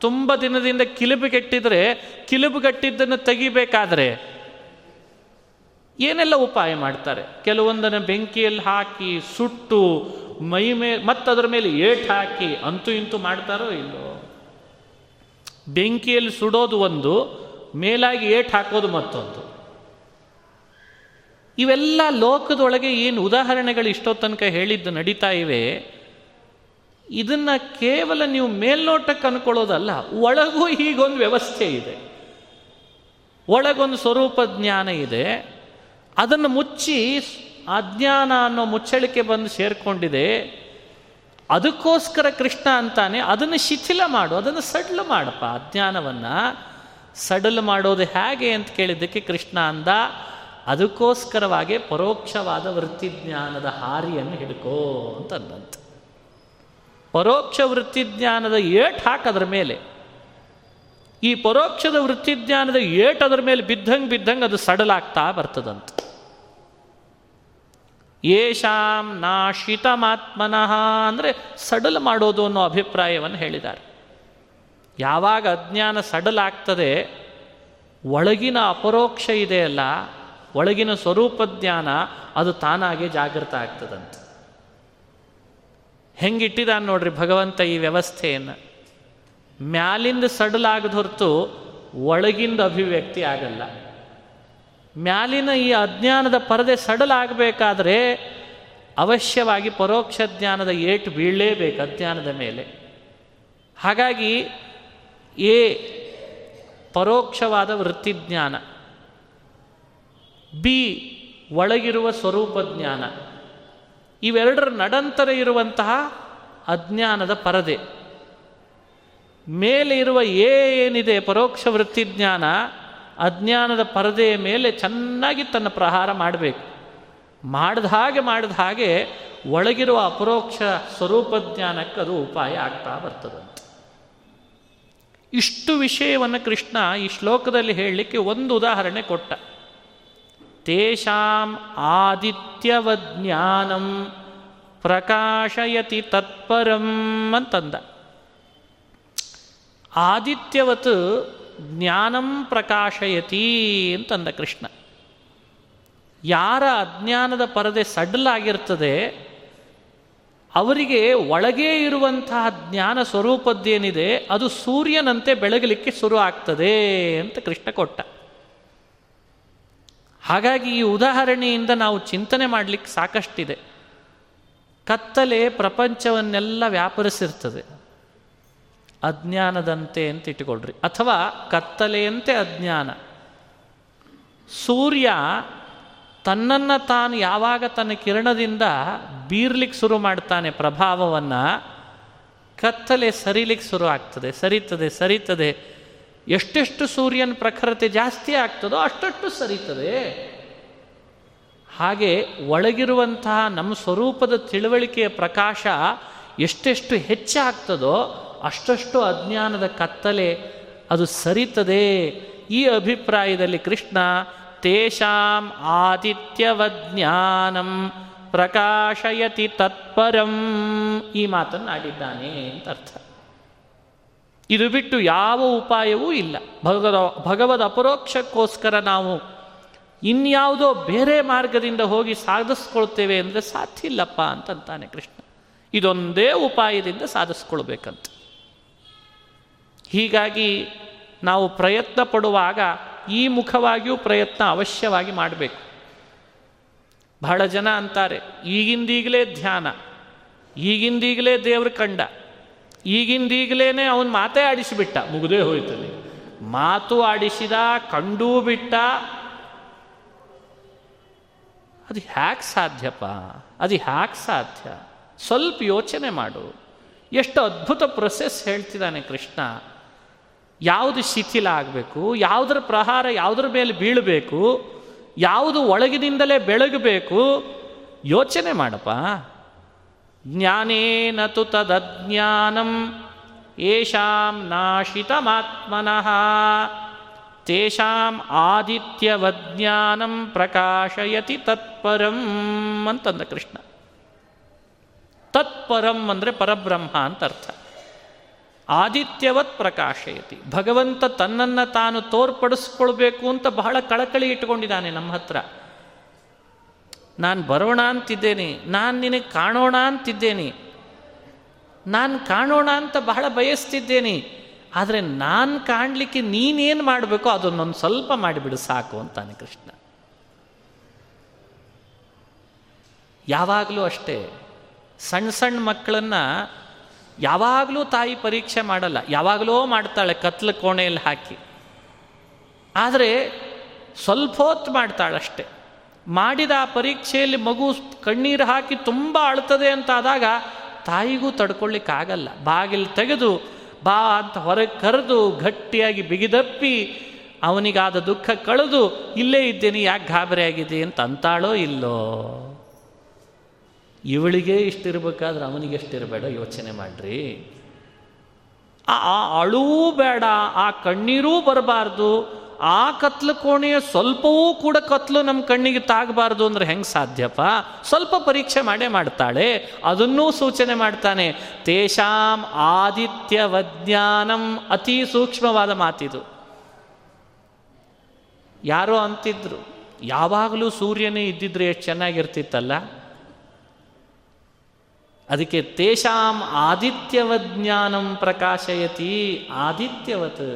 ತುಂಬ ದಿನದಿಂದ ಕಿಲುಬುಗೆಟ್ಟಿದ್ರೆ ಕಿಲುಬುಗಟ್ಟಿದ್ದನ್ನು ತೆಗಿಬೇಕಾದ್ರೆ, ಏನೆಲ್ಲ ಉಪಾಯ ಮಾಡ್ತಾರೆ? ಕೆಲವೊಂದನ್ನು ಬೆಂಕಿಯಲ್ಲಿ ಹಾಕಿ, ಸುಟ್ಟು, ಮೈ ಮೇ ಮತ್ತದರ ಮೇಲೆ ಏಟ್ ಹಾಕಿ, ಅಂತೂ ಇಂತೂ ಮಾಡ್ತಾರೋ ಇಲ್ಲೋ? ಬೆಂಕಿಯಲ್ಲಿ ಸುಡೋದು ಒಂದು, ಮೇಲಾಗಿ ಏಟ್ ಹಾಕೋದು ಮತ್ತೊಂದು. ಇವೆಲ್ಲ ಲೋಕದೊಳಗೆ ಏನು ಉದಾಹರಣೆಗಳು ಇಷ್ಟೋ ತನಕ ಹೇಳಿದ್ದು ನಡೀತಾ ಇವೆ. ಇದನ್ನು ಕೇವಲ ನೀವು ಮೇಲ್ನೋಟಕ್ಕೆ ಅನ್ಕೊಳ್ಳೋದಲ್ಲ, ಒಳಗೂ ಹೀಗೊಂದು ವ್ಯವಸ್ಥೆ ಇದೆ. ಒಳಗೊಂದು ಸ್ವರೂಪ ಜ್ಞಾನ ಇದೆ. ಅದನ್ನು ಮುಚ್ಚಿ ಅಜ್ಞಾನ ಅನ್ನೋ ಮುಚ್ಚಳಿಕೆ ಬಂದು ಸೇರಿಕೊಂಡಿದೆ. ಅದಕ್ಕೋಸ್ಕರ ಕೃಷ್ಣ ಅಂತಾನೆ ಅದನ್ನು ಶಿಥಿಲ ಮಾಡು, ಅದನ್ನು ಸಡ್ಲು ಮಾಡಪ್ಪ. ಅಜ್ಞಾನವನ್ನು ಸಡಲು ಮಾಡೋದು ಹೇಗೆ ಅಂತ ಕೇಳಿದ್ದಕ್ಕೆ ಕೃಷ್ಣ ಅಂದ, ಅದಕ್ಕೋಸ್ಕರವಾಗಿ ಪರೋಕ್ಷವಾದ ವೃತ್ತಿಜ್ಞಾನದ ಹಾರಿಯನ್ನು ಹಿಡ್ಕೋ ಅಂತಂದಂತ. ಪರೋಕ್ಷ ವೃತ್ತಿಜ್ಞಾನದ ಏಟ್ ಹಾಕದ್ರ ಮೇಲೆ. ಈ ಪರೋಕ್ಷದ ವೃತ್ತಿಜ್ಞಾನದ ಏಟ್ ಅದರ ಮೇಲೆ ಬಿದ್ದಂಗೆ ಬಿದ್ದಂಗೆ ಅದು ಸಡಲಾಗ್ತಾ ಬರ್ತದಂತ. ಯೇಷಾಂ ನಾಶಿತಮಾತ್ಮನಃ ಅಂದರೆ ಸಡಲ್ ಮಾಡೋದು ಅನ್ನೋ ಅಭಿಪ್ರಾಯವನ್ನು ಹೇಳಿದ್ದಾರೆ. ಯಾವಾಗ ಅಜ್ಞಾನ ಸಡಲಾಗ್ತದೆ ಒಳಗಿನ ಅಪರೋಕ್ಷ ಇದೆಯಲ್ಲ ಒಳಗಿನ ಸ್ವರೂಪ ಜ್ಞಾನ ಅದು ತಾನಾಗೆ ಜಾಗೃತ ಆಗ್ತದಂತೆ. ಹೆಂಗಿಟ್ಟಿದ್ದಾನೆ ನೋಡ್ರಿ ಭಗವಂತ ಈ ವ್ಯವಸ್ಥೆಯನ್ನು? ಮ್ಯಾಲಿಂದ ಸಡಲಾಗದ ಹೊರತು ಒಳಗಿಂದ ಅಭಿವ್ಯಕ್ತಿ ಆಗಲ್ಲ. ಮ್ಯಾಲಿನ ಈ ಅಜ್ಞಾನದ ಪರದೆ ಸಡಲಾಗಬೇಕಾದ್ರೆ ಅವಶ್ಯವಾಗಿ ಪರೋಕ್ಷ ಜ್ಞಾನದ ಏಟು ಬೀಳಲೇಬೇಕು ಅಜ್ಞಾನದ ಮೇಲೆ. ಹಾಗಾಗಿ ಎ ಪರೋಕ್ಷವಾದ ವೃತ್ತಿಜ್ಞಾನ, ಬಿ ಒಳಗಿರುವ ಸ್ವರೂಪ ಜ್ಞಾನ, ಇವೆರಡರ ನಡಂತರ ಇರುವಂತಹ ಅಜ್ಞಾನದ ಪರದೆ. ಮೇಲೆ ಇರುವ ಎ ಏನಿದೆ ಪರೋಕ್ಷ ವೃತ್ತಿಜ್ಞಾನ ಅಜ್ಞಾನದ ಪರದೆಯ ಮೇಲೆ ಚೆನ್ನಾಗಿ ತನ್ನ ಪ್ರಹಾರ ಮಾಡಬೇಕು. ಮಾಡಿದ ಹಾಗೆ ಮಾಡಿದ ಹಾಗೆ ಒಳಗಿರುವ ಅಪರೋಕ್ಷ ಸ್ವರೂಪ ಜ್ಞಾನಕ್ಕೆ ಅದು ಉಪಾಯ ಆಗ್ತಾ ಬರ್ತದಂತೆ ಇಷ್ಟು ವಿಷಯವನ್ನು ಕೃಷ್ಣ ಈ ಶ್ಲೋಕದಲ್ಲಿ ಹೇಳಲಿಕ್ಕೆ ಒಂದು ಉದಾಹರಣೆ ಕೊಟ್ಟ. ತೇಷಾಂ ಆದಿತ್ಯವಜ್ಞಾನಂ ಪ್ರಕಾಶಯತಿ ತತ್ಪರಂ ಅಂತಂದ. ಆದಿತ್ಯವತ್ ಜ್ಞಾನಂ ಪ್ರಕಾಶಯತಿ ಅಂತಂದ ಕೃಷ್ಣ. ಯಾರ ಅಜ್ಞಾನದ ಪರದೆ ಸಡ್ಲಾಗಿರ್ತದೆ, ಅವರಿಗೆ ಒಳಗೇ ಇರುವಂತಹ ಜ್ಞಾನ ಸ್ವರೂಪದ್ದೇನಿದೆ, ಅದು ಸೂರ್ಯನಂತೆ ಬೆಳಗಲಿಕ್ಕೆ ಶುರು ಆಗ್ತದೆ ಅಂತ ಕೃಷ್ಣ ಕೊಟ್ಟ. ಹಾಗಾಗಿ ಈ ಉದಾಹರಣೆಯಿಂದ ನಾವು ಚಿಂತನೆ ಮಾಡಲಿಕ್ಕೆ ಸಾಕಷ್ಟಿದೆ. ಕತ್ತಲೆ ಪ್ರಪಂಚವನ್ನೆಲ್ಲ ವ್ಯಾಪರಿಸಿರ್ತದೆ. ಅಜ್ಞಾನದಂತೆ ಅಂತ ಇಟ್ಟುಕೊಳ್ರಿ. ಅಥವಾ ಕತ್ತಲೆಯಂತೆ ಅಜ್ಞಾನ. ಸೂರ್ಯ ತನ್ನನ್ನು ತಾನು ಯಾವಾಗ ತನ್ನ ಕಿರಣದಿಂದ ಬೀರ್ಲಿಕ್ಕೆ ಶುರು ಮಾಡ್ತಾನೆ ಪ್ರಭಾವವನ್ನು, ಕತ್ತಲೆ ಸರಿಲಿಕ್ಕೆ ಶುರು ಆಗ್ತದೆ, ಸರಿತದೆ ಸರಿತದೆ. ಎಷ್ಟೆಷ್ಟು ಸೂರ್ಯನ ಪ್ರಖರತೆ ಜಾಸ್ತಿ ಆಗ್ತದೋ ಅಷ್ಟಷ್ಟು ಸರಿತದೆ. ಹಾಗೆ ಒಳಗಿರುವಂತಹ ನಮ್ಮ ಸ್ವರೂಪದ ತಿಳುವಳಿಕೆಯ ಪ್ರಕಾಶ ಎಷ್ಟೆಷ್ಟು ಹೆಚ್ಚಾಗ್ತದೋ ಅಷ್ಟಷ್ಟು ಅಜ್ಞಾನದ ಕತ್ತಲೆ ಅದು ಸರಿತದೆ. ಈ ಅಭಿಪ್ರಾಯದಲ್ಲಿ ಕೃಷ್ಣ, ತೇಷಾಂ ಆದಿತ್ಯವಜ್ಞಾನಂ ಪ್ರಕಾಶಯತಿ ತತ್ಪರಂ ಈ ಮಾತನ್ನು ಆಡಿದ್ದಾನೆ ಅಂತ ಅರ್ಥ. ಇದು ಬಿಟ್ಟು ಯಾವ ಉಪಾಯವೂ ಇಲ್ಲ. ಭಗವದ ಭಗವದ್ ಅಪರೋಕ್ಷಕ್ಕೋಸ್ಕರ ನಾವು ಇನ್ಯಾವುದೋ ಬೇರೆ ಮಾರ್ಗದಿಂದ ಹೋಗಿ ಸಾಧಿಸ್ಕೊಳ್ತೇವೆ ಅಂದರೆ ಸಾಧ್ಯ ಇಲ್ಲಪ್ಪ ಅಂತಂತಾನೆ ಕೃಷ್ಣ. ಇದೊಂದೇ ಉಪಾಯದಿಂದ ಸಾಧಿಸ್ಕೊಳ್ಬೇಕಂತ. ಹೀಗಾಗಿ ನಾವು ಪ್ರಯತ್ನ ಪಡುವಾಗ ಈ ಮುಖವಾಗಿಯೂ ಪ್ರಯತ್ನ ಅವಶ್ಯವಾಗಿ ಮಾಡಬೇಕು. ಬಹಳ ಜನ ಅಂತಾರೆ, ಈಗಿಂದೀಗಲೇ ಧ್ಯಾನ, ಈಗಿಂದೀಗಲೇ ದೇವ್ರ ಕಂಡ ಈಗಿಂದೀಗಲೇ ಅವನು ಮಾತೇ ಆಡಿಸಿಬಿಟ್ಟ, ಮುಗದೇ ಹೋಯ್ತದೆ ಮಾತು ಆಡಿಸಿದ, ಕಂಡೂ ಬಿಟ್ಟ, ಅದು ಹ್ಯಾಕ್ ಸಾಧ್ಯಪ್ಪ, ಅದು ಹ್ಯಾಕ್ ಸಾಧ್ಯ. ಸ್ವಲ್ಪ ಯೋಚನೆ ಮಾಡು. ಎಷ್ಟು ಅದ್ಭುತ ಪ್ರೊಸೆಸ್ ಹೇಳ್ತಿದ್ದಾನೆ ಕೃಷ್ಣ. ಯಾವುದು ಶಿಥಿಲ ಆಗಬೇಕು, ಯಾವುದರ ಪ್ರಹಾರ ಯಾವುದರ ಮೇಲೆ ಬೀಳಬೇಕು, ಯಾವುದು ಒಳಗಿನಿಂದಲೇ ಬೆಳಗಬೇಕು, ಯೋಚನೆ ಮಾಡಪ್ಪ. ಜ್ಞಾನೇನ ತು ತದಜ್ಞಾನಂ ಯಾಂ ನಾಶಿತಮಾತ್ಮನಃ, ತೇಷಾಂ ಆದಿತ್ಯವಜ್ಞಾನಂ ಪ್ರಕಾಶಯತಿ ತತ್ಪರಂ ಅಂತಂದ ಕೃಷ್ಣ. ತತ್ಪರಂ ಅಂದರೆ ಪರಬ್ರಹ್ಮ ಅಂತ ಅರ್ಥ. ಆದಿತ್ಯವತ್ ಪ್ರಕಾಶಯತಿ. ಭಗವಂತ ತನ್ನನ್ನು ತಾನು ತೋರ್ಪಡಿಸ್ಕೊಳ್ಬೇಕು ಅಂತ ಬಹಳ ಕಳಕಳಿ ಇಟ್ಕೊಂಡಿದ್ದಾನೆ ನಮ್ಮ ಹತ್ರ. ನಾನು ಬರೋಣ ಅಂತಿದ್ದೇನೆ, ನಾನು ನಿನಗೆ ಕಾಣೋಣ ಅಂತಿದ್ದೇನೆ, ನಾನು ಕಾಣೋಣ ಅಂತ ಬಹಳ ಬಯಸ್ತಿದ್ದೇನೆ, ಆದರೆ ನಾನು ಕಾಣಲಿಕ್ಕೆ ನೀನೇನು ಮಾಡಬೇಕೋ ಅದನ್ನೊಂದು ಸ್ವಲ್ಪ ಮಾಡಿಬಿಡು ಸಾಕು ಅಂತಾನೆ ಕೃಷ್ಣ. ಯಾವಾಗಲೂ ಅಷ್ಟೇ ಸಣ್ಣ ಸಣ್ಣ ಮಕ್ಕಳನ್ನು ಯಾವಾಗಲೂ ತಾಯಿ ಪರೀಕ್ಷೆ ಮಾಡಲ್ಲ, ಯಾವಾಗಲೋ ಮಾಡ್ತಾಳೆ ಕತ್ಲ ಕೋಣೆಯಲ್ಲಿ ಹಾಕಿ. ಆದರೆ ಸ್ವಲ್ಪ ಹೊತ್ತು ಮಾಡ್ತಾಳಷ್ಟೆ. ಮಾಡಿದ ಆ ಪರೀಕ್ಷೆಯಲ್ಲಿ ಮಗು ಕಣ್ಣೀರು ಹಾಕಿ ತುಂಬ ಅಳ್ತದೆ ಅಂತ ಆದಾಗ ತಾಯಿಗೂ ತಡ್ಕೊಳ್ಳಿಕ್ಕಾಗಲ್ಲ ಬಾಗಿಲು ತೆಗೆದು, ಬಾ ಅಂತ ಹೊರಗೆ ಕರೆದು ಗಟ್ಟಿಯಾಗಿ ಬಿಗಿದಪ್ಪಿ, ಅವನಿಗಾದ ದುಃಖ ಕಳೆದು, ಇಲ್ಲೇ ಇದ್ದೇನೆ, ಯಾಕೆ ಗಾಬರಿ ಆಗಿದೆ ಅಂತ ಅಂತಾಳೋ ಇಲ್ಲೋ? ಇವಳಿಗೆ ಇಷ್ಟಿರಬೇಕಾದ್ರೆ ಅವನಿಗೆ ಎಷ್ಟಿರಬೇಡ, ಯೋಚನೆ ಮಾಡ್ರಿ. ಆ ಅಳುವೂ ಬೇಡ, ಆ ಕಣ್ಣೀರೂ ಬರಬಾರ್ದು, ಆ ಕತ್ಲು ಕೋಣೆಯ ಸ್ವಲ್ಪವೂ ಕೂಡ ಕತ್ಲು ನಮ್ಮ ಕಣ್ಣಿಗೆ ತಾಗಬಾರ್ದು ಅಂದ್ರೆ ಹೆಂಗೆ ಸಾಧ್ಯಪ್ಪ? ಸ್ವಲ್ಪ ಪರೀಕ್ಷೆ ಮಾಡೇ ಮಾಡ್ತಾಳೆ, ಅದನ್ನೂ ಸೂಚನೆ ಮಾಡ್ತಾನೆ, ತೇಷಾಂ ಆದಿತ್ಯ ವಜ್ಞಾನಂ ಅತಿ ಸೂಕ್ಷ್ಮವಾದ ಮಾತಿದು. ಯಾರೋ ಅಂತಿದ್ರು, ಯಾವಾಗಲೂ ಸೂರ್ಯನೇ ಇದ್ದಿದ್ರೆ ಎಷ್ಟು ಚೆನ್ನಾಗಿರ್ತಿತ್ತಲ್ಲ? ಅದಕ್ಕೆ ತೇಷಾಂ ಆದಿತ್ಯವಜ್ಞಾನಂ ಪ್ರಕಾಶಯತಿ. ಆದಿತ್ಯವತ್,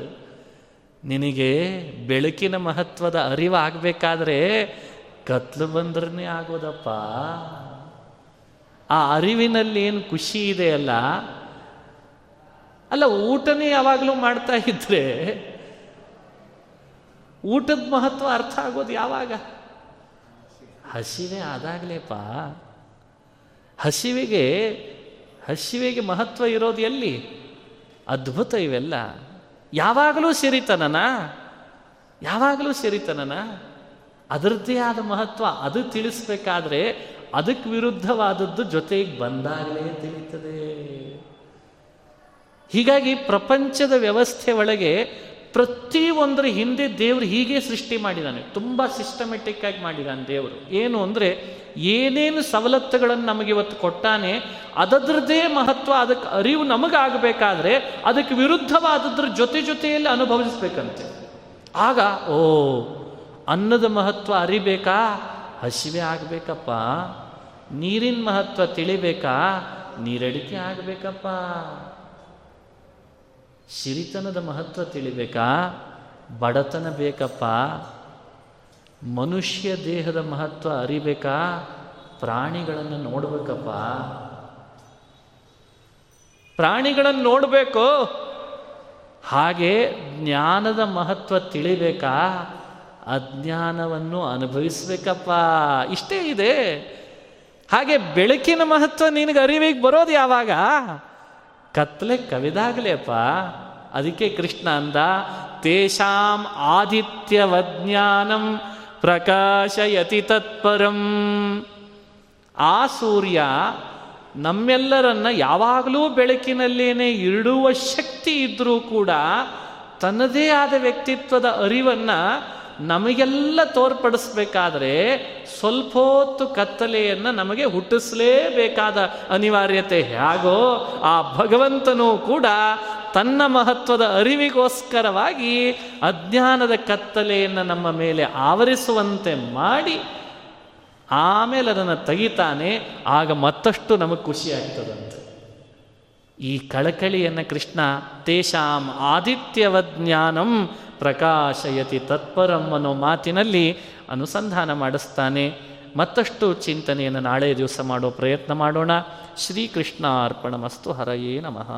ನಿನಗೆ ಬೆಳಕಿನ ಮಹತ್ವದ ಅರಿವಾಗಬೇಕಾದ್ರೆ ಕತ್ಲು ಬಂದ್ರೇ ಆಗೋದಪ್ಪ. ಆ ಅರಿವಿನಲ್ಲಿ ಏನು ಖುಷಿ ಇದೆ ಅಲ್ಲ, ಊಟನೇ ಯಾವಾಗಲೂ ಮಾಡ್ತಾ ಇದ್ರೆ ಊಟದ ಮಹತ್ವ ಅರ್ಥ ಆಗೋದು ಯಾವಾಗ? ಹಸಿವೆ ಆದಾಗಲೇಪ. ಹಸಿವಿಗೆ ಹಸಿವಿಗೆ ಮಹತ್ವ ಇರೋದು ಎಲ್ಲಿ? ಅದ್ಭುತ ಇವೆಲ್ಲ. ಯಾವಾಗಲೂ ಸಿರಿತನನ? ಯಾವಾಗಲೂ ಸಿರಿತನನ? ಅದರದ್ದೇ ಆದ ಮಹತ್ವ. ಅದು ತಿಳಿಸ್ಬೇಕಾದ್ರೆ ಅದಕ್ಕೆ ವಿರುದ್ಧವಾದದ್ದು ಜೊತೆಗೆ ಬಂದಾಗಲೇ ತಿಳಿತದೆ ಹೀಗಾಗಿ ಪ್ರಪಂಚದ ವ್ಯವಸ್ಥೆ ಒಳಗೆ ಪ್ರತಿಯೊಂದರ ಹಿಂದೆ ದೇವರು ಹೀಗೆ ಸೃಷ್ಟಿ ಮಾಡಿದ್ದಾನೆ ತುಂಬ ಸಿಸ್ಟಮೆಟಿಕ್ ಆಗಿ ಮಾಡಿದ್ದಾನೆ ದೇವರು. ಏನು ಅಂದರೆ, ಏನೇನು ಸವಲತ್ತುಗಳನ್ನು ನಮಗೆ ಇವತ್ತು ಕೊಟ್ಟಾನೆ ಅದರದ್ದೇ ಮಹತ್ವ ಅದಕ್ಕೆ ಅರಿವು ನಮಗಾಗಬೇಕಾದ್ರೆ, ಅದಕ್ಕೆ ವಿರುದ್ಧವಾದದ್ರ ಜೊತೆ ಜೊತೆಯಲ್ಲಿ ಅನುಭವಿಸ್ಬೇಕಂತೆ. ಆಗ, ಓ, ಅನ್ನದ ಮಹತ್ವ ಅರಿಬೇಕಾ? ಹಸಿವೆ ಆಗಬೇಕಪ್ಪ. ನೀರಿನ ಮಹತ್ವ ತಿಳಿಬೇಕಾ? ನೀರಡಿಕೆ ಆಗಬೇಕಪ್ಪ. ಸಿರಿತನದ ಮಹತ್ವ ತಿಳಿಬೇಕಾ? ಬಡತನ ಬೇಕಪ್ಪ. ಮನುಷ್ಯ ದೇಹದ ಮಹತ್ವ ಅರಿಬೇಕಾ? ಪ್ರಾಣಿಗಳನ್ನು ನೋಡಬೇಕಪ್ಪ. ಪ್ರಾಣಿಗಳನ್ನು ನೋಡಬೇಕು. ಹಾಗೆ ಜ್ಞಾನದ ಮಹತ್ವ ತಿಳಿಬೇಕಾ? ಅಜ್ಞಾನವನ್ನು ಅನುಭವಿಸ್ಬೇಕಪ್ಪ. ಇಷ್ಟೇ ಇದೆ. ಹಾಗೆ ಬೆಳಕಿನ ಮಹತ್ವ ನಿನಗೆ ಅರಿವಿಗೆ ಬರೋದು ಯಾವಾಗ? ಕತ್ಲೆ ಕವಿದಾಗಲೇಪ್ಪ ಅದಕ್ಕೆ ಕೃಷ್ಣ ಅಂದ, ತೇಷಾಂ ಆದಿತ್ಯವಜ್ಞಾನಂ ಪ್ರಕಾಶಯತಿ ತತ್ಪರಂ. ಆ ಸೂರ್ಯ ನಮ್ಮೆಲ್ಲರನ್ನ ಯಾವಾಗಲೂ ಬೆಳಕಿನಲ್ಲೇನೆ ಇಡುವ ಶಕ್ತಿ ಇದ್ದರೂ ಕೂಡ ತನ್ನದೇ ಆದ ವ್ಯಕ್ತಿತ್ವದ ಅರಿವನ್ನು ನಮಗೆಲ್ಲ ತೋರ್ಪಡಿಸ್ಬೇಕಾದ್ರೆ ಸ್ವಲ್ಪ ಹೊತ್ತು ಕತ್ತಲೆಯನ್ನು ನಮಗೆ ಹುಟ್ಟಿಸಲೇಬೇಕಾದ ಅನಿವಾರ್ಯತೆ ಹೇಗೋ ಆ ಭಗವಂತನೂ ಕೂಡ ತನ್ನ ಮಹತ್ವದ ಅರಿವಿಗೋಸ್ಕರವಾಗಿ ಅಜ್ಞಾನದ ಕತ್ತಲೆಯನ್ನು ನಮ್ಮ ಮೇಲೆ ಆವರಿಸುವಂತೆ ಮಾಡಿ ಆಮೇಲೆ ಅದನ್ನು ತೆಗಿತಾನೆ, ಆಗ ಮತ್ತಷ್ಟು ನಮಗೆ ಖುಷಿ ಆಗ್ತದಂತೆ. ಈ ಕಳಕಳಿಯನ್ನು ಕೃಷ್ಣ ತೇಷಾಂ ಆದಿತ್ಯವಜ್ಞಾನಂ ಪ್ರಕಾಶಯತಿ ತತ್ಪರಂ ಅನ್ನೋ ಮಾತಿನಲ್ಲಿ ಅನುಸಂಧಾನ ಮಾಡಿಸ್ತಾನೆ. ಮತ್ತಷ್ಟು ಚಿಂತನೆಯನ್ನು ನಾಳೆ ದಿವಸ ಮಾಡೋ ಪ್ರಯತ್ನ ಮಾಡೋಣ. ಶ್ರೀಕೃಷ್ಣ ಅರ್ಪಣಮಸ್ತು ಹರಯೇ ನಮಃ.